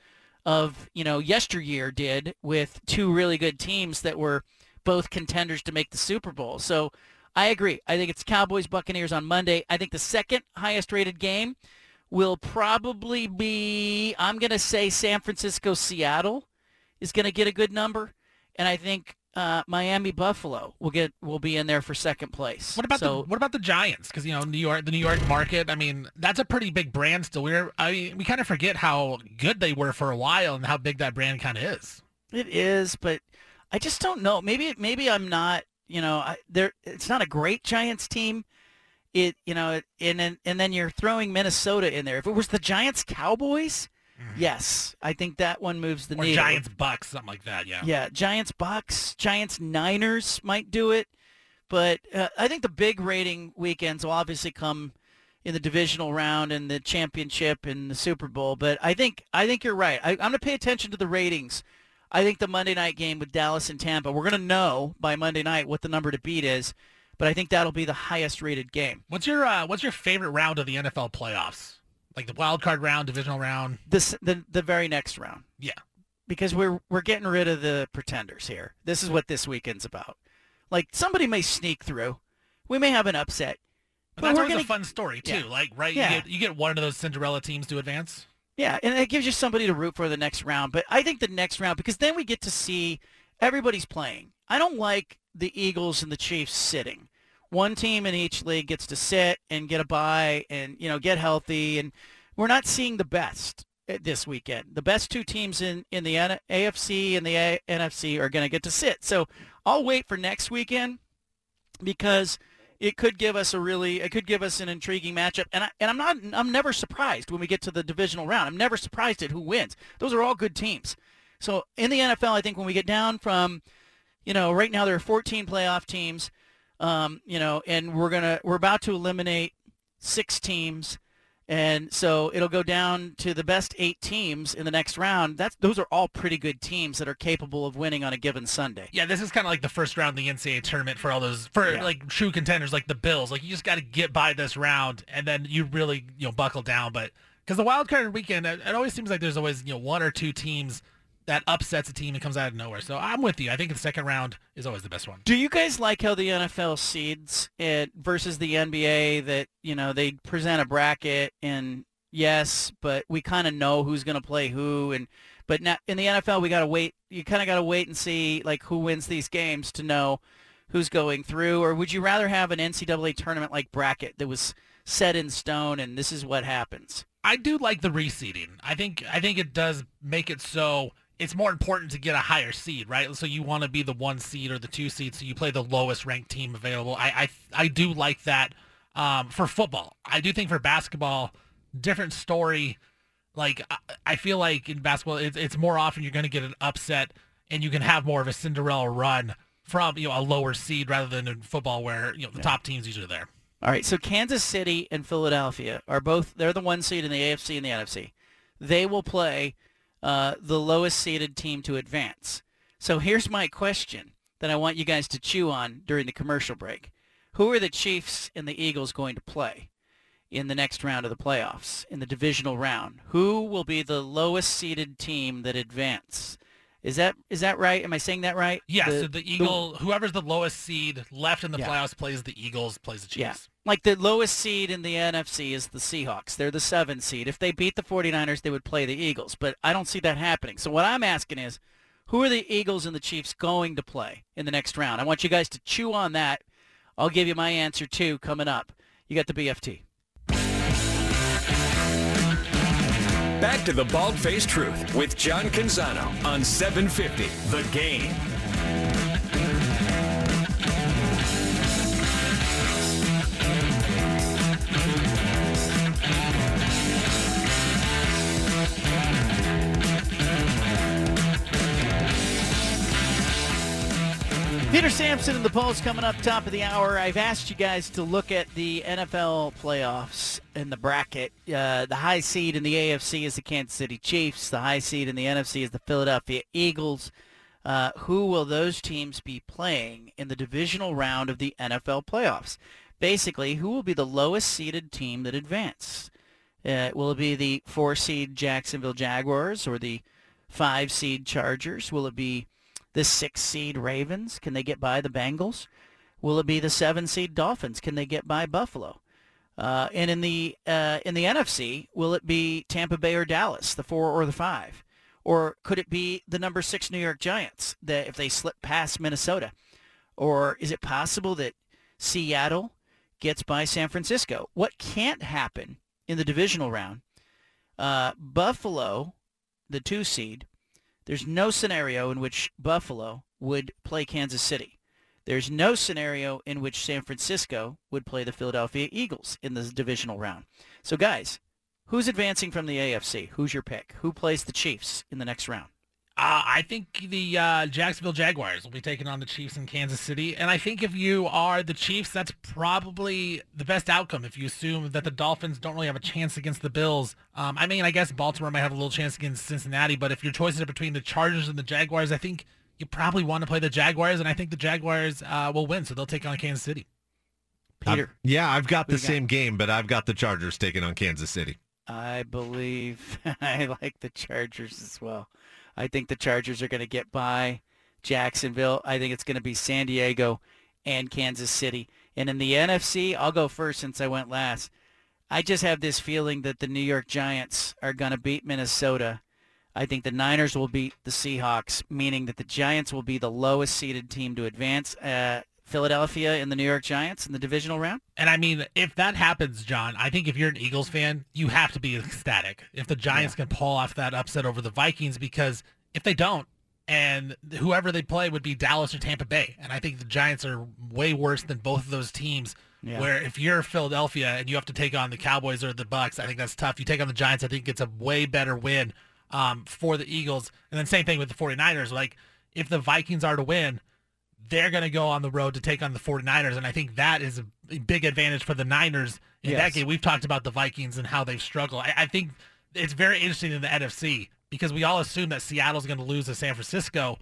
of, you know, yesteryear did with two really good teams that were both contenders to make the Super Bowl. So I agree. I think it's Cowboys Buccaneers on Monday. I think the second highest rated game will probably be I'm going to say San Francisco Seattle is going to get a good number and I think uh, Miami Buffalo will get will be in there for second place. What about so, the what about the Giants? Because you know New York, the New York market. I mean, that's a pretty big brand still. We're I mean, we kind of forget how good they were for a while and how big that brand kind of is. It is, but I just don't know. Maybe maybe I'm not. You know, I, there. It's not a great Giants team. It you know, and then and then you're throwing Minnesota in there. If it was the Giants Cowboys, yes, I think that one moves the. Or needle. Giants Bucks, something like that. Yeah. Yeah, Giants Bucks, Giants Niners might do it, but uh, I think the big rating weekends will obviously come in the divisional round and the championship and the Super Bowl. But I think I think you're right. I, I'm going to pay attention to the ratings. I think the Monday night game with Dallas and Tampa, we're going to know by Monday night what the number to beat is. But I think that'll be the highest rated game. What's your uh, What's your favorite round of the NFL playoffs? Like the wild card round, divisional round. This the the very next round. Yeah. because we're we're getting rid of the pretenders here. This is what this weekend's about. Like somebody may sneak through. We may have an upset. But that's always gonna- a fun story too. Yeah. Like right, Yeah. you, get, you get one of those Cinderella teams to advance. Yeah, and it gives you somebody to root for the next round. But I think the next round because then we get to see everybody's playing. I don't like the Eagles and the Chiefs sitting. One team in each league gets to sit and get a bye and you know get healthy and we're not seeing the best uh, this weekend. The best two teams in in the AFC and the A- NFC are going to get to sit. So I'll wait for next weekend because it could give us a really it could give us an intriguing matchup and I, and I'm not I'm never surprised when we get to the divisional round. I'm never surprised at who wins. Those are all good teams. So in the NFL, I think when we get down from you know, right now there are 14 playoff teams um, you know, and we're going to we're about to eliminate six teams and so it'll go down to the best 8 teams in the next round. That's those are all pretty good teams that are capable of winning on a given Sunday. Yeah, this is kind of like the first round of the NCAA tournament for all those for Yeah. like true contenders like the Bills. Like you just got to get by this round and then you really you know buckle down. But because the wild card weekend, it, it always seems like there's always you know one or two teams that upsets a team and comes out of nowhere. So I'm with you. I think the second round is always the best one. Do you guys like how the NFL seeds it versus the NBA that, you know, they present a bracket and yes, but we kind of know who's going to play who and but now in the NFL we got to wait you kind of got to wait and see like who wins these games to know who's going through or would you rather have an NCAA tournament like bracket that was set in stone and this is what happens? I do like the reseeding. I think I think it does make it so it's more important to get a higher seed, right? So you want to be the one seed or the two seed, so you play the lowest ranked team available. I I, I do like that um, for football. I do think for basketball, different story. Like I, I feel like in basketball, it's, it's more often you're going to get an upset, and you can have more of a Cinderella run from you know a lower seed rather than in football where you know the top teams usually are there. All right, so Kansas City and Philadelphia are both they're the one seed in the AFC and the NFC. They will play uh, the lowest seeded team to advance. So here's my question that I want you guys to chew on during the commercial break. Who are the Chiefs and the Eagles going to play in the next round of the playoffs, in the divisional round? Who will be the lowest seeded team that advance? Is that is that right? Am I saying that right? Yeah, so the Eagle, whoever's the lowest seed left in the Yeah. playoffs plays the Eagles, plays the Chiefs. Yeah. Like the lowest seed in the NFC is the Seahawks. They're the seven seed. If they beat the 49ers, they would play the Eagles. But I don't see that happening. So what I'm asking is, who are the Eagles and the Chiefs going to play in the next round? I want you guys to chew on that. I'll give you my answer too coming up. You got the BFT. Back to the Bald Faced Truth with John Canzano on 750 The Game. Peter Sampson and the Pulse coming up top of the hour. I've asked you guys to look at the NFL playoffs in the bracket. Uh, the high seed in the AFC is the Kansas City Chiefs. The high seed in the NFC is the Philadelphia Eagles. Uh, who will those teams be playing in the divisional round of the NFL playoffs? Basically, who will be the lowest seeded team that advance? Uh, will it be the four seed Jacksonville Jaguars or the five seed Chargers? Will it be the six seed Ravens? Can they get by the Bengals? Will it be the seven seed Dolphins? Can they get by Buffalo? Uh, and in the uh, in the NFC, will it be Tampa Bay or Dallas, the four or the five? Or could it be the number six New York Giants that if they slip past Minnesota? Or is it possible that Seattle gets by San Francisco? What can't happen in the divisional round? Uh, Buffalo, the two seed, there's no scenario in which Buffalo would play Kansas City. There's no scenario in which San Francisco would play the Philadelphia Eagles in the divisional round. So guys, who's advancing from the AFC? Who's your pick? Who plays the Chiefs in the next round? Uh, I think the uh, Jacksonville Jaguars will be taking on the Chiefs in Kansas City. And I think if you are the Chiefs, that's probably the best outcome if you assume that the Dolphins don't really have a chance against the Bills. Um, I mean, I guess Baltimore might have a little chance against Cincinnati, but if your choices are between the Chargers and the Jaguars, I think you probably want to play the Jaguars, and I think the Jaguars uh, will win, so they'll take on Kansas City. Peter. I've- yeah, I've got the you got? same game, but I've got the Chargers taking on Kansas City. I believe I like the Chargers as well. I think the Chargers are going to get by Jacksonville. I think it's going to be San Diego and Kansas City. And in the NFC, I'll go first since I went last. I just have this feeling that the New York Giants are going to beat Minnesota. I think the Niners will beat the Seahawks, meaning that the Giants will be the lowest seeded team to advance. Uh, Philadelphia and the New York Giants in the divisional round. And I mean, if that happens, John, I think if you're an Eagles fan, you have to be ecstatic if the Giants can pull off that upset over the Vikings because if they don't, and whoever they play would be Dallas or Tampa Bay. And I think the Giants are way worse than both of those teams. Yeah. Where if you're Philadelphia and you have to take on the Cowboys or the Bucks, I think that's tough. You take on the Giants, I think it's a way better win um, for the Eagles. And then same thing with the 49ers. Like if the Vikings are to win, they're going to go on the road to take on the 49ers. And I think that is a big advantage for the Niners in that game. We've talked about the Vikings and how they've struggled. I, I think it's very interesting in the NFC because we all assume that Seattle's going to lose to San Francisco,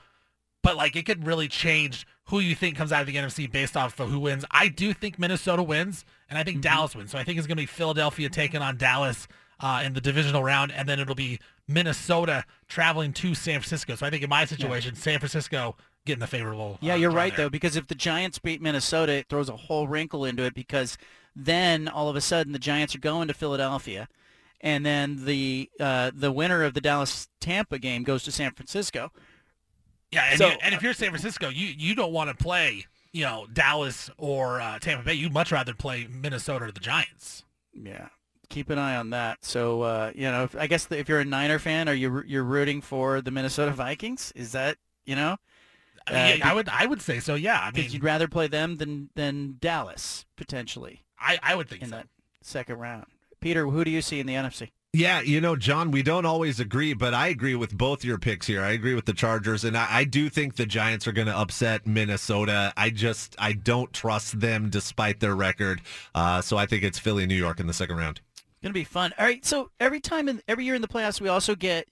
but like it could really change who you think comes out of the NFC based off of who wins. I do think Minnesota wins, and I think Dallas wins. So I think it's going to be Philadelphia taking on Dallas uh, in the divisional round, and then it'll be Minnesota traveling to San Francisco. So I think in my situation, San Francisco getting the favorable. Yeah, uh, you're right there. though, because if the Giants beat Minnesota, it throws a whole wrinkle into it because then all of a sudden the Giants are going to Philadelphia, and then the uh, the winner of the Dallas Tampa game goes to San Francisco. Yeah, and, So- you, and if you're San Francisco, you you don't want to play, you know, Dallas or uh, Tampa Bay. You'd much rather play Minnesota or the Giants. Yeah, keep an eye on that. So uh, you know, if, I guess if you're a Niner fan, are you you're rooting for the Minnesota Vikings? Is that you know? I, yeah, I would I would say so. Yeah, I mean, you'd rather play them than than Dallas potentially I, I would think in so. that second round. Peter, who do you see in the NFC? Yeah, you know, John, we don't always agree, but I agree with both your picks here. I agree with the Chargers, and I, I do think the Giants are going to upset Minnesota. I just I don't trust them despite their record. Uh, so I think it's Philly, New York in the second round. Gonna be fun. All right. So every time in every year in the playoffs, we also get,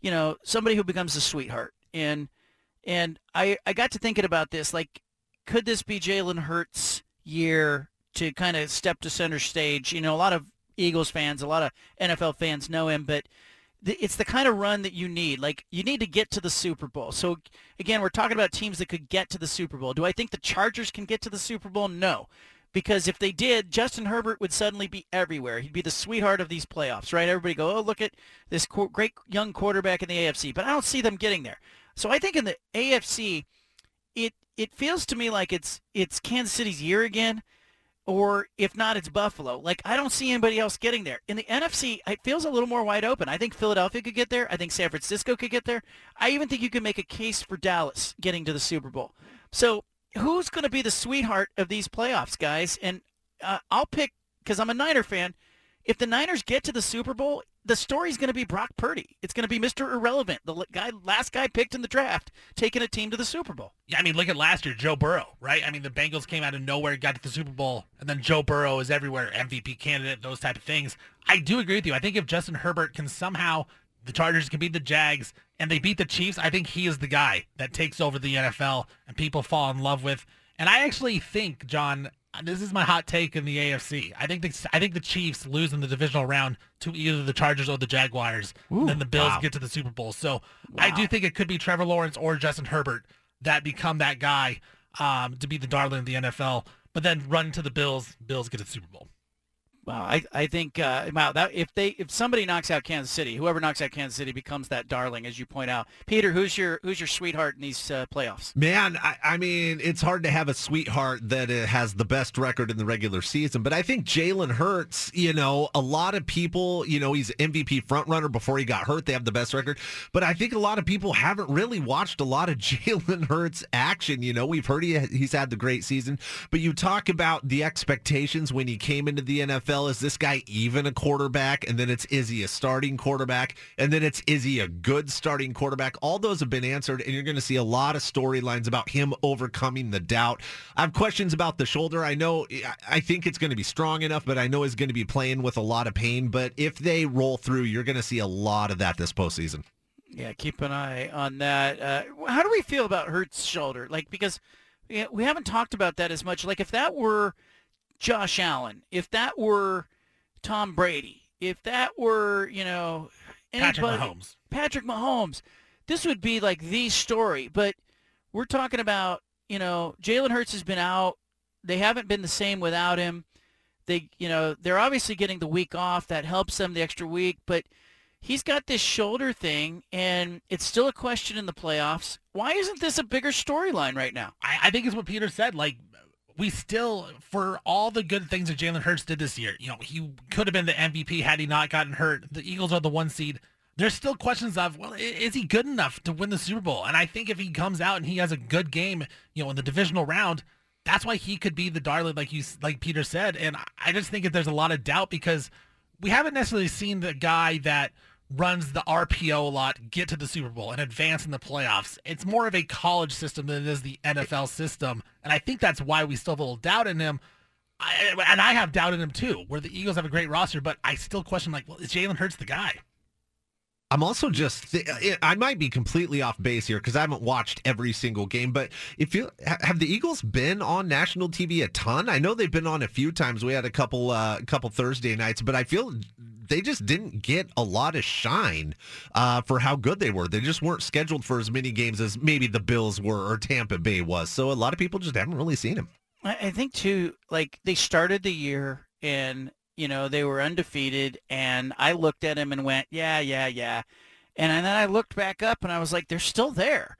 you know, somebody who becomes a sweetheart. And and I I got to thinking about this. Like, could this be Jalen Hurts' year to kind of step to center stage? You know, a lot of Eagles fans, a lot of NFL fans know him, but it's the kind of run that you need. Like, you need to get to the Super Bowl. So again, we're talking about teams that could get to the Super Bowl. Do I think the Chargers can get to the Super Bowl? No. Because if they did, Justin Herbert would suddenly be everywhere. He'd be the sweetheart of these playoffs, right? Everybody go, oh, look at this great young quarterback in the AFC. But I don't see them getting there. So I think in the AFC, it it feels to me like it's it's Kansas City's year again, or if not, it's Buffalo. Like I don't see anybody else getting there. In the NFC, it feels a little more wide open. I think Philadelphia could get there. I think San Francisco could get there. I even think you could make a case for Dallas getting to the Super Bowl. So who's going to be the sweetheart of these playoffs, guys? And uh, I'll pick because I'm a Niner fan. If the Niners get to the Super Bowl, the story's going to be Brock Purdy. It's going to be Mr. Irrelevant, the guy, last guy picked in the draft, taking a team to the Super Bowl. Yeah, I mean, look at last year, Joe Burrow, right? I mean, the Bengals came out of nowhere, got to the Super Bowl, and then Joe Burrow is everywhere, MVP candidate, those type of things. I do agree with you. I think if Justin Herbert can somehow, the Chargers can beat the Jags, and they beat the Chiefs, I think he is the guy that takes over the NFL and people fall in love with. And I actually think, John, this is my hot take in the AFC. I think the, I think the Chiefs lose in the divisional round to either the Chargers or the Jaguars, and then the Bills wow. get to the Super Bowl. So I do think it could be Trevor Lawrence or Justin Herbert that become that guy um, to be the darling of the NFL, but then run to the Bills. Bills get to the Super Bowl. Wow, I, I think uh, wow that if they if somebody knocks out Kansas City, whoever knocks out Kansas City becomes that darling, as you point out. Peter, who's your who's your sweetheart in these uh, playoffs? Man, I, I mean, it's hard to have a sweetheart that uh, has the best record in the regular season, but I think Jalen Hurts. You know, a lot of people, you know, he's MVP frontrunner before he got hurt. They have the best record, but I think a lot of people haven't really watched a lot of Jalen Hurts action. You know, we've heard he, he's had the great season, but you talk about the expectations when he came into the NFL. Is this guy even a quarterback? And then it's is he a starting quarterback? And then it's is he a good starting quarterback? All those have been answered, and you're going to see a lot of storylines about him overcoming the doubt. I have questions about the shoulder. I know, I think it's going to be strong enough, but I know he's going to be playing with a lot of pain. But if they roll through, you're going to see a lot of that this postseason. Yeah, keep an eye on that. Uh, how do we feel about Hurts' shoulder? Like, because we haven't talked about that as much. Like, if that were Josh Allen, if that were Tom Brady, if that were, you know, anybody, Patrick Mahomes. Patrick Mahomes, this would be like the story. But we're talking about, you know, Jalen Hurts has been out. They haven't been the same without him. They, you know, they're obviously getting the week off. That helps them the extra week. But he's got this shoulder thing, and it's still a question in the playoffs. Why isn't this a bigger storyline right now? I, I think it's what Peter said. Like, we still, for all the good things that Jalen Hurts did this year, you know, he could have been the MVP had he not gotten hurt. The Eagles are the one seed. There's still questions of, well, is he good enough to win the Super Bowl? And I think if he comes out and he has a good game, you know, in the divisional round, that's why he could be the darling, like you, like Peter said. And I just think that there's a lot of doubt because we haven't necessarily seen the guy that runs the RPO a lot get to the Super Bowl and advance in the playoffs. It's more of a college system than it is the NFL system. And I think that's why we still have a little doubt in him. I, and I have doubt in him too, where the Eagles have a great roster, but I still question like, well, is Jalen Hurts the guy? I'm also just th- I might be completely off base here because I haven't watched every single game. But if you have the Eagles been on national TV a ton, I know they've been on a few times. We had a couple uh, couple Thursday nights, but I feel they just didn't get a lot of shine uh, for how good they were. They just weren't scheduled for as many games as maybe the Bills were or Tampa Bay was. So a lot of people just haven't really seen him. I think too, like they started the year and you know, they were undefeated, and I looked at him and went, yeah, yeah, yeah. And, then I looked back up and I was like, they're still there.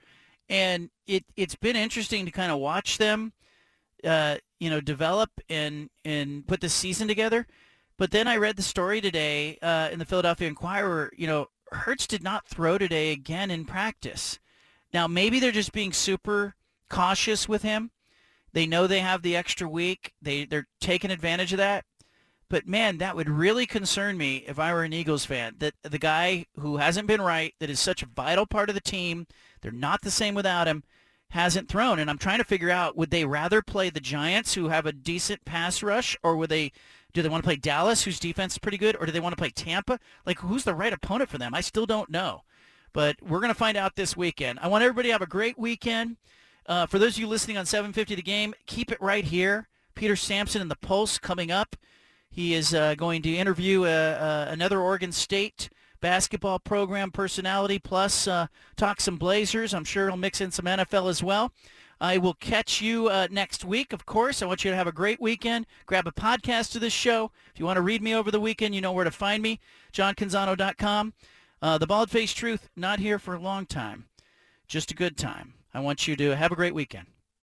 And it, it's been interesting to kind of watch them, uh, you know, develop and, and put the season together. But then I read the story today uh, in the Philadelphia Inquirer, you know, Hurts did not throw today again in practice. Now, maybe they're just being super cautious with him. They know they have the extra week. They, they're taking advantage of that. But man, that would really concern me if I were an Eagles fan. That the guy who hasn't been right, that is such a vital part of the team, they're not the same without him, hasn't thrown. And I'm trying to figure out would they rather play the Giants who have a decent pass rush or would they do they want to play Dallas whose defense is pretty good or do they want to play Tampa? Like who's the right opponent for them? I still don't know. But we're going to find out this weekend. I want everybody to have a great weekend. Uh, for those of you listening on 750 the game, keep it right here. Peter Sampson in the Pulse coming up. He is uh, going to interview uh, uh, another Oregon State basketball program personality, plus uh, talk some Blazers. I'm sure he'll mix in some NFL as well. I will catch you uh, next week, of course. I want you to have a great weekend. Grab a podcast of this show. If you want to read me over the weekend, you know where to find me, johncanzano.com. Uh, the Bald Faced Truth, not here for a long time, just a good time. I want you to have a great weekend.